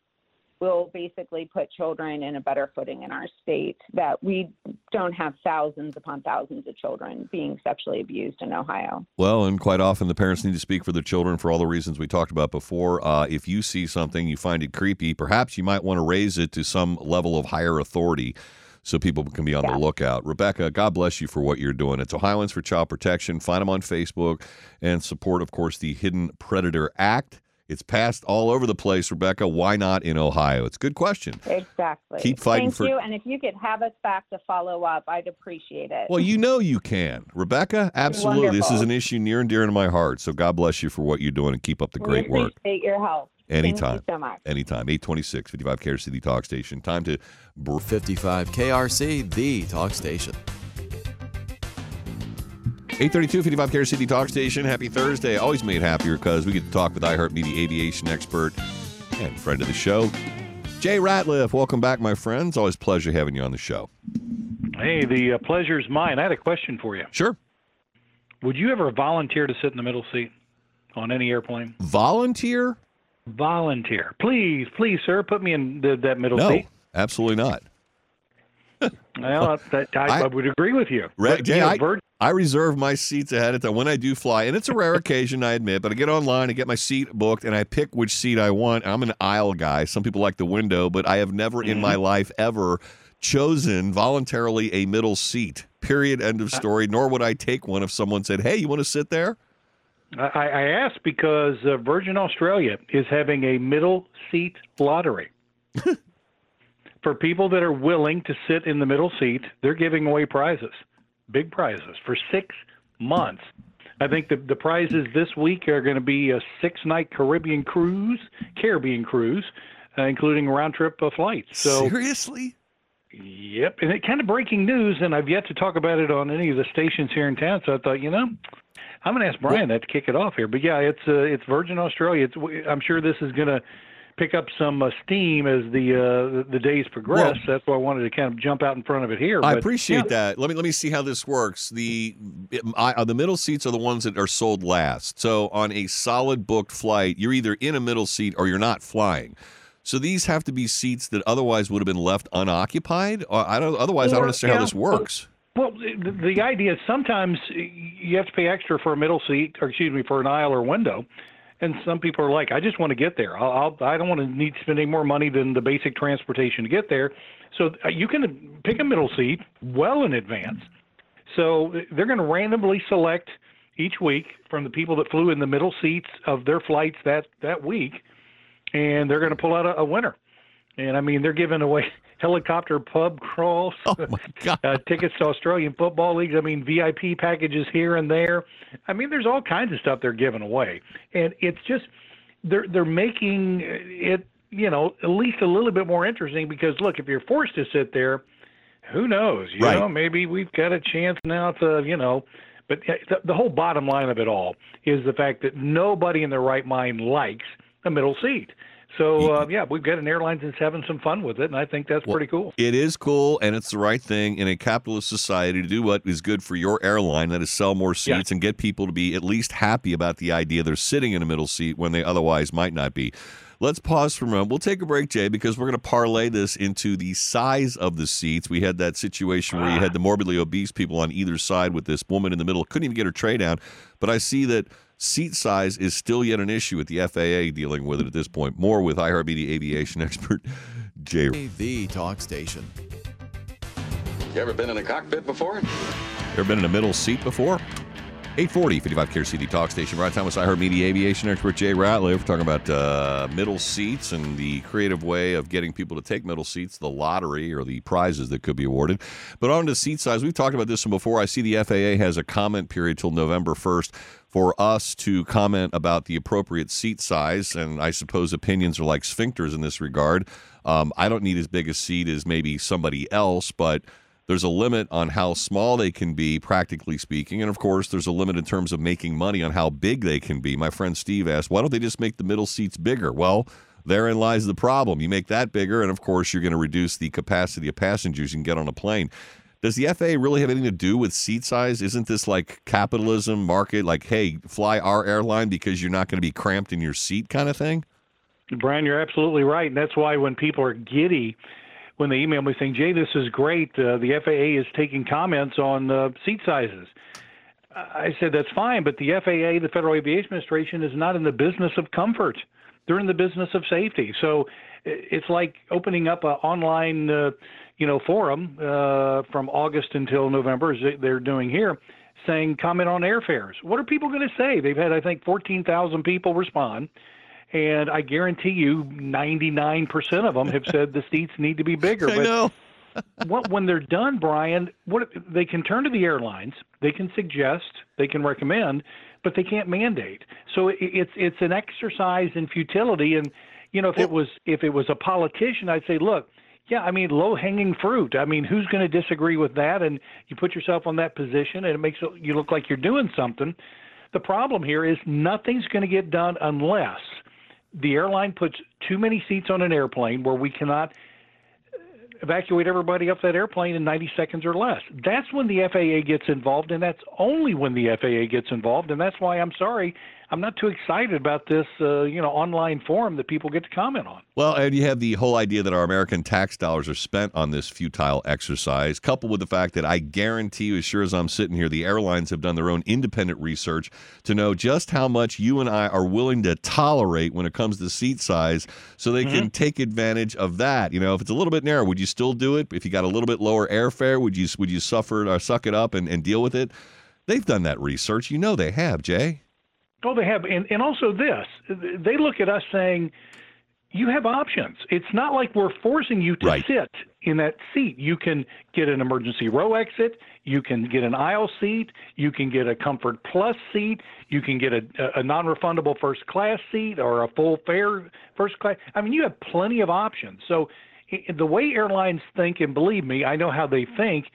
will basically put children in a better footing in our state that we don't have thousands upon thousands of children being sexually abused in Ohio. Well, and quite often the parents need to speak for their children for all the reasons we talked about before. Uh, if you see something you find it creepy, perhaps you might want to raise it to some level of higher authority so people can be on the lookout. Rebecca, God bless you for what you're doing. It's Ohioans for Child Protection. Find them on Facebook and support, of course, the Hidden Predator Act. It's passed all over the place, Rebecca. Why not in Ohio? It's a good question. Exactly. Keep fighting Thank for- you. And if you could have us back to follow up, I'd appreciate it. Well, you know you can. Rebecca, absolutely. This is an issue near and dear to my heart. So God bless you for what you're doing and keep up the great we work. appreciate your help. Anytime. Thank you so much. Anytime. 826 55 Care City Talk Station. Time to. Br- 55 KRC, the talk station. 832 55 Care City Talk Station. Happy Thursday. Always made happier because we get to talk with iHeartMedia aviation expert and friend of the show, Jay Ratliff. Welcome back, my friends. Always a pleasure having you on the show. Hey, the uh, pleasure's mine. I had a question for you. Sure. Would you ever volunteer to sit in the middle seat on any airplane? Volunteer? Volunteer. Please, please, sir, put me in the, that middle No, seat. absolutely not. Well, that, I, I, would agree with you. Re- But, Jay, you know, I, I reserve my seats ahead of time when I do fly, and it's a rare occasion, I admit. But I get online, I get my seat booked, and I pick which seat I want. I'm an aisle guy. Some people like the window, but I have never in my life ever chosen voluntarily a middle seat. Period. End of story. Nor would I take one if someone said, "Hey, you want to sit there?" I, I asked because uh, Virgin Australia is having a middle seat lottery. for people that are willing to sit in the middle seat, they're giving away prizes, big prizes, for six months. I think the, the prizes this week are going to be a six night Caribbean cruise, Caribbean cruise, uh, including round trip uh, flights. So seriously. Yep, and it kind of breaking news, and I've yet to talk about it on any of the stations here in town. So I thought, you know, I'm going to ask Brian that to kick it off here. But yeah, it's uh, it's Virgin Australia. It's I'm sure this is going to pick up some uh, steam as the uh, the days progress. That's why I wanted to kind of jump out in front of it here. I But, appreciate yeah, that. Let me let me see how this works. The I, uh, the middle seats are the ones that are sold last. So on a solid booked flight, you're either in a middle seat or you're not flying. So these have to be seats that otherwise would have been left unoccupied. Or I don't. Otherwise, I don't Or, understand how this works. Well, the, the idea is sometimes you have to pay extra for a middle seat, or excuse me, for an aisle or window. And some people are like, I just want to get there. I'll, I'll I don't want to need to spend any more money than the basic transportation to get there. So uh, you can pick a middle seat well in advance. So they're going to randomly select each week from the people that flew in the middle seats of their flights that that week, and they're going to pull out a, a winner. And I mean, they're giving away helicopter pub crawls, uh, tickets to Australian football leagues. I mean, VIP packages here and there. I mean, there's all kinds of stuff they're giving away, and it's just they're they're making it you know at least a little bit more interesting because look, if you're forced to sit there, who knows? You Right. know, maybe we've got a chance now to you know. But the, the whole bottom line of it all is the fact that nobody in their right mind likes a middle seat. So uh, yeah, we've got an airline that's having some fun with it, and I think that's pretty cool. It is cool, and it's the right thing in a capitalist society to do what is good for your airline. That is sell more seats and get people to be at least happy about the idea they're sitting in a middle seat when they otherwise might not be. Let's pause for a moment. We'll take a break, Jay, because we're going to parlay this into the size of the seats. We had that situation where you had the morbidly obese people on either side with this woman in the middle. Couldn't even get her tray down. But I see that seat size is still yet an issue with the FAA dealing with it at this point. More with IRBD aviation expert Jay. The Talk Station. You ever been in a cockpit before? Ever been in a middle seat before? 840, 55 KRC Talk Station. Brian Thomas, iHeartMedia aviation expert Jay Ratliff. We're talking about uh, middle seats and the creative way of getting people to take middle seats, the lottery or the prizes that could be awarded. But on to seat size, we've talked about this one before. I see the FAA has a comment period till November 1st for us to comment about the appropriate seat size. And I suppose opinions are like sphincters in this regard. Um, I don't need as big a seat as maybe somebody else, but there's a limit on how small they can be, practically speaking. And of course, there's a limit in terms of making money on how big they can be. My friend Steve asked, why don't they just make the middle seats bigger? Well, therein lies the problem. You make that bigger, and of course, you're going to reduce the capacity of passengers you can get on a plane. Does the FAA really have anything to do with seat size? Isn't this like capitalism, market, like, hey, fly our airline because you're not going to be cramped in your seat kind of thing? Brian, you're absolutely right, and that's why when people are giddy when they email me saying, "Jay, this is great. Uh, the FAA is taking comments on uh, seat sizes." I said that's fine, but the FAA, the Federal Aviation Administration, is not in the business of comfort. They're in the business of safety. So it's like opening up an online, uh, you know, forum uh, from August until November, as they- they're doing here, saying comment on airfares. What are people going to say? They've had, I think, 14,000 people respond. And I guarantee you, 99% of them have said the seats need to be bigger. I but know. what, when they're done, Brian, what they can turn to the airlines, they can suggest, they can recommend, but they can't mandate. So it, it's it's an exercise in futility. And you know, if it was if it was a politician, I'd say, look, yeah, I mean, low hanging fruit. I mean, who's going to disagree with that? And you put yourself on that position, and it makes you look like you're doing something. The problem here is nothing's going to get done unless the airline puts too many seats on an airplane where we cannot evacuate everybody off that airplane in 90 seconds or less. That's when the FAA gets involved, and that's only when the FAA gets involved. And that's why I'm sorry, I'm not too excited about this, uh, you know, online forum that people get to comment on. Well, and you have the whole idea that our American tax dollars are spent on this futile exercise, coupled with the fact that I guarantee you, as sure as I'm sitting here, the airlines have done their own independent research to know just how much you and I are willing to tolerate when it comes to seat size so they can take advantage of that. You know, if it's a little bit narrow, would you still do it? If you got a little bit lower airfare, would you would you suffer or suck it up and, and deal with it? They've done that research. You know they have, Jay. Oh, they have, and and also this, they look at us saying, you have options. It's not like we're forcing you to Right. sit in that seat. You can get an emergency row exit. You can get an aisle seat. You can get a Comfort Plus seat. You can get a, a non-refundable first class seat or a full fare first class. I mean, you have plenty of options. So the way airlines think, and believe me, I know how they think.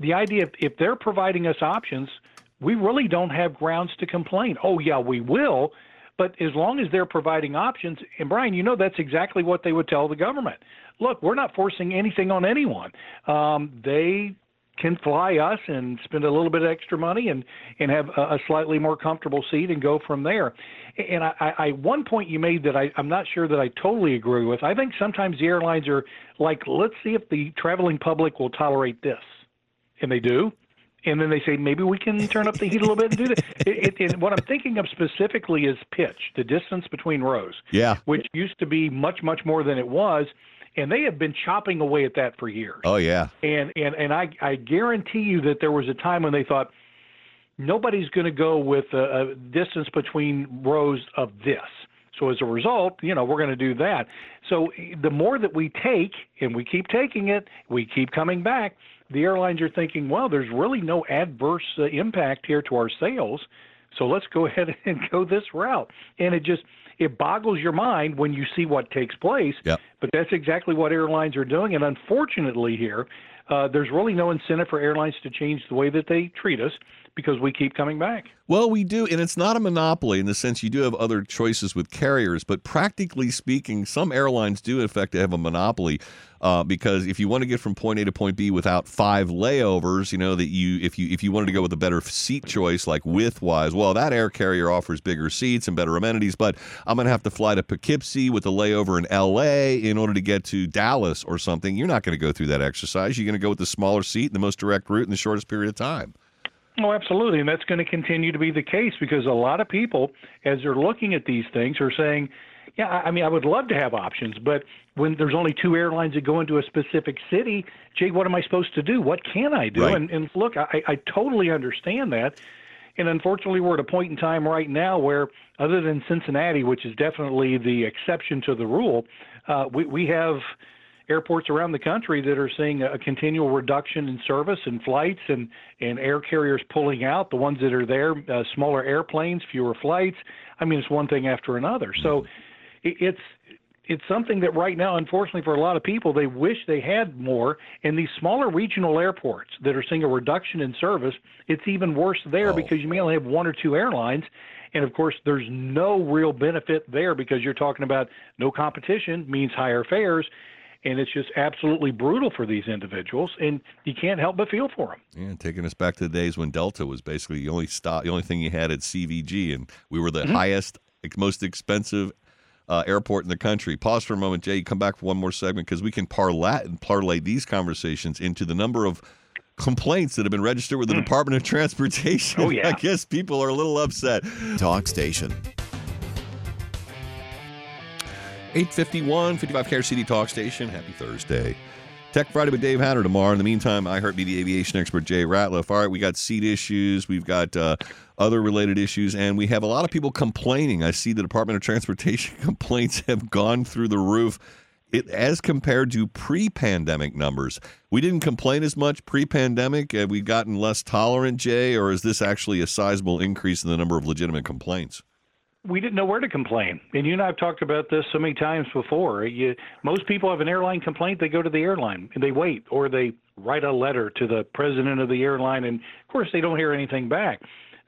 The idea if, if they're providing us options, we really don't have grounds to complain. Oh yeah, we will, but as long as they're providing options, and Brian, you know that's exactly what they would tell the government. Look, we're not forcing anything on anyone. Um, they can fly us and spend a little bit of extra money and and have a, a slightly more comfortable seat and go from there. And I, I, one point you made that I, I'm not sure that I totally agree with. I think sometimes the airlines are like, let's see if the traveling public will tolerate this, and they do and then they say maybe we can turn up the heat a little bit and do that. It, it, it, what I'm thinking of specifically is pitch, the distance between rows, Yeah. which used to be much much more than it was, and they have been chopping away at that for years. Oh yeah. And and and I I guarantee you that there was a time when they thought nobody's going to go with a, a distance between rows of this. So as a result, you know, we're going to do that. So eh, the more that we take and we keep taking it, we keep coming back, the airlines are thinking, well, there's really no adverse uh, impact here to our sales. So let's go ahead and go this route. And it just it boggles your mind when you see what takes place. Yep. But that's exactly what airlines are doing. And unfortunately, here, uh, there's really no incentive for airlines to change the way that they treat us because we keep coming back. Well, we do, and it's not a monopoly in the sense you do have other choices with carriers, but practically speaking, some airlines do in fact have a monopoly uh, because if you want to get from point A to point B without five layovers, you know that you if you if you wanted to go with a better seat choice like width wise, well, that air carrier offers bigger seats and better amenities, but I'm going to have to fly to Poughkeepsie with a layover in L.A. in order to get to Dallas or something. You're not going to go through that exercise. You're going to go with the smaller seat and the most direct route in the shortest period of time. Oh, absolutely. And that's going to continue to be the case because a lot of people, as they're looking at these things, are saying, yeah, I mean, I would love to have options, but when there's only two airlines that go into a specific city, Jay, what am I supposed to do? What can I do? Right. And, and look, I, I totally understand that. And unfortunately, we're at a point in time right now where, other than Cincinnati, which is definitely the exception to the rule, uh, we, we have airports around the country that are seeing a continual reduction in service and flights and, and air carriers pulling out. The ones that are there, uh, smaller airplanes, fewer flights. I mean, it's one thing after another. So it, it's it's something that right now, unfortunately, for a lot of people, they wish they had more. And these smaller regional airports that are seeing a reduction in service, it's even worse there because you may only have one or two airlines. And of course, there's no real benefit there because you're talking about no competition means higher fares. And it's just absolutely brutal for these individuals. And you can't help but feel for them. Yeah, taking us back to the days when Delta was basically the only stop, the only thing you had at CVG, and we were the Mhm. highest, most expensive uh, airport in the country. Pause for a moment, Jay. Come back for one more segment because we can parlay parlay these conversations into the number of complaints that have been registered with the Department of Transportation. Oh, yeah. I guess people are a little upset. Talk Station. 851, 55 KRC Talk Station. Happy Thursday. Tech Friday with Dave Hatter tomorrow. In the meantime, I heard the aviation expert Jay Ratliff. All right, we got seat issues, we've got uh, other related issues, and we have a lot of people complaining. I see the Department of Transportation complaints have gone through the roof. It, as compared to pre-pandemic numbers, we didn't complain as much pre-pandemic. Have we gotten less tolerant, Jay, or is this actually a sizable increase in the number of legitimate complaints? We didn't know where to complain. And you and I have talked about this so many times before. You, most people have an airline complaint, they go to the airline and they wait, or they write a letter to the president of the airline, and of course they don't hear anything back.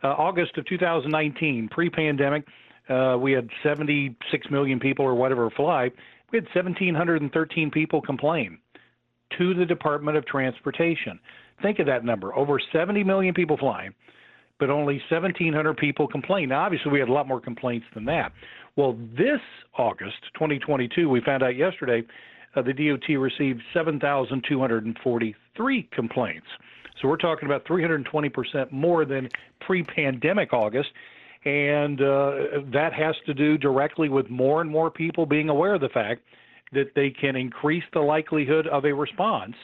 Uh, August of 2019, pre-pandemic, uh, we had 76 million people or whatever fly. We had 1,713 people complain to the Department of Transportation. Think of that number: over 70 million people flying but only 1,700 people complained. Now, obviously, we had a lot more complaints than that. Well, this August 2022, we found out yesterday, uh, the DOT received 7,243 complaints. So we're talking about 320% more than pre pandemic August. And uh, that has to do directly with more and more people being aware of the fact that they can increase the likelihood of a response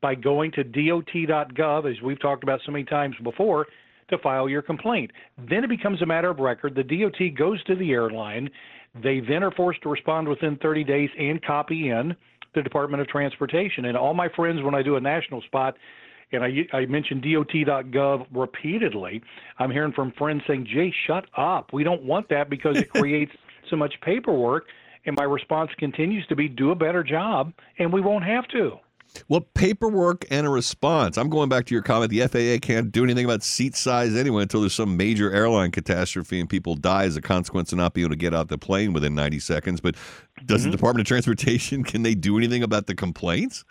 by going to dot.gov, as we've talked about so many times before, to file your complaint. Then it becomes a matter of record. The DOT goes to the airline. They then are forced to respond within 30 days and copy in the Department of Transportation. And all my friends, when I do a national spot, and I, I mentioned DOT.gov repeatedly, I'm hearing from friends saying, Jay, shut up. We don't want that because it creates so much paperwork. And my response continues to be do a better job, and we won't have to. Well, paperwork and a response. I'm going back to your comment. The FAA can't do anything about seat size anyway until there's some major airline catastrophe and people die as a consequence of not being able to get out the plane within 90 seconds. But does Mm-hmm. the Department of Transportation can they do anything about the complaints?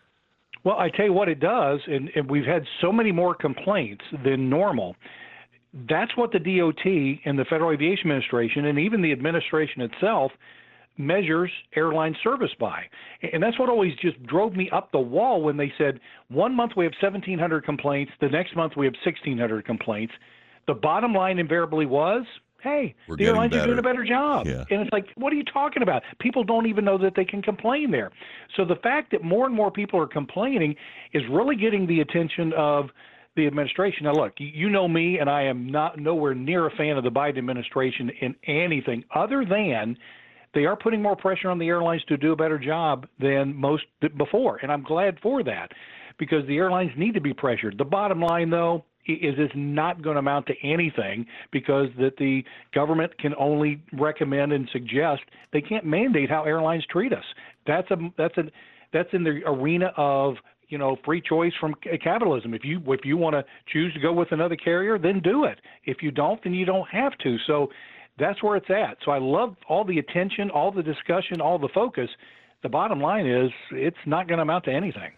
Well, I tell you what it does, and, and we've had so many more complaints than normal. That's what the DOT and the Federal Aviation Administration and even the administration itself measures airline service by. And that's what always just drove me up the wall when they said one month we have 1,700 complaints, the next month we have 1,600 complaints. The bottom line invariably was, hey, We're the airlines are doing a better. better job. Yeah. And it's like, what are you talking about? People don't even know that they can complain there. So the fact that more and more people are complaining is really getting the attention of the administration. Now, look, you- you know me, and I am not nowhere near a fan of the Biden administration in anything other than they are putting more pressure on the airlines to do a better job than most before, and I'm glad for that because the airlines need to be pressured. The bottom line, though, is it's not going to amount to anything because that the government can only recommend and suggest. They can't mandate how airlines treat us. That's a that's a that's in the arena of you know free choice from capitalism. If you if you want to choose to go with another carrier, then do it. If you don't, then you don't have to. So that's where it's at. So I love all the attention, all the discussion, all the focus. The bottom line is it's not going to amount to anything.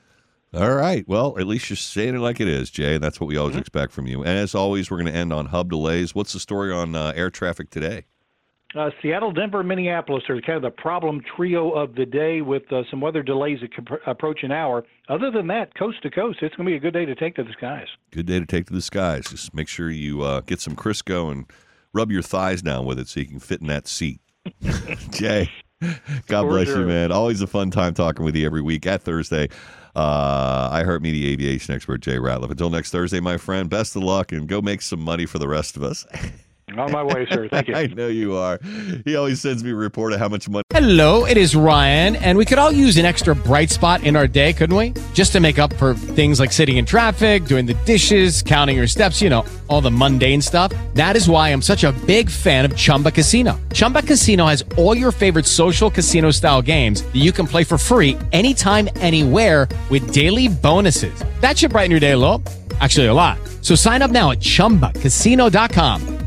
All right. Well, at least you're saying it like it is, Jay. And that's what we always Mm-hmm. expect from you. And as always, we're going to end on hub delays. What's the story on uh, air traffic today? Uh, Seattle, Denver, Minneapolis are kind of the problem trio of the day with uh, some weather delays that pr- approach an hour. Other than that, coast to coast, it's going to be a good day to take to the skies. Good day to take to the skies. Just make sure you uh, get some Crisco and rub your thighs down with it so you can fit in that seat. Jay, God For bless sure. you, man. Always a fun time talking with you every week at Thursday. Uh, iHeartMedia aviation expert Jay Ratliff. Until next Thursday, my friend, best of luck and go make some money for the rest of us. On my way, sir. Thank you. I know you are. He always sends me a report of how much money. Hello, it is Ryan, and we could all use an extra bright spot in our day, couldn't we? Just to make up for things like sitting in traffic, doing the dishes, counting your steps, you know, all the mundane stuff. That is why I'm such a big fan of Chumba Casino. Chumba Casino has all your favorite social casino style games that you can play for free anytime, anywhere with daily bonuses. That should brighten your day a little. Actually, a lot. So sign up now at chumbacasino.com.